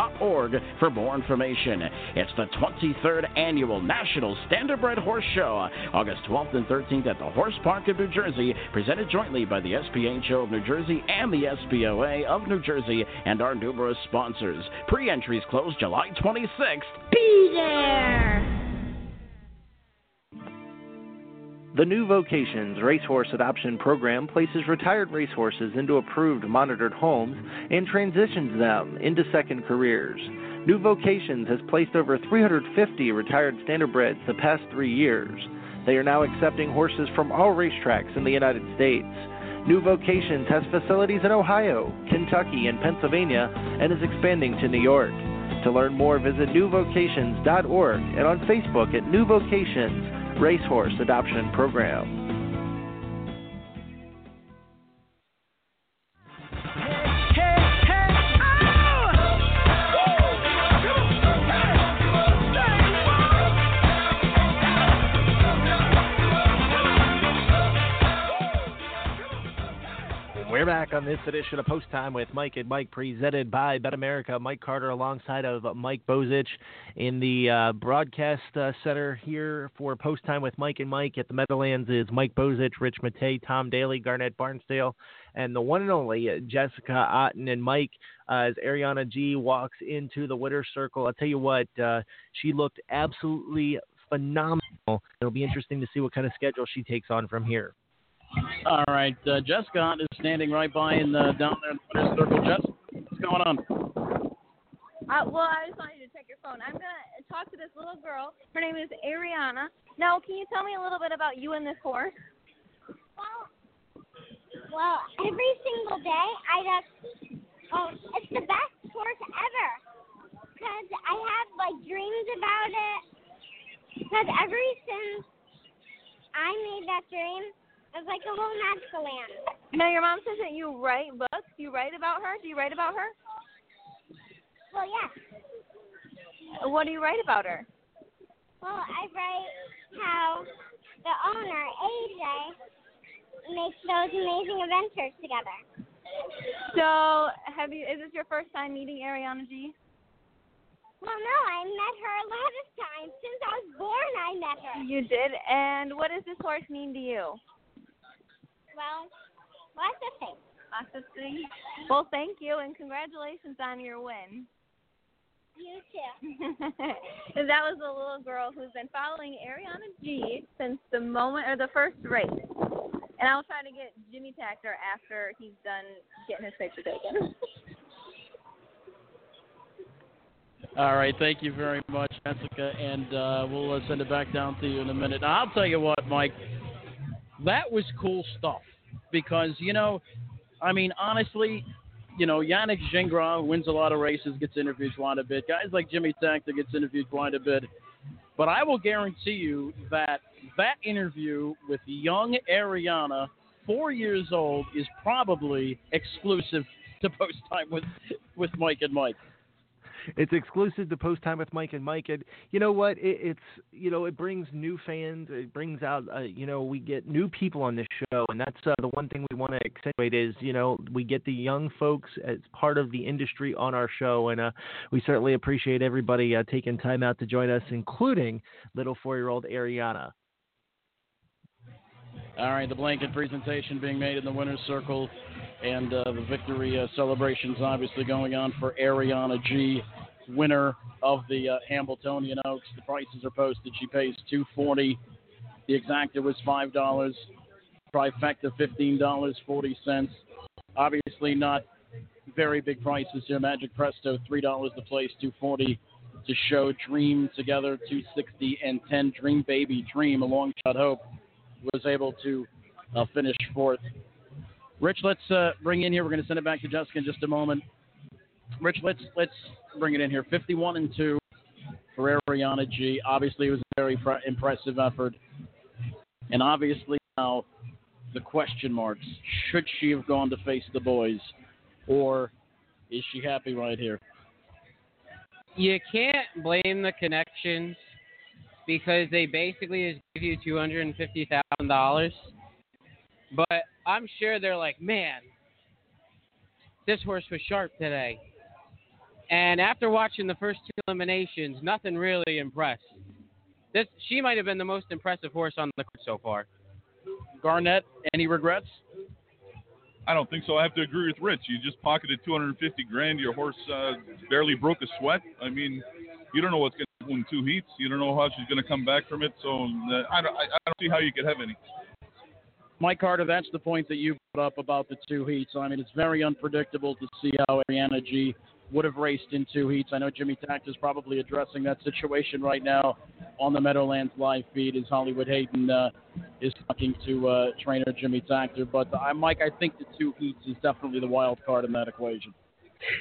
for more information. It's the 23rd Annual National Standardbred Horse Show, August 12th and 13th at the Horse Park of New Jersey, presented jointly by the SPHO of New Jersey and the SPOA of New Jersey and our numerous sponsors. Pre entries close July 26th. Be there! The New Vocations Racehorse Adoption Program places retired racehorses into approved monitored homes and transitions them into second careers. New Vocations has placed over 350 retired standardbreds the past three years. They are now accepting horses from all racetracks in the United States. New Vocations has facilities in Ohio, Kentucky, and Pennsylvania and is expanding to New York. To learn more, visit newvocations.org and on Facebook at New Vocations Racehorse Adoption Program. We're back on this edition of Post Time with Mike and Mike, presented by Bet America. Mike Carter alongside of Mike Bozich in the uh, broadcast uh, center here for Post Time with Mike and Mike at the Meadowlands is Mike Bozich, Rich Matei, Tom Daly, Garnet Barnsdale, and the one and only Jessica Otten. And Mike, uh, as Ariana G walks into the winner's circle, I'll tell you what, uh, she looked absolutely phenomenal. It'll be interesting to see what kind of schedule she takes on from here. All right, uh, Jess Scott is standing right by in the down there in the winner's circle. Jess, what's going on? Uh, well, I just wanted you to check your phone. I'm gonna talk to this little girl. Her name is Ariana. Now, can you tell me a little bit about you and this horse? Well, well, every single day I just, oh, it's the best horse ever. Cause I have like dreams about it. Cause ever since I made that dream, it's like a little magical land. Now, your mom says that you write books. You write about her? Do you write about her? Well, yeah. What do you write about her? Well, I write how the owner, AJ, makes those amazing adventures together. So, have you? Is this your first time meeting Ariana G? Well, no, I met her a lot of times. Since I was born, I met her. You did. And what does this horse mean to you? Well, lots of things. Lots of things. Well, thank you, and congratulations on your win. You too. <laughs> and that was a little girl who's been following Ariana G since the moment or the first race. And I'll try to get Jimmy Takter after he's done getting his picture taken. All right, thank you very much, Jessica, and uh, we'll uh, send it back down to you in a minute. Now, I'll tell you what, Mike, that was cool stuff because you know, I mean, honestly, you know, Yannick Gingras wins a lot of races, gets interviewed quite a bit. Guys like Jimmy Takter gets interviewed quite a bit. But I will guarantee you that that interview with young Ariana, four years old, is probably exclusive <laughs> to post time with with Mike and Mike. It's exclusive to post time with Mike and Mike, and you know what? It, it's you know it brings new fans. It brings out uh, you know we get new people on this show, and that's uh, the one thing we want to accentuate is you know we get the young folks as part of the industry on our show, and uh, we certainly appreciate everybody uh, taking time out to join us, including little four-year-old Ariana. All right, the blanket presentation being made in the winner's circle, and uh, the victory uh, celebrations obviously going on for Ariana G, winner of the uh, Hambletonian Oaks. The prices are posted. She pays two forty. The exacta was five dollars. Trifecta fifteen dollars forty cents. Obviously not very big prices here. Magic Presto three dollars to place, two forty to show. Dream together two sixty and ten. Dream Baby Dream a long shot hope was able to uh, finish fourth. Rich, let's uh, bring in here. We're going to send it back to Jessica in just a moment. Rich, let's let's bring it in here. 51 and two for Ariana G. Obviously, it was a very pre- impressive effort, and obviously now the question marks: Should she have gone to face the boys, or is she happy right here? You can't blame the connections because they basically just give you two hundred and fifty thousand dollars. But I'm sure they're like, man, this horse was sharp today. And after watching the first two eliminations, nothing really impressed. This she might have been the most impressive horse on the court so far. Garnet, any regrets? I don't think so. I have to agree with Rich. You just pocketed 250 grand. Your horse uh, barely broke a sweat. I mean, you don't know what's going to happen in two heats. You don't know how she's going to come back from it. So uh, I, don't, I, I don't see how you could have any. Mike Carter, that's the point that you brought up about the two heats. I mean, it's very unpredictable to see how Ariana G would have raced in two heats. I know Jimmy Tact is probably addressing that situation right now on the Meadowlands live feed as Hollywood Hayden uh, is talking to uh, trainer Jimmy Takter. But uh, Mike, I think the two heats is definitely the wild card in that equation.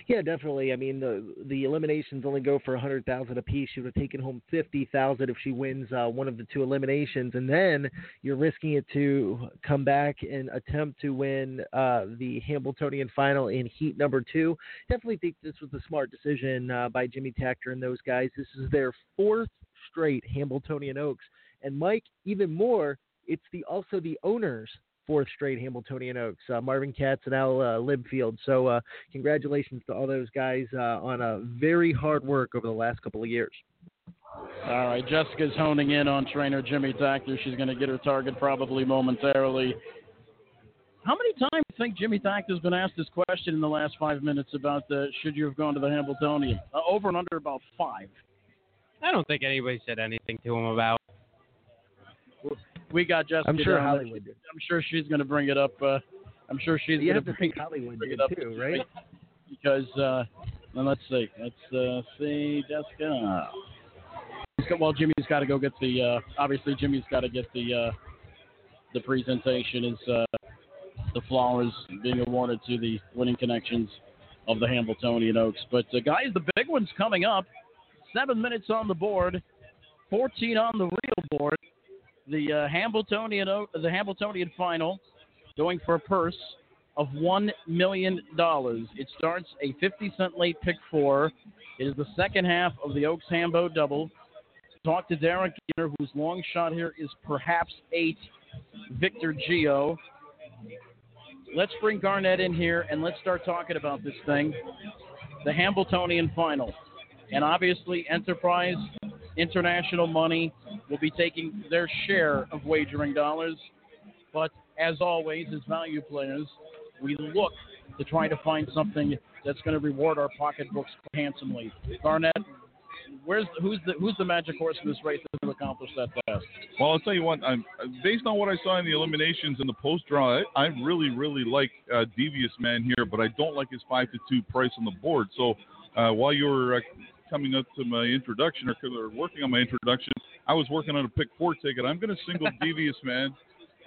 Yeah, definitely. I mean, the the eliminations only go for a hundred thousand apiece. She would have taken home fifty thousand if she wins uh, one of the two eliminations, and then you're risking it to come back and attempt to win uh, the Hambletonian final in heat number two. Definitely think this was a smart decision uh, by Jimmy Takter and those guys. This is their fourth straight Hambletonian Oaks, and Mike, even more, it's the also the owners fourth straight Hambletonian Oaks. Uh, Marvin Katz and Al uh, Libfeld. So uh, congratulations to all those guys uh, on a very hard work over the last couple of years. All right, Jessica's honing in on trainer Jimmy Takter. She's going to get her target probably momentarily. How many times do you think Jimmy Takter's been asked this question in the last five minutes about the should you have gone to the Hambletonian? Uh, over and under about five. I don't think anybody said anything to him about. We got Jessica. I'm sure down. Hollywood did. I'm sure she's going to bring it up. Uh, I'm sure she's going to bring, Hollywood bring it up too, right? Because uh, let's see. Let's uh, see, Jessica. Well, Jimmy's got to go get the. Uh, obviously, Jimmy's got to get the uh, the presentation. Is uh, the flowers being awarded to the winning connections of the Hambletonian Oaks? But uh, guys, the big one's coming up. Seven minutes on the board, 14 on the real board. The uh, Hambletonian O- the Hambletonian final going for a purse of one million dollars. It starts a 50 cent late pick four. It is the second half of the Oaks Hambo double. Talk to Derek Giwner, whose long shot here is perhaps eight. Victor Geo. Let's bring Garnet in here and let's start talking about this thing. The Hambletonian final. And obviously, Enterprise International Moni will be taking their share of wagering dollars. But as always, as value players, we look to try to find something that's going to reward our pocketbooks handsomely. Garnet, where's who's the who's the magic horse in this race that will accomplish that task? Well, I'll tell you what. I'm, based on what I saw in the eliminations and the post draw, I, I really, really like uh, Devious Man here, but I don't like his five to two price on the board. So uh, while you were uh, coming up to my introduction or, or working on my introduction, I was working on a pick four ticket. I'm going to single <laughs> Devious Man,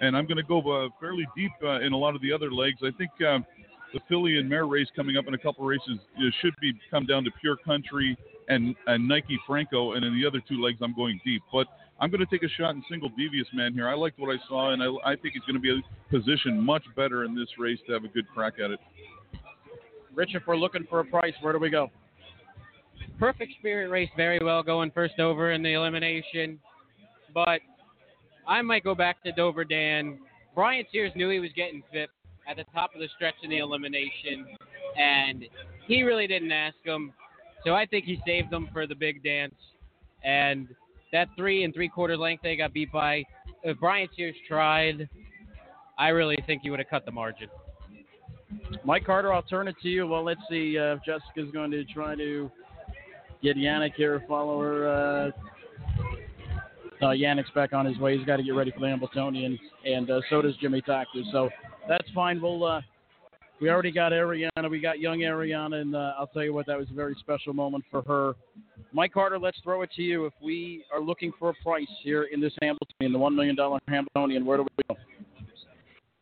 and I'm going to go uh, fairly deep uh, in a lot of the other legs. I think um, the filly and Mare race coming up in a couple races uh, should be come down to Pure Country and, and Nike Franco, and in the other two legs, I'm going deep. But I'm going to take a shot in single Devious Man here. I liked what I saw, and I, I think he's going to be positioned much better in this race to have a good crack at it. Rich, if we're looking for a price, where do we go? Perfect Spirit raced very well going first over in the elimination, but I might go back to Dover Dan. Brian Sears knew he was getting fit at the top of the stretch in the elimination, and he really didn't ask him. So I think he saved them for the big dance. And that three and three quarter length they got beat by, if Brian Sears tried, I really think he would have cut the margin. Mike Carter, I'll turn it to you. Well, let's see uh, if Jessica's going to try to get Yannick here, follower. Uh, uh, Yannick's back on his way. He's got to get ready for the Hambletonian, and uh, so does Jimmy Takter. So that's fine. We'll uh, we already got Ariana. We got young Ariana, and uh, I'll tell you what, that was a very special moment for her. Mike Carter, let's throw it to you. If we are looking for a price here in this Hambletonian, the one million dollar Hambletonian, where do we go?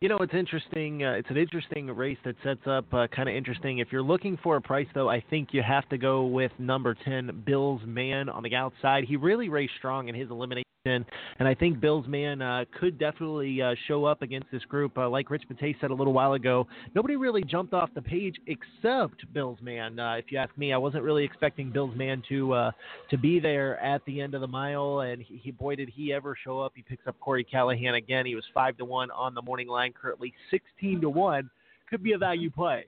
You know, it's interesting. Uh, it's an interesting race that sets up uh, kind of interesting. If you're looking for a price, though, I think you have to go with number 10, Bill's Man on the outside. He really raced strong in his elimination and I think Bill's man uh, could definitely uh, show up against this group. Uh, like Rich Matei said a little while ago, nobody really jumped off the page except Bill's man. Uh, if you ask me, I wasn't really expecting Bill's man to uh, to be there at the end of the mile, and he, he boy did he ever show up. He picks up Corey Callahan again. He was five to one on the morning line, currently sixteen to one. Could be a value play.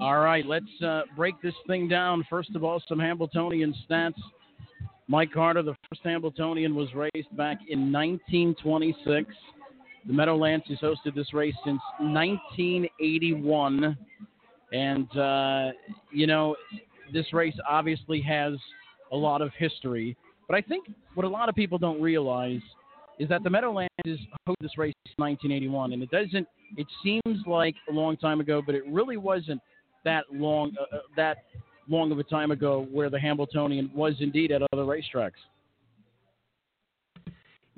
All right, let's uh, break this thing down. First of all, some Hambletonian stats. Mike Carter, the first Hambletonian, was raced back in 1926. The Meadowlands has hosted this race since 1981. And, uh, you know, this race obviously has a lot of history. But I think what a lot of people don't realize is that the Meadowlands has hosted this race since 1981. And it doesn't, it seems like a long time ago, but it really wasn't that long, uh, uh that long of a time ago where the Hambletonian was indeed at other racetracks.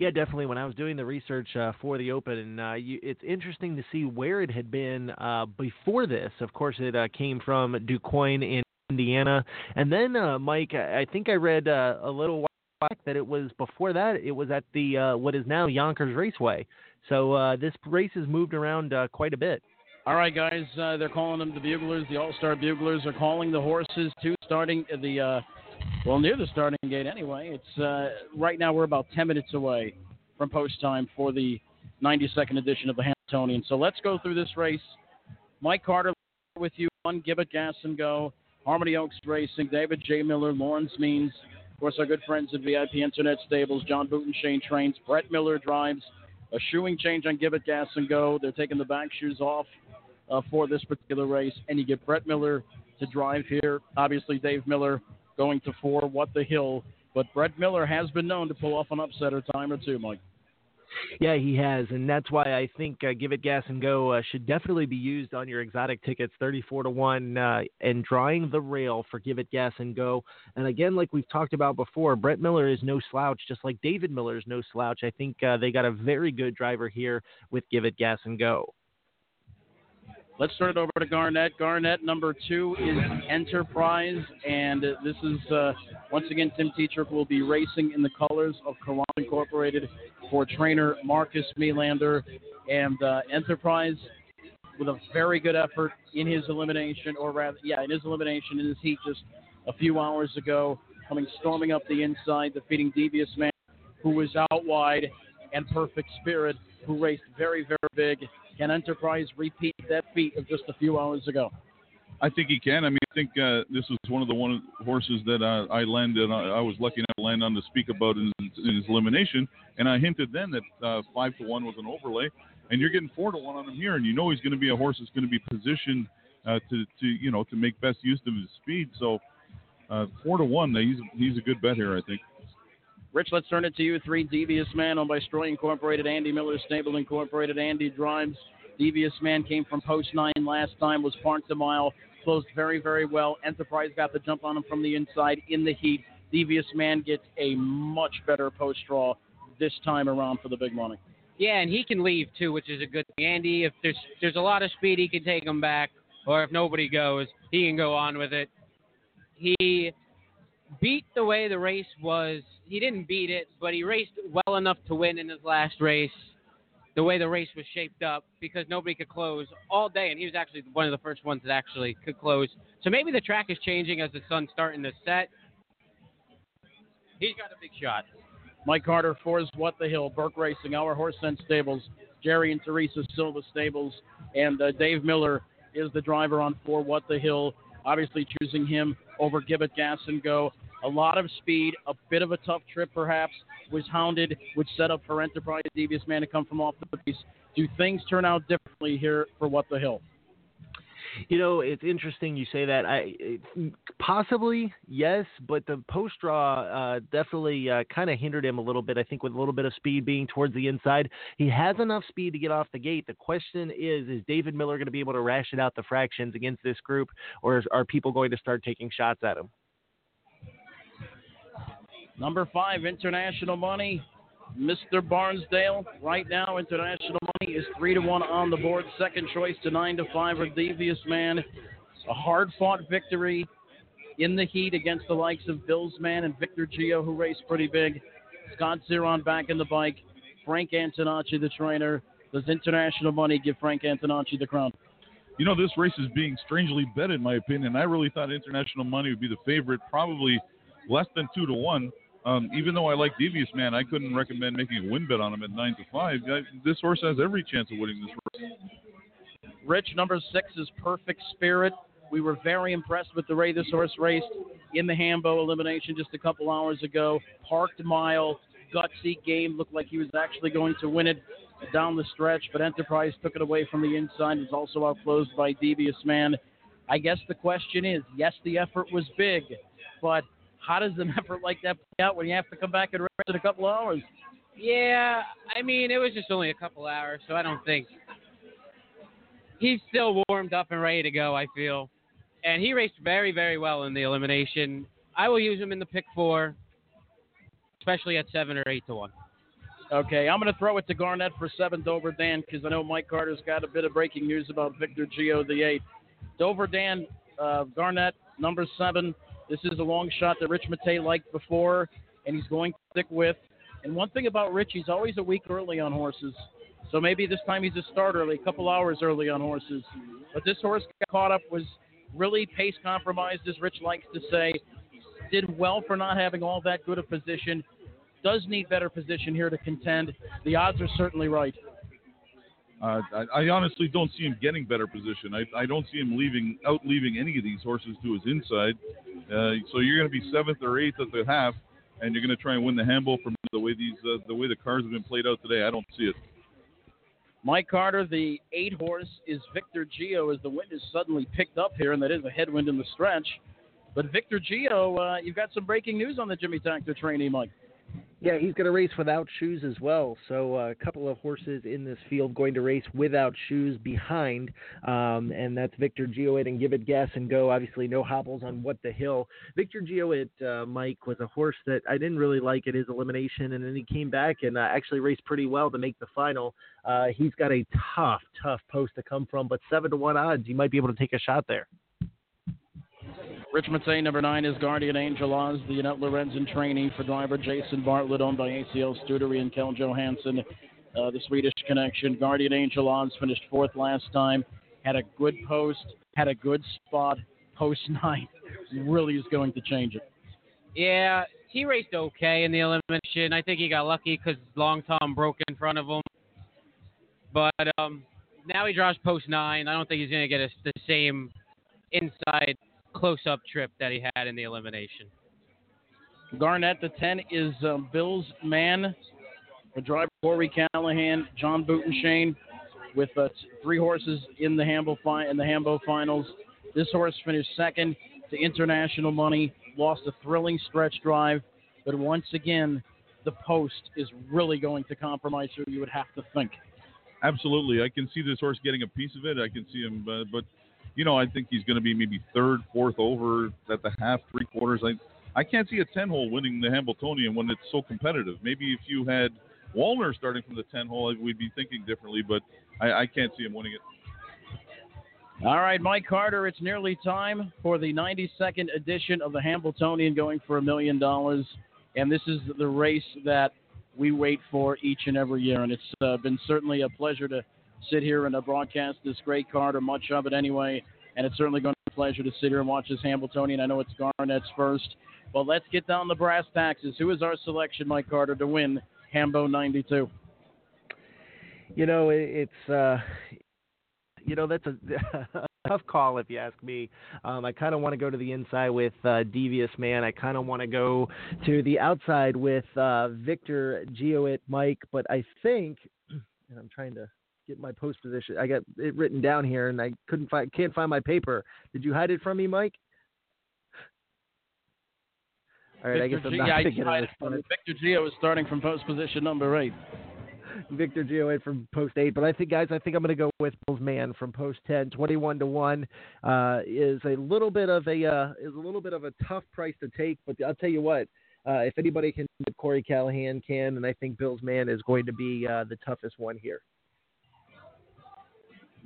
Yeah, definitely. When I was doing the research uh, for the Open, uh, you, it's interesting to see where it had been uh, before this. Of course, it uh, came from DuQuoin in Indiana, and then uh, Mike, I think I read uh, a little while back that it was before that. It was at the what is now Yonkers Raceway. So this race has moved around quite a bit. All right, guys, uh, they're calling them the Buglers. The All Star Buglers are calling the horses to starting the, uh, well, near the starting gate anyway. It's uh, right now we're about 10 minutes away from post time for the 92nd edition of the Hambletonian. So let's go through this race. Mike Carter with you on Give It Gas and Go. Harmony Oaks Racing, David J. Miller, Lawrence Means, of course, our good friends at VIP Internet Stables, John Butenschoen Trains, Brett Miller drives. A shoeing change on Give It Gas and Go. They're taking the back shoes off uh, for this particular race, and you get Brett Miller to drive here. Obviously, Dave Miller going to four. What the hill? But Brett Miller has been known to pull off an upset or time or two, Mike. Yeah, he has, and that's why I think uh, Give It Gas and Go uh, should definitely be used on your exotic tickets, thirty-four to one, uh, and drawing the rail for Give It Gas and Go. And again, like we've talked about before, Brett Miller is no slouch, just like David Miller is no slouch. I think uh, they got a very good driver here with Give It Gas and Go. Let's turn it over to Garnet. Garnet, number two is Enterprise, and this is uh, once again Tim Tetrick will be racing in the colors of Courant Incorporated for trainer Marcus Melander, and uh, Enterprise with a very good effort in his elimination, or rather, yeah, in his elimination in his heat just a few hours ago, coming storming up the inside, defeating Devious Man, who was out wide, and Perfect Spirit, who raced very, very big can Enterprise repeat that feat of just a few hours ago? I think he can. I mean, I think uh, this was one of the one horses that uh, I landed. I, I was lucky enough to land on to speak about in, in his elimination, and I hinted then that uh, five to one was an overlay, and you're getting four to one on him here, and you know he's going to be a horse that's going to be positioned uh, to to you know to make best use of his speed. So uh, four to one, he's he's a good bet here, I think. Rich, let's turn it to you. Three Devious Man owned by Stroy Incorporated, Andy Miller Stable Incorporated. Andy drives. Devious Man came from post nine last time, was parked a mile, closed very, very well. Enterprise got the jump on him from the inside in the heat. Devious Man gets a much better post draw this time around for the big money. Yeah, and he can leave too, which is a good thing. Andy, if there's there's a lot of speed, he can take him back, or if nobody goes, he can go on with it. He beat the way the race was. He didn't beat it, but he raced well enough to win in his last race. The way the race was shaped up, because nobody could close all day, and he was actually one of the first ones that actually could close. So maybe the track is changing as the sun's starting to set. He's got a big shot. Mike Carter for What the Hill, Burke Racing, Our Horse Cents Stables, Jerry and Teresa Silva Stables, and uh, Dave Miller is the driver on For What the Hill. Obviously, choosing him over Give It Gas and Go. A lot of speed, a bit of a tough trip perhaps, was hounded, which set up for Enterprise Devious Man to come from off the piece. Do things turn out differently here for What the Hill? You know, it's interesting you say that. I possibly yes, but the post draw uh, definitely uh, kind of hindered him a little bit. I think with a little bit of speed being towards the inside, he has enough speed to get off the gate. The question is, is David Miller going to be able to ration out the fractions against this group, or are people going to start taking shots at him? Number five, International Moni. Mr. Barnsdale. Right now, International Moni is three to one on the board. Second choice to nine to five for Devious Man. A hard fought victory in the heat against the likes of Bills Man and Victor Gio, who raced pretty big. Scott Zeron back in the bike. Frank Antonacci, the trainer. Does International Moni give Frank Antonacci the crown? You know, this race is being strangely bet, in my opinion. I really thought International Moni would be the favorite, probably less than two to one. Um, even though I like Devious Man, I couldn't recommend making a win bet on him at nine to five. I, this horse has every chance of winning this race. Rich, number six is Perfect Spirit. We were very impressed with the way this horse raced in the Hambo elimination just a couple hours ago. Parked mile, gutsy game, looked like he was actually going to win it down the stretch, but Enterprise took it away from the inside. He's also outclosed by Devious Man. I guess the question is, yes, the effort was big, but how does an <laughs> effort like that play out when you have to come back and rest in a couple of hours? Yeah, I mean, it was just only a couple hours, so I don't think he's still warmed up and ready to go. I feel, and he raced very, very well in the elimination. I will use him in the pick four, especially at seven or eight to one. Okay, I'm going to throw it to Garnet for seven Dover Dan because I know Mike Carter's got a bit of breaking news about Victor Gio the eight. Dover Dan, uh, Garnet, number seven. This is a long shot that Rich Matei liked before, and he's going to stick with. And one thing about Rich, he's always a week early on horses. So maybe this time he's a start early, a couple hours early on horses. But this horse got caught up, was really pace compromised, as Rich likes to say. Did well for not having all that good a position. Does need better position here to contend. The odds are certainly right. Uh, I, I, honestly don't see him getting better position. I, I, don't see him leaving out leaving any of these horses to his inside. Uh, so you're going to be seventh or eighth at the half, and you're going to try and win the handball from the way these uh, the way the cars have been played out today. I don't see it. Mike Carter, the eight horse is Victor Gio as the wind is suddenly picked up here, and that is a headwind in the stretch. But Victor Gio, uh, you've got some breaking news on the Jimmy Takter trainee, Mike. Yeah, he's going to race without shoes as well. So uh, a couple of horses in this field going to race without shoes behind, um, and that's Victor Gioit and Give It Gas and Go. Obviously, no hobbles on What the Hill. Victor Gioit, uh, Mike, was a horse that I didn't really like at his elimination, and then he came back and uh, actually raced pretty well to make the final. Uh, he's got a tough, tough post to come from, but seven to one odds, you might be able to take a shot there. Rich Matei, number nine, is Guardian Angel As, the Annette Lorenzen trainee for driver Jason Bartlett, owned by ACL Stuteri and Kjell Johansson, uh, the Swedish connection. Guardian Angel As finished fourth last time, had a good post, had a good spot. Post <laughs> nine really is going to change it. Yeah, he raced okay in the elimination. I think he got lucky because Long Tom broke in front of him. But um, now he draws post nine. I don't think he's going to get a, the same inside close up trip that he had in the elimination. Garnet, the 10 is uh, Bill's man. The driver Corey Callahan, John Butenschoen, with uh, three horses in the Hambo fi- in the Hambo finals. This horse finished second to International Moni, lost a thrilling stretch drive, but once again, the post is really going to compromise who you would have to think. Absolutely, I can see this horse getting a piece of it. I can see him, uh, but you know, I think he's going to be maybe third, fourth over at the half, three quarters. I I can't see a 10 hole winning the Hambletonian when it's so competitive. Maybe if you had Walner starting from the 10 hole, we'd be thinking differently, but I, I can't see him winning it. All right, Mike Carter, it's nearly time for the 92nd edition of the Hambletonian going for a million dollars. And this is the race that we wait for each and every year. And it's uh, been certainly a pleasure to sit here and broadcast this great card, or much of it anyway. And it's certainly going to be a pleasure to sit here and watch this Hambletonian. I know it's Garnet's first. But let's get down the brass taxes. Who is our selection, Mike Carter, to win Hambo 92? You know, it's uh, you know that's a, <laughs> a tough call if you ask me. Um, I kind of want to go to the inside with uh, Devious Man. I kind of want to go to the outside with uh, Victor Geoit Mike, but I think, <clears throat> and I'm trying to get my post position. I got it written down here, and I couldn't find, can't find my paper. Did you hide it from me, Mike? All right, Victor I guess I'm not to get I-. Victor Gio is starting from post position number eight. Victor Gio from post eight, but I think guys, I think I'm going to go with Bill's man from post 10, 21 to one uh, is a little bit of a uh, is a little bit of a tough price to take, but I'll tell you what, uh, if anybody can, Corey Callahan can, and I think Bill's man is going to be uh, the toughest one here.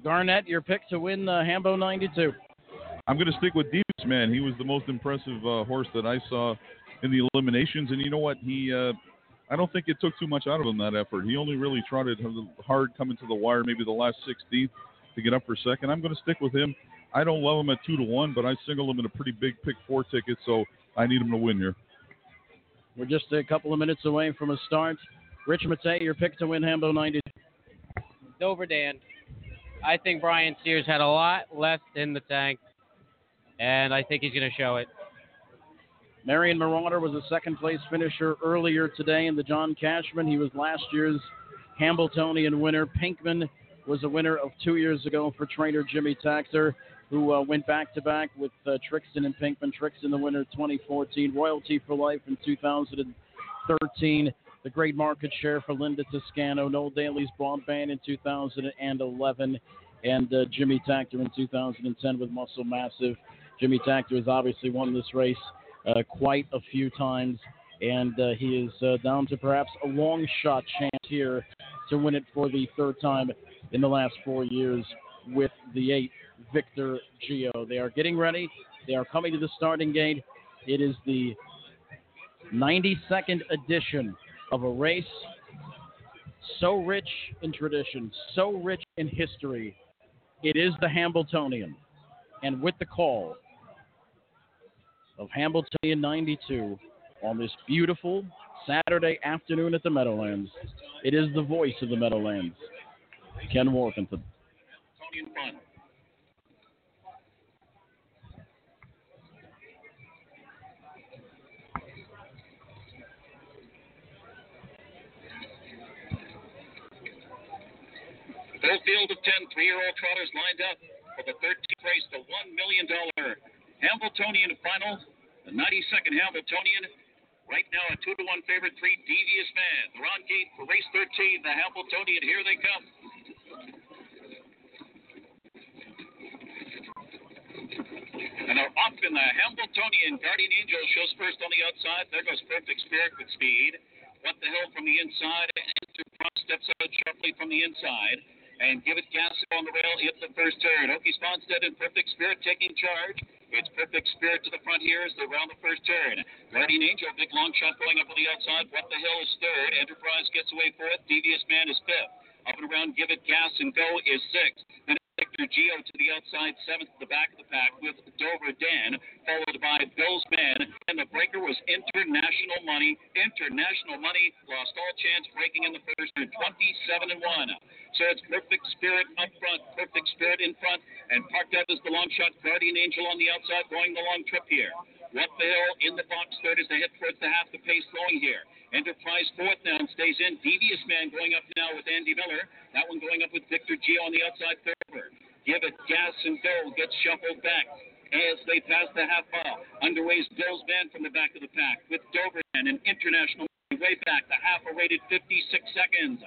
Garnet, your pick to win uh, Hambo 92. I'm going to stick with Devious Man. He was the most impressive uh, horse that I saw in the eliminations, and you know what? He, uh, I don't think it took too much out of him that effort. He only really trotted hard coming to the wire, maybe the last 16th to get up for second. I'm going to stick with him. I don't love him at two to one, but I single him in a pretty big pick four ticket, so I need him to win here. We're just a couple of minutes away from a start. Rich Matei, your pick to win Hambo 92. Dover Dan. I think Brian Sears had a lot left in the tank, and I think he's going to show it. Marion Marauder was a second place finisher earlier today in the John Cashman. He was last year's Hambletonian winner. Pinkman was a winner of two years ago for trainer Jimmy Takter, who uh, went back to back with uh, Trixton and Pinkman. Trixton, the winner 2014, Royalty for Life in 2013. The great market share for Linda Toscano, Noel Daley's Broadband in 2011, and uh, Jimmy Takter in 2010 with Muscle Massive. Jimmy Takter has obviously won this race uh, quite a few times, and uh, he is uh, down to perhaps a long shot chance here to win it for the third time in the last four years with the eight Victor Gio. They are getting ready. They are coming to the starting gate. It is the 92nd edition of a race so rich in tradition, so rich in history. It is the Hambletonian. And with the call of Hambletonian 92 on this beautiful Saturday afternoon at the Meadowlands, it is the voice of the Meadowlands, Ken Warkentin. Full field of 10 three-year-old trotters lined up for the 13th race, the $1 million Hambletonian final, the 92nd Hambletonian. Right now, a 2 to 1 favorite, three Devious Man. They're on gate for race 13, the Hambletonian. Here they come. And they're off in the Hambletonian. Guardian Angel shows first on the outside. There goes Perfect Spirit with speed. What the Hill from the inside? Enterprise steps out sharply from the inside. And give it gas on the rail, hit the first turn. Åke Svanstedt and Perfect Spirit taking charge. It's Perfect Spirit to the front here as they round the first turn. Guardian Angel, big long shot going up on the outside. What the Hill is third? Enterprise gets away fourth. Devious Man is fifth. Up and around, give it gas and go is sixth. Then Victor Gio to the outside, seventh at the back of the pack with Dover Dan, followed by Bill's Man. And the breaker was International Moni. International Moni lost all chance breaking in the first turn, 27 and 1. So it's Perfect Spirit up front, Perfect Spirit in front, and parked out is the long shot Guardian Angel on the outside going the long trip here. What the Hill in the box third as they head towards the half the pace going here. Enterprise fourth now stays in. Devious Man going up now with Andy Miller. That one going up with Victor Gio on the outside third. Give it gas and go. Gets shuffled back as they pass the half mile. Underway's Bill's Man from the back of the pack with Dover and an international way back. The half rated 56 seconds.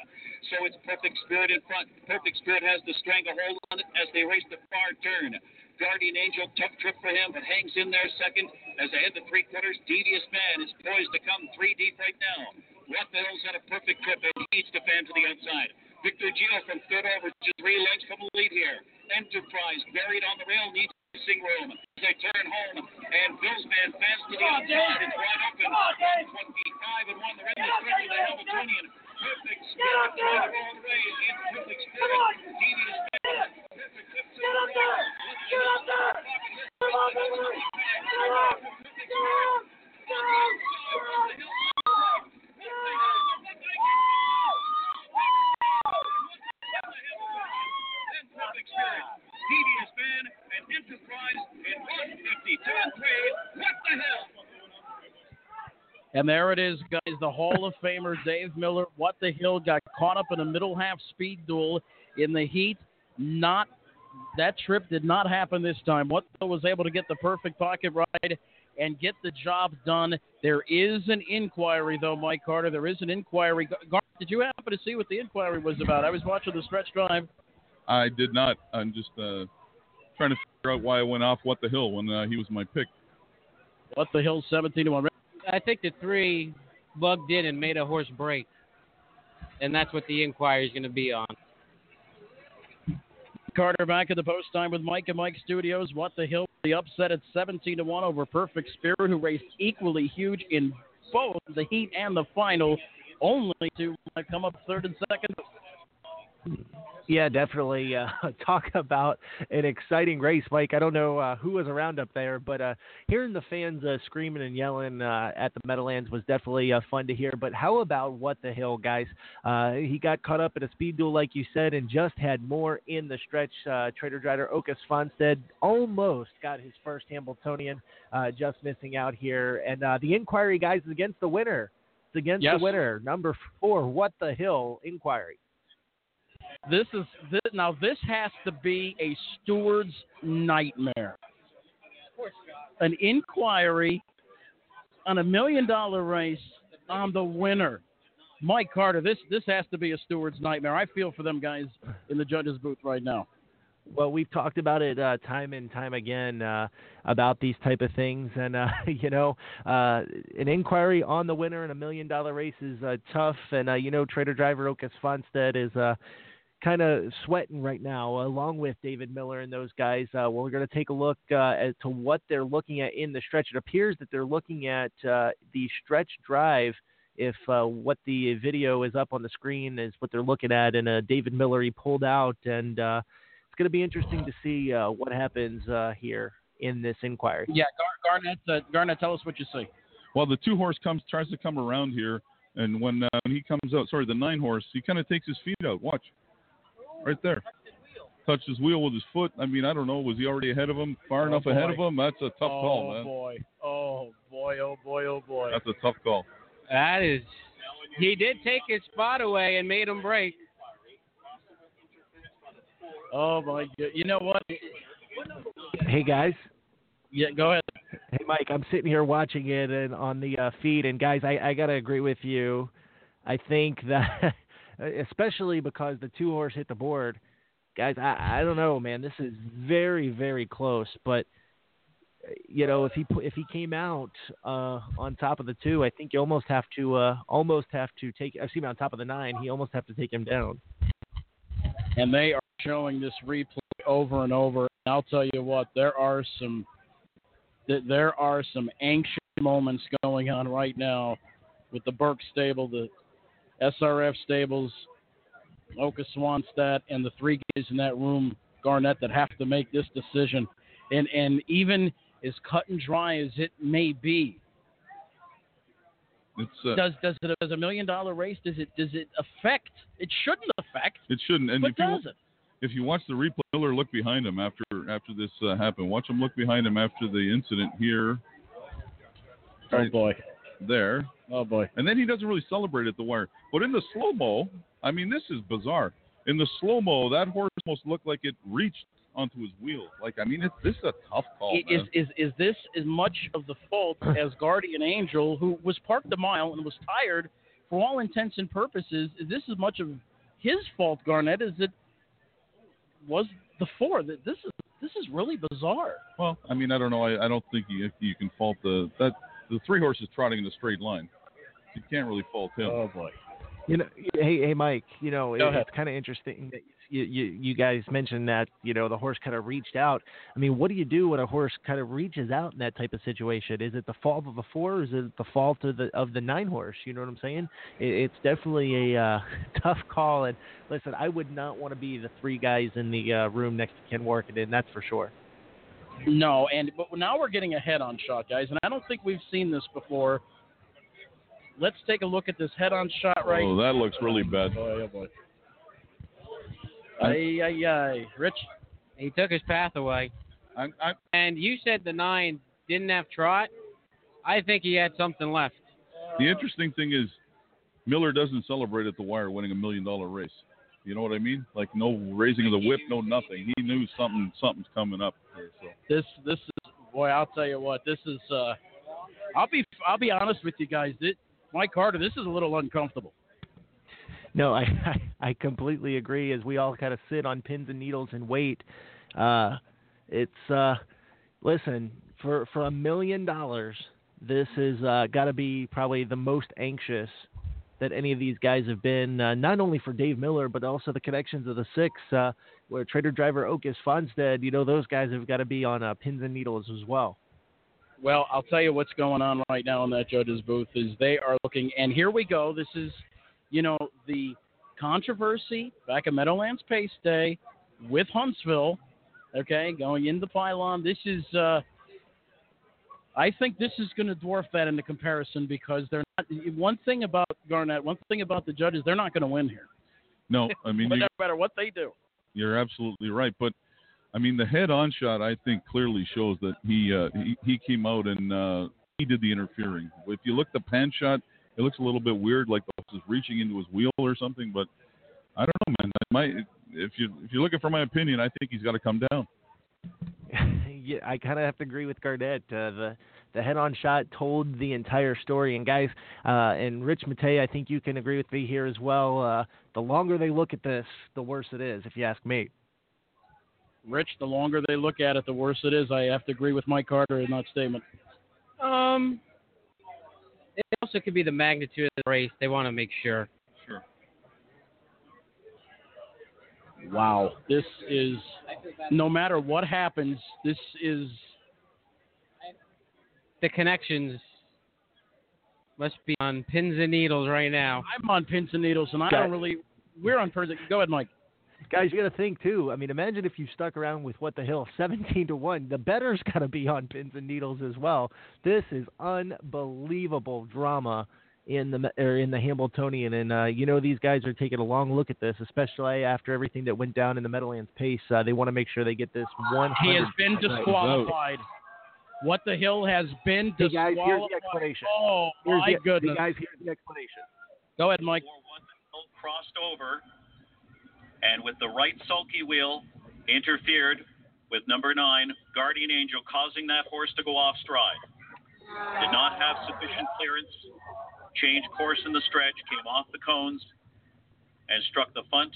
So it's Perfect Spirit in front. Perfect Spirit has the stranglehold on it as they race the far turn. Guardian Angel, tough trip for him, but hangs in there second as they head to three quarters. Devious Man is poised to come three deep right now. What the Hill's had a perfect trip and he needs to fan to the outside. Victor Gio from third over, just three lengths from the lead here. Enterprise buried on the rail needs racing room. As they turn home, and Bill's man fans to the outside. It's wide open. On, 25 and 1. They're in the stretch of the Hambletonian. Perfect spirit to go all the way. In perfect spirit. Devious man. Perfect trip to the rail. Get up there! Get up there! Get up! Get up! Perfect and Enterprise in 152 and 3. What the hell? And there it is, guys. The Hall of Famer Dave Miller, what the hill, got caught up in a middle half speed duel in the heat. Not that trip did not happen this time. What the was able to get the perfect pocket ride and get the job done. There is an inquiry, though, Mike Carter. There is an inquiry. Gar- did you happen to see what the inquiry was about? I was watching the stretch drive. I did not. I'm just uh, trying to figure out why I went off what the hill when uh, he was my pick. What the hill, 17 to 1. I think the three bugged in and made a horse break, and that's what the inquiry is going to be on. Carter back at the post time with Mike and Mike Studios. What the hill? The upset at 17 to 1 over Perfect Spirit, who raced equally huge in both the heat and the final, only to come up third and second. Yeah, definitely. Uh, <laughs> talk about an exciting race, Mike. I don't know uh, who was around up there, but uh, hearing the fans uh, screaming and yelling uh, at the Meadowlands was definitely uh, fun to hear. But how about what the hill, guys? Uh, he got caught up in a speed duel, like you said, and just had more in the stretch. Uh, Trader Driver Åke Svanstedt almost got his first Hambletonian, uh, just missing out here. And uh, the inquiry, guys, is against the winner. It's against Yes. the winner, number four. What the hill inquiry? This is this, now. This has to be a steward's nightmare. An inquiry on a million dollar race on the winner, Mike Carter. This this has to be a steward's nightmare. I feel for them guys in the judges' booth right now. Well, we've talked about it uh, time and time again uh, about these type of things, and uh, <laughs> you know, uh, an inquiry on the winner in a million dollar race is uh, tough, and uh, you know, Trader Driver Åke Svanstedt is uh, kind of sweating right now, along with David Miller and those guys. Uh, well, we're going to take a look uh, as to what they're looking at in the stretch. It appears that they're looking at uh, the stretch drive. If uh, what the video is up on the screen is what they're looking at, and uh, David Miller he pulled out, and uh, it's going to be interesting to see uh, what happens uh, here in this inquiry. Yeah, Gar- Garnet. Uh, Garnet, tell us what you see. Well, the two horse comes tries to come around here, and when uh, when he comes out, sorry, the nine horse, he kind of takes his feet out. Watch, right there, touched his wheel with his foot. I mean, I don't know, was he already ahead of him, far Oh, enough ahead of him? That's a tough oh call, man. boy! Oh boy! Oh boy! Oh boy! That's a tough call. That is, he did take his spot away and made him break. Oh my! God. You know what? Hey guys. Yeah, go ahead. Hey Mike, I'm sitting here watching it and on the uh, feed, and guys, I, I gotta agree with you. I think <laughs> that, especially because the two horse hit the board, guys, I, I don't know, man. This is very very close, but you know, if he if he came out uh, on top of the two, I think you almost have to uh, almost have to take. I've seen him on top of the nine. He almost have to take him down. and they are showing this replay over and over. And I'll tell you what, there are some th- there are some anxious moments going on right now with the Burke stable, the SRF stables, Åke Svanstedt, and the three guys in that room, Garnet, that have to make this decision. And and even as cut and dry as it may be, It's uh, does does it does a million dollar race does it does it affect? It shouldn't affect. it shouldn't. And But if you does it? if you watch the replay, Miller look behind him after after this uh, happened. Watch him look behind him after the incident here. Oh boy. There. Oh boy. And then he doesn't really celebrate at the wire. But in the slow mo, I mean, this is bizarre. In the slow mo, that horse almost looked like it reached onto his wheel. Like, I mean, it's this is a tough call. is, is is this as much of the fault <clears throat> as Guardian Angel, who was parked a mile and was tired for all intents and purposes? Is this as much of his fault, Garnet, as it was the four. That This is this is really bizarre. Well, I mean, I don't know. I, I don't think you you can fault the that the three horses trotting in a straight line. You can't really fault him. Oh boy. You know, hey, hey, Mike. You know, it, it's kind of interesting that you, you you guys mentioned that you know the horse kind of reached out. I mean, what do you do when a horse kind of reaches out in that type of situation? Is it the fault of the four? Or is it the fault of the of the nine horse? You know what I'm saying? It, it's definitely a uh, <laughs> tough call. And listen, I would not want to be the three guys in the uh, room next to Ken Warkentin. That's for sure. No, and but now we're getting a head-on shot, guys, and I don't think we've seen this before. Let's take a look at this head-on shot right. Oh, that looks really bad. Oh, boy, oh boy. Ay, ay, ay. Rich? He took his path away. I'm, I'm, and you said the nine didn't have trot. I think he had something left. The interesting thing is, Miller doesn't celebrate at the wire winning a million dollar race. You know what I mean? Like no raising of the whip, no nothing. He knew something something's coming up. Here, so. This this is boy, I'll tell you what, this is uh I'll be I'll be honest with you guys. This, Mike Carter, this is a little uncomfortable. No, I, I <laughs> I completely agree. As we all kind of sit on pins and needles and wait, uh, it's uh, listen for for a million dollars. This is uh, got to be probably the most anxious that any of these guys have been. Uh, not only for Dave Miller, but also the connections of the six, uh, where Trader Driver Åke Svanstedt. You know, those guys have got to be on uh, pins and needles as well. Well, I'll tell you what's going on right now in that judge's booth is they are looking, and here we go. This is, you know, the controversy back at Meadowlands Pace Day with Huntsville. Okay, going into the pylon. This is, uh, I think this is going to dwarf that in the comparison because they're. One thing about Garnet, one thing about the judges, they're not going to win here. No, <laughs> I mean no matter what they do. you're absolutely right. But I mean the head-on shot, I think clearly shows that he uh, he, he came out and uh, he did the interfering. If you look the pan shot, it looks a little bit weird, like the horse is reaching into his wheel or something. But I don't know, man. I might if you if you're looking for my opinion, I think he's got to come down. <laughs> yeah, I kind of have to agree with Garnet. Uh, the the head-on shot told the entire story. And guys, uh, and Rich Matei, I think you can agree with me here as well. Uh, the longer they look at this, the worse it is, if you ask me. Rich, the longer they look at it, the worse it is. I have to agree with Mike Carter in that statement. Um, it also could be the magnitude of the race. They want to make sure. Wow, this is no matter what happens, this is The connections must be on pins and needles right now. I'm on pins and needles, and I don't really. We're on pins. Go ahead, Mike. Guys, you got to think too. I mean, imagine if you stuck around with what the hill, <laughs> seventeen to one. The better's got to be on pins and needles as well. This is unbelievable drama in the or in the Hambletonian, and uh, you know these guys are taking a long look at this, especially after everything that went down in the Meadowlands pace. Uh, they want to make sure they get this one. He has been disqualified. What the hill has been Hey, guys, disqualified. here's the explanation. Oh Here's my the, goodness! Hey, guys, here's the explanation. Go ahead, Mike. crossed over and with the right sulky wheel interfered with number nine, Guardian Angel, causing that horse to go off stride. Did not have sufficient clearance, changed course in the stretch, came off the cones, and struck the front,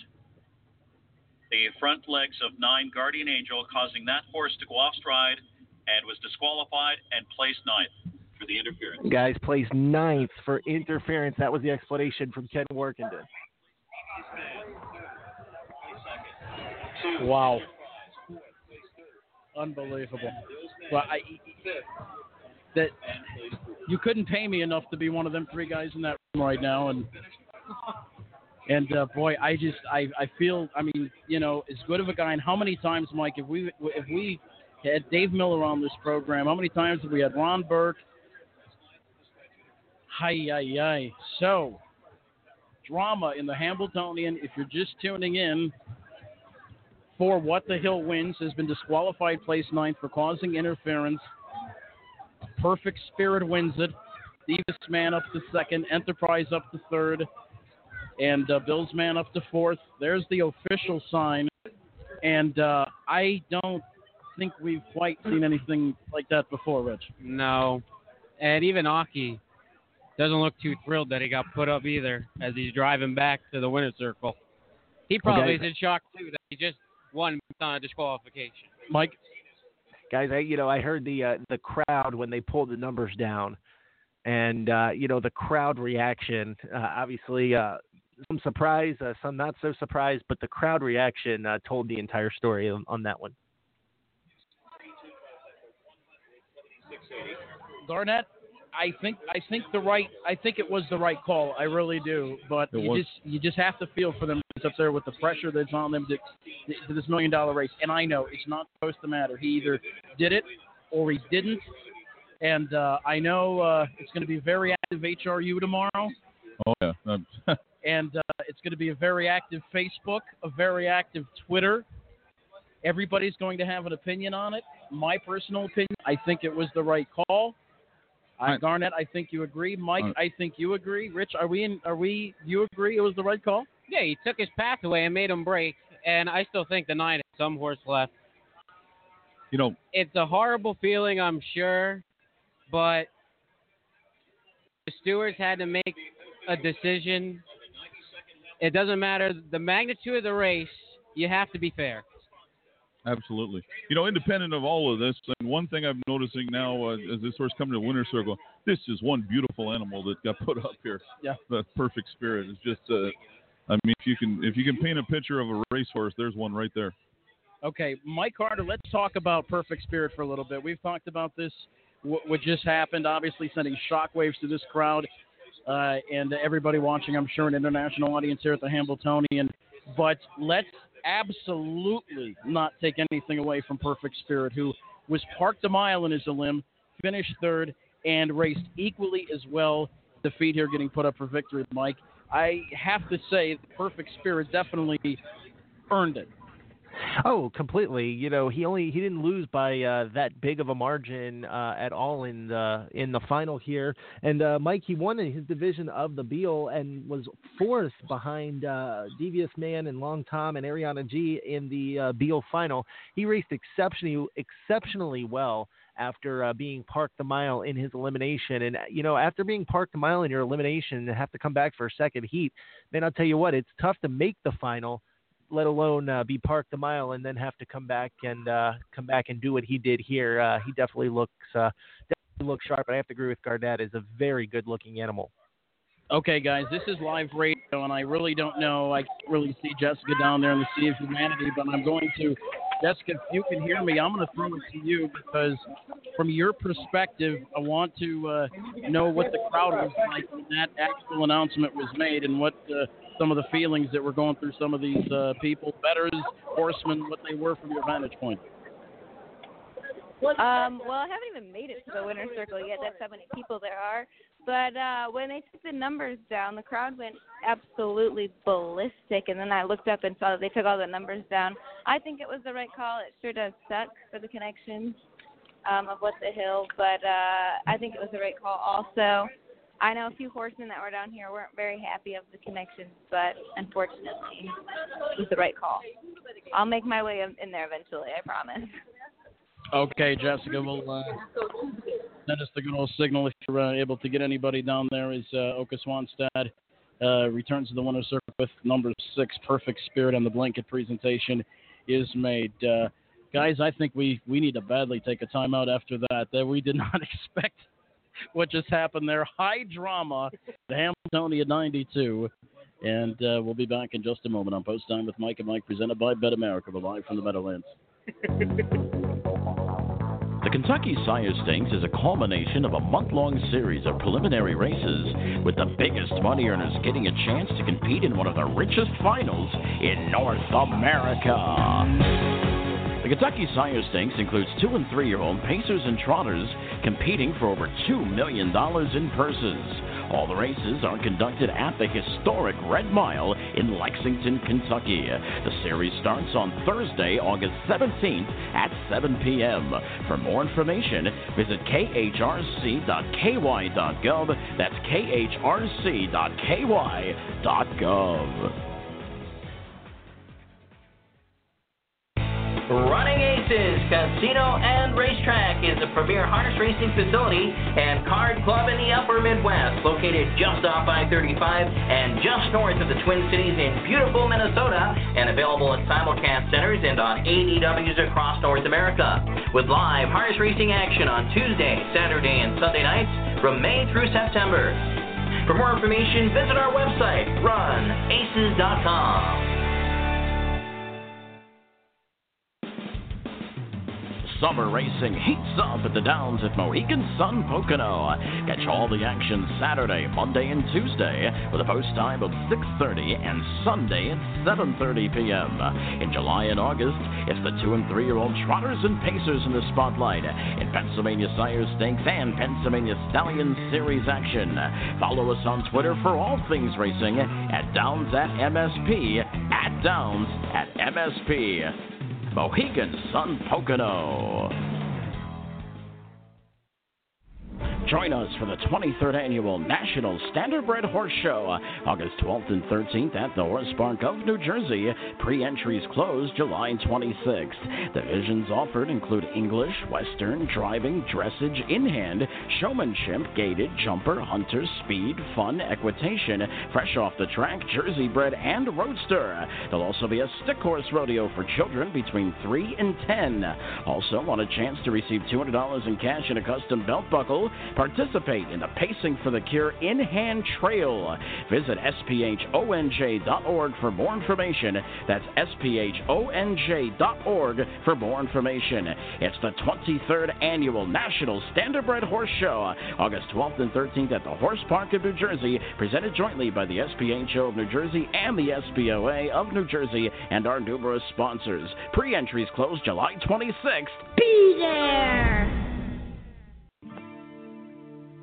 the front legs of nine, Guardian Angel, causing that horse to go off stride and was disqualified and placed ninth for the interference. Guys placed ninth for interference. That was the explanation from Ken Warkentin. Wow. Unbelievable. Well, I, that you couldn't pay me enough to be one of them three guys in that room right now, and and uh, boy, I just I I feel I mean you know as good of a guy. And how many times, Mike, if we if we had Dave Miller on this program, how many times have we had Ron Burke? Hi, hi, hi. So drama in the Hambletonian. If you're just tuning in, for what the Hill wins has been disqualified, place ninth for causing interference. Perfect Spirit wins it. Devious Man up to second. Enterprise up to third. And uh, Bill's Man up to fourth. There's the official sign. And uh, I don't think we've quite seen anything like that before, Rich. No, and even Åke doesn't look too thrilled that he got put up either as he's driving back to the winner's circle. He probably Okay. is in shock too that he just won on a disqualification. Mike, guys, I you know I heard the uh, the crowd when they pulled the numbers down, and uh, you know the crowd reaction. Uh, obviously, uh, some surprise, uh, some not so surprised, but the crowd reaction uh, told the entire story on, on that one. Garnet, I think I think the right I think it was the right call. I really do. But It you was. just you just have to feel for them up there with the pressure that's on them to, to this million dollar race. And I know it's not supposed to matter. He either did it or he didn't. And uh, I know uh, it's going to be very active HRU tomorrow, Oh yeah. Um, <laughs> and uh, it's going to be a very active Facebook, a very active Twitter. Everybody's going to have an opinion on it. My personal opinion, I think it was the right call. I, Garnet, I think you agree. Mike, Uh, I think you agree. Rich, are we in? Are we? You agree it was the right call? Yeah, he took his path away and made him break, and I still think the nine has some horse left. you know, It's a horrible feeling, I'm sure, but the stewards had to make a decision. It doesn't matter the magnitude of the race. You have to be fair. Absolutely. You know, independent of all of this, and one thing I'm noticing now uh, as this horse coming to winner circle, this is one beautiful animal that got <laughs> put up here. Yeah. The perfect spirit is just. Uh, I mean, if you can if you can paint a picture of a racehorse, there's one right there. Okay, Mike Carter, let's talk about Perfect Spirit for a little bit. We've talked about this, what, what just happened, obviously sending shockwaves to this crowd uh, and everybody watching, I'm sure, an international audience here at the Hambletonian. But let's absolutely not take anything away from Perfect Spirit, who was parked a mile in his limb, finished third, and raced equally as well. Defeat here getting put up for victory, Mike. I have to say, Perfect Spirit definitely earned it. Oh, completely. You know, he only he didn't lose by uh, that big of a margin uh, at all in the in the final here. And uh, Mike, he won in his division of the Beal and was fourth behind uh, Devious Man and Long Tom and Ariana G in the uh, Beal final. He raced exceptionally exceptionally well after uh, being parked the mile in his elimination. And you know, after being parked the mile in your elimination and have to come back for a second heat, man, I'll tell you what, it's tough to make the final let alone uh, be parked a mile and then have to come back and uh, come back and do what he did here. Uh, he definitely looks uh, definitely looks sharp. I have to agree with Garnet. is a very good looking animal. Okay, guys, this is live radio, and I really don't know. I can't really see Jessica down there in the Sea of Humanity, but I'm going to, Jessica, if you can hear me, I'm going to throw it to you because, from your perspective, I want to uh, know what the crowd was like when that actual announcement was made and what uh, some of the feelings that were going through some of these uh, people, betters, horsemen, what they were from your vantage point. Um, well, I haven't even made it to the winner's circle yet. That's how many people there are. But uh, when they took the numbers down, the crowd went absolutely ballistic. And then I looked up and saw that they took all the numbers down. I think it was the right call. It sure does suck for the connections um, of What the Hill, but uh, I think it was the right call. Also, I know a few horsemen that were down here weren't very happy of the connection, but unfortunately, it was the right call. I'll make my way in there eventually. I promise. Okay, Jessica, we'll uh, send us the good old signal if you're uh, able to get anybody down there. As uh, Åke Svanstedt uh, returns to the winner's circle with number six, Perfect Spirit, and the blanket presentation is made. Uh, guys, I think we, we need to badly take a timeout after that. That we did not <laughs> expect <laughs> what just happened there. High drama, the Hamiltonia 92. And uh, we'll be back in just a moment on Post Time with Mike and Mike, presented by Bet America, live from the Meadowlands. The Kentucky Sire Stakes is a culmination of a month long series of preliminary races, with the biggest money earners getting a chance to compete in one of the richest finals in North America. Kentucky Sire Stakes includes two and three year old pacers and trotters competing for over $2 million in purses. All the races are conducted at the historic Red Mile in Lexington, Kentucky. The series starts on Thursday, August 17th at 7 p.m. For more information, visit khrc.ky.gov. That's khrc.ky.gov. Running Aces Casino and Racetrack is the premier harness racing facility and card club in the upper Midwest, located just off I 35 and just north of the Twin Cities in beautiful Minnesota, and available at simulcast centers and on ADWs across North America. With live harness racing action on Tuesday, Saturday, and Sunday nights from May through September. For more information, visit our website, runaces.com. Summer racing heats up at the Downs at Mohegan Sun Pocono. Catch all the action Saturday, Monday, and Tuesday with a post time of 6:30 and Sunday at 7:30 p.m. In July and August, it's the two and three-year-old trotters and pacers in the spotlight in Pennsylvania Sire Stakes and Pennsylvania Stallion Series action. Follow us on Twitter for all things racing at Downs at MSP at Downs at MSP. Mohegan Sun Pocono. Join us for the 23rd Annual National Standardbred Horse Show, August 12th and 13th at the Horse Park of New Jersey. Pre entries close July 26th. Divisions offered include English, Western, driving, dressage, in hand, showmanship, gaited, jumper, hunter, speed, fun, equitation, fresh off the track, Jersey bred, and roadster. There'll also be a stick horse rodeo for children between 3 and 10. Also, want a chance to receive $200 in cash and a custom belt buckle? Participate in the Pacing for the Cure in Hand Trail. Visit SPHONJ.org for more information. That's SPHONJ.org for more information. It's the 23rd Annual National Standardbred Horse Show, August 12th and 13th at the Horse Park of New Jersey, presented jointly by the SPHO of New Jersey and the SPOA of New Jersey and our numerous sponsors. Pre entries close July 26th. Be there.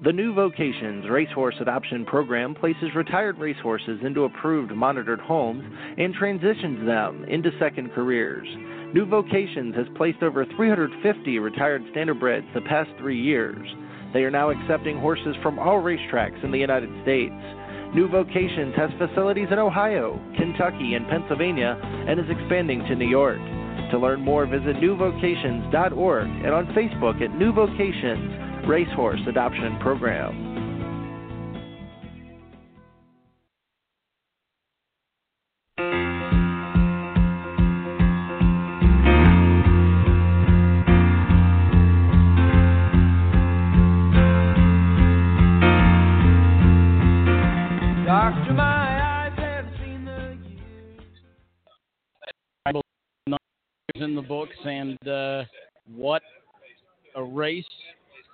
The New Vocations Racehorse Adoption Program places retired racehorses into approved monitored homes and transitions them into second careers. New Vocations has placed over 350 retired standardbreds the past three years. They are now accepting horses from all racetracks in the United States. New Vocations has facilities in Ohio, Kentucky, and Pennsylvania and is expanding to New York. To learn more, visit newvocations.org and on Facebook at New Vocations Racehorse Adoption Program. Doctor, my eyes have seen the Numbers in the books, and uh, what a race,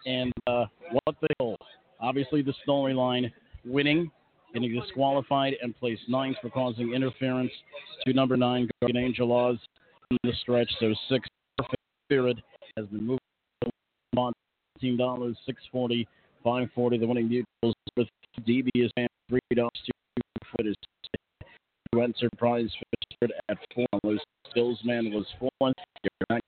and uh, what they hold. Obviously, the storyline winning, getting disqualified, and placed ninth for causing interference to number nine, Guardian Angel As in the stretch. So six perfect spirit has been moved on $15, 640 540 The winning mutuels with devious and three dollars two foot is enterprise favored at four. Loose Skillsman was four. Your next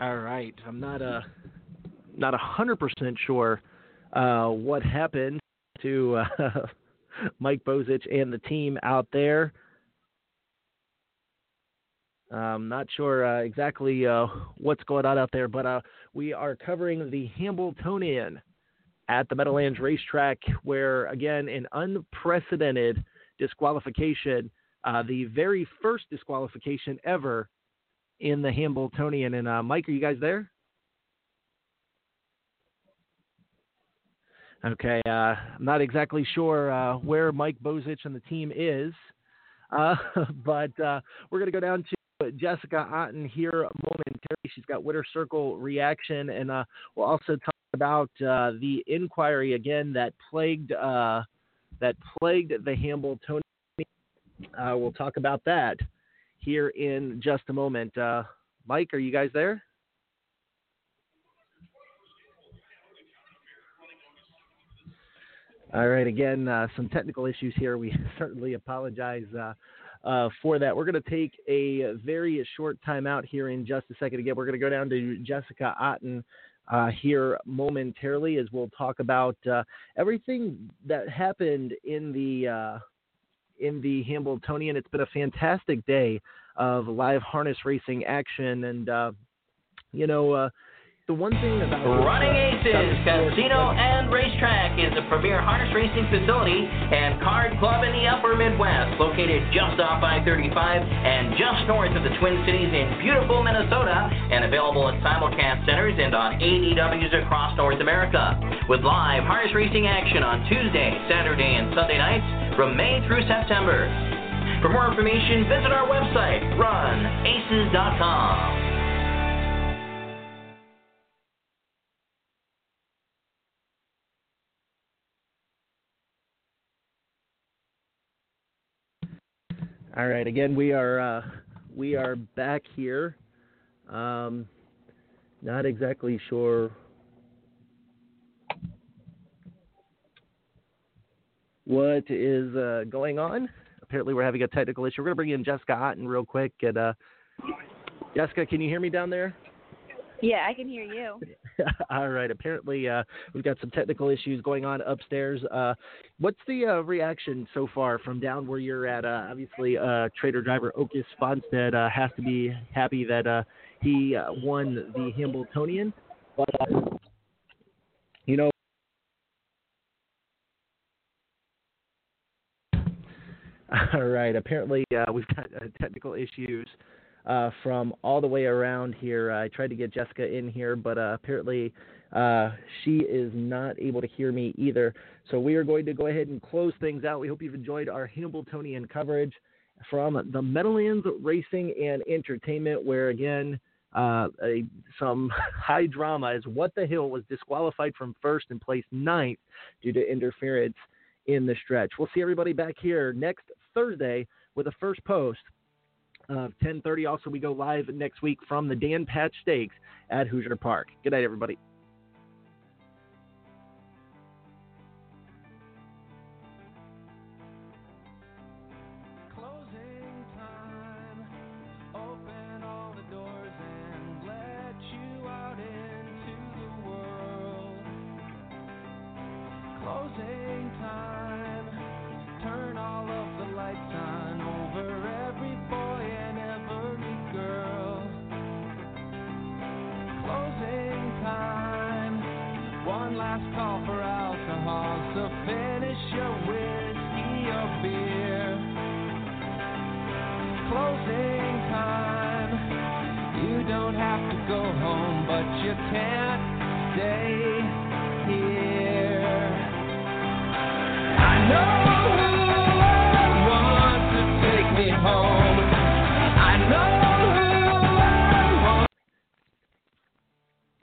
All right, I'm not a not a hundred percent sure uh, what happened to uh, <laughs> Mike Bozich and the team out there. I'm not sure uh, exactly uh, what's going on out there, but uh, we are covering the Hambletonian at the Meadowlands Racetrack, where again an unprecedented disqualification, uh, the very first disqualification ever in the Hambletonian. And uh, Mike, are you guys there? Okay, uh, I'm not exactly sure uh, where Mike Bozich and the team is, uh, <laughs> but uh, we're going to go down to Jessica Otten here momentarily. She's got Winter Circle reaction, and uh, we'll also talk about the inquiry again that plagued that plagued the Hambletonian. we'll talk about that here in just a moment. Uh, Mike, are you guys there? All right, again, uh, some technical issues here. We <laughs> certainly apologize uh, uh, for that. We're going to take a very short time out here in just a second. Again, we're going to go down to Jessica Otten uh, here momentarily as we'll talk about uh, everything that happened in the in the Hambletonian. It's been a fantastic day of live harness racing action, and uh, you know. Uh, the one thing about Running Aces Casino and Racetrack is a premier harness racing facility and card club in the upper Midwest, located just off I 35 and just north of the Twin Cities in beautiful Minnesota, and available at simulcast centers and on ADWs across North America. With live harness racing action on Tuesday, Saturday, and Sunday nights from May through September. For more information, visit our website, runaces.com. All right. Again, we are uh, we are back here. Um, not exactly sure what is uh, going on. Apparently, we're having a technical issue. We're going to bring in Jessica Otten real quick. And uh, Jessica, can you hear me down there? Yeah, I can hear you. <laughs> All right. Apparently, uh, we've got some technical issues going on upstairs. Uh, what's the uh, reaction so far from down where you're at? Uh, obviously, uh, trader driver Åke Svanstedt uh, has to be happy that uh, he uh, won the Hambletonian. But, uh, you know, <laughs> all right. Apparently, uh, we've got uh, technical issues uh, from all the way around here. I tried to get Jessica in here, but uh, apparently uh, she is not able to hear me either. So we are going to go ahead and close things out. We hope you've enjoyed our Hambletonian coverage from the Meadowlands Racing and Entertainment, where again, uh, a, some <laughs> high drama is What the Hill was disqualified from first and placed ninth due to interference in the stretch. We'll see everybody back here next Thursday with a first post of 10:30. Also, we go live next week from the Dan Patch Stakes at Hoosier Park. Good night, everybody.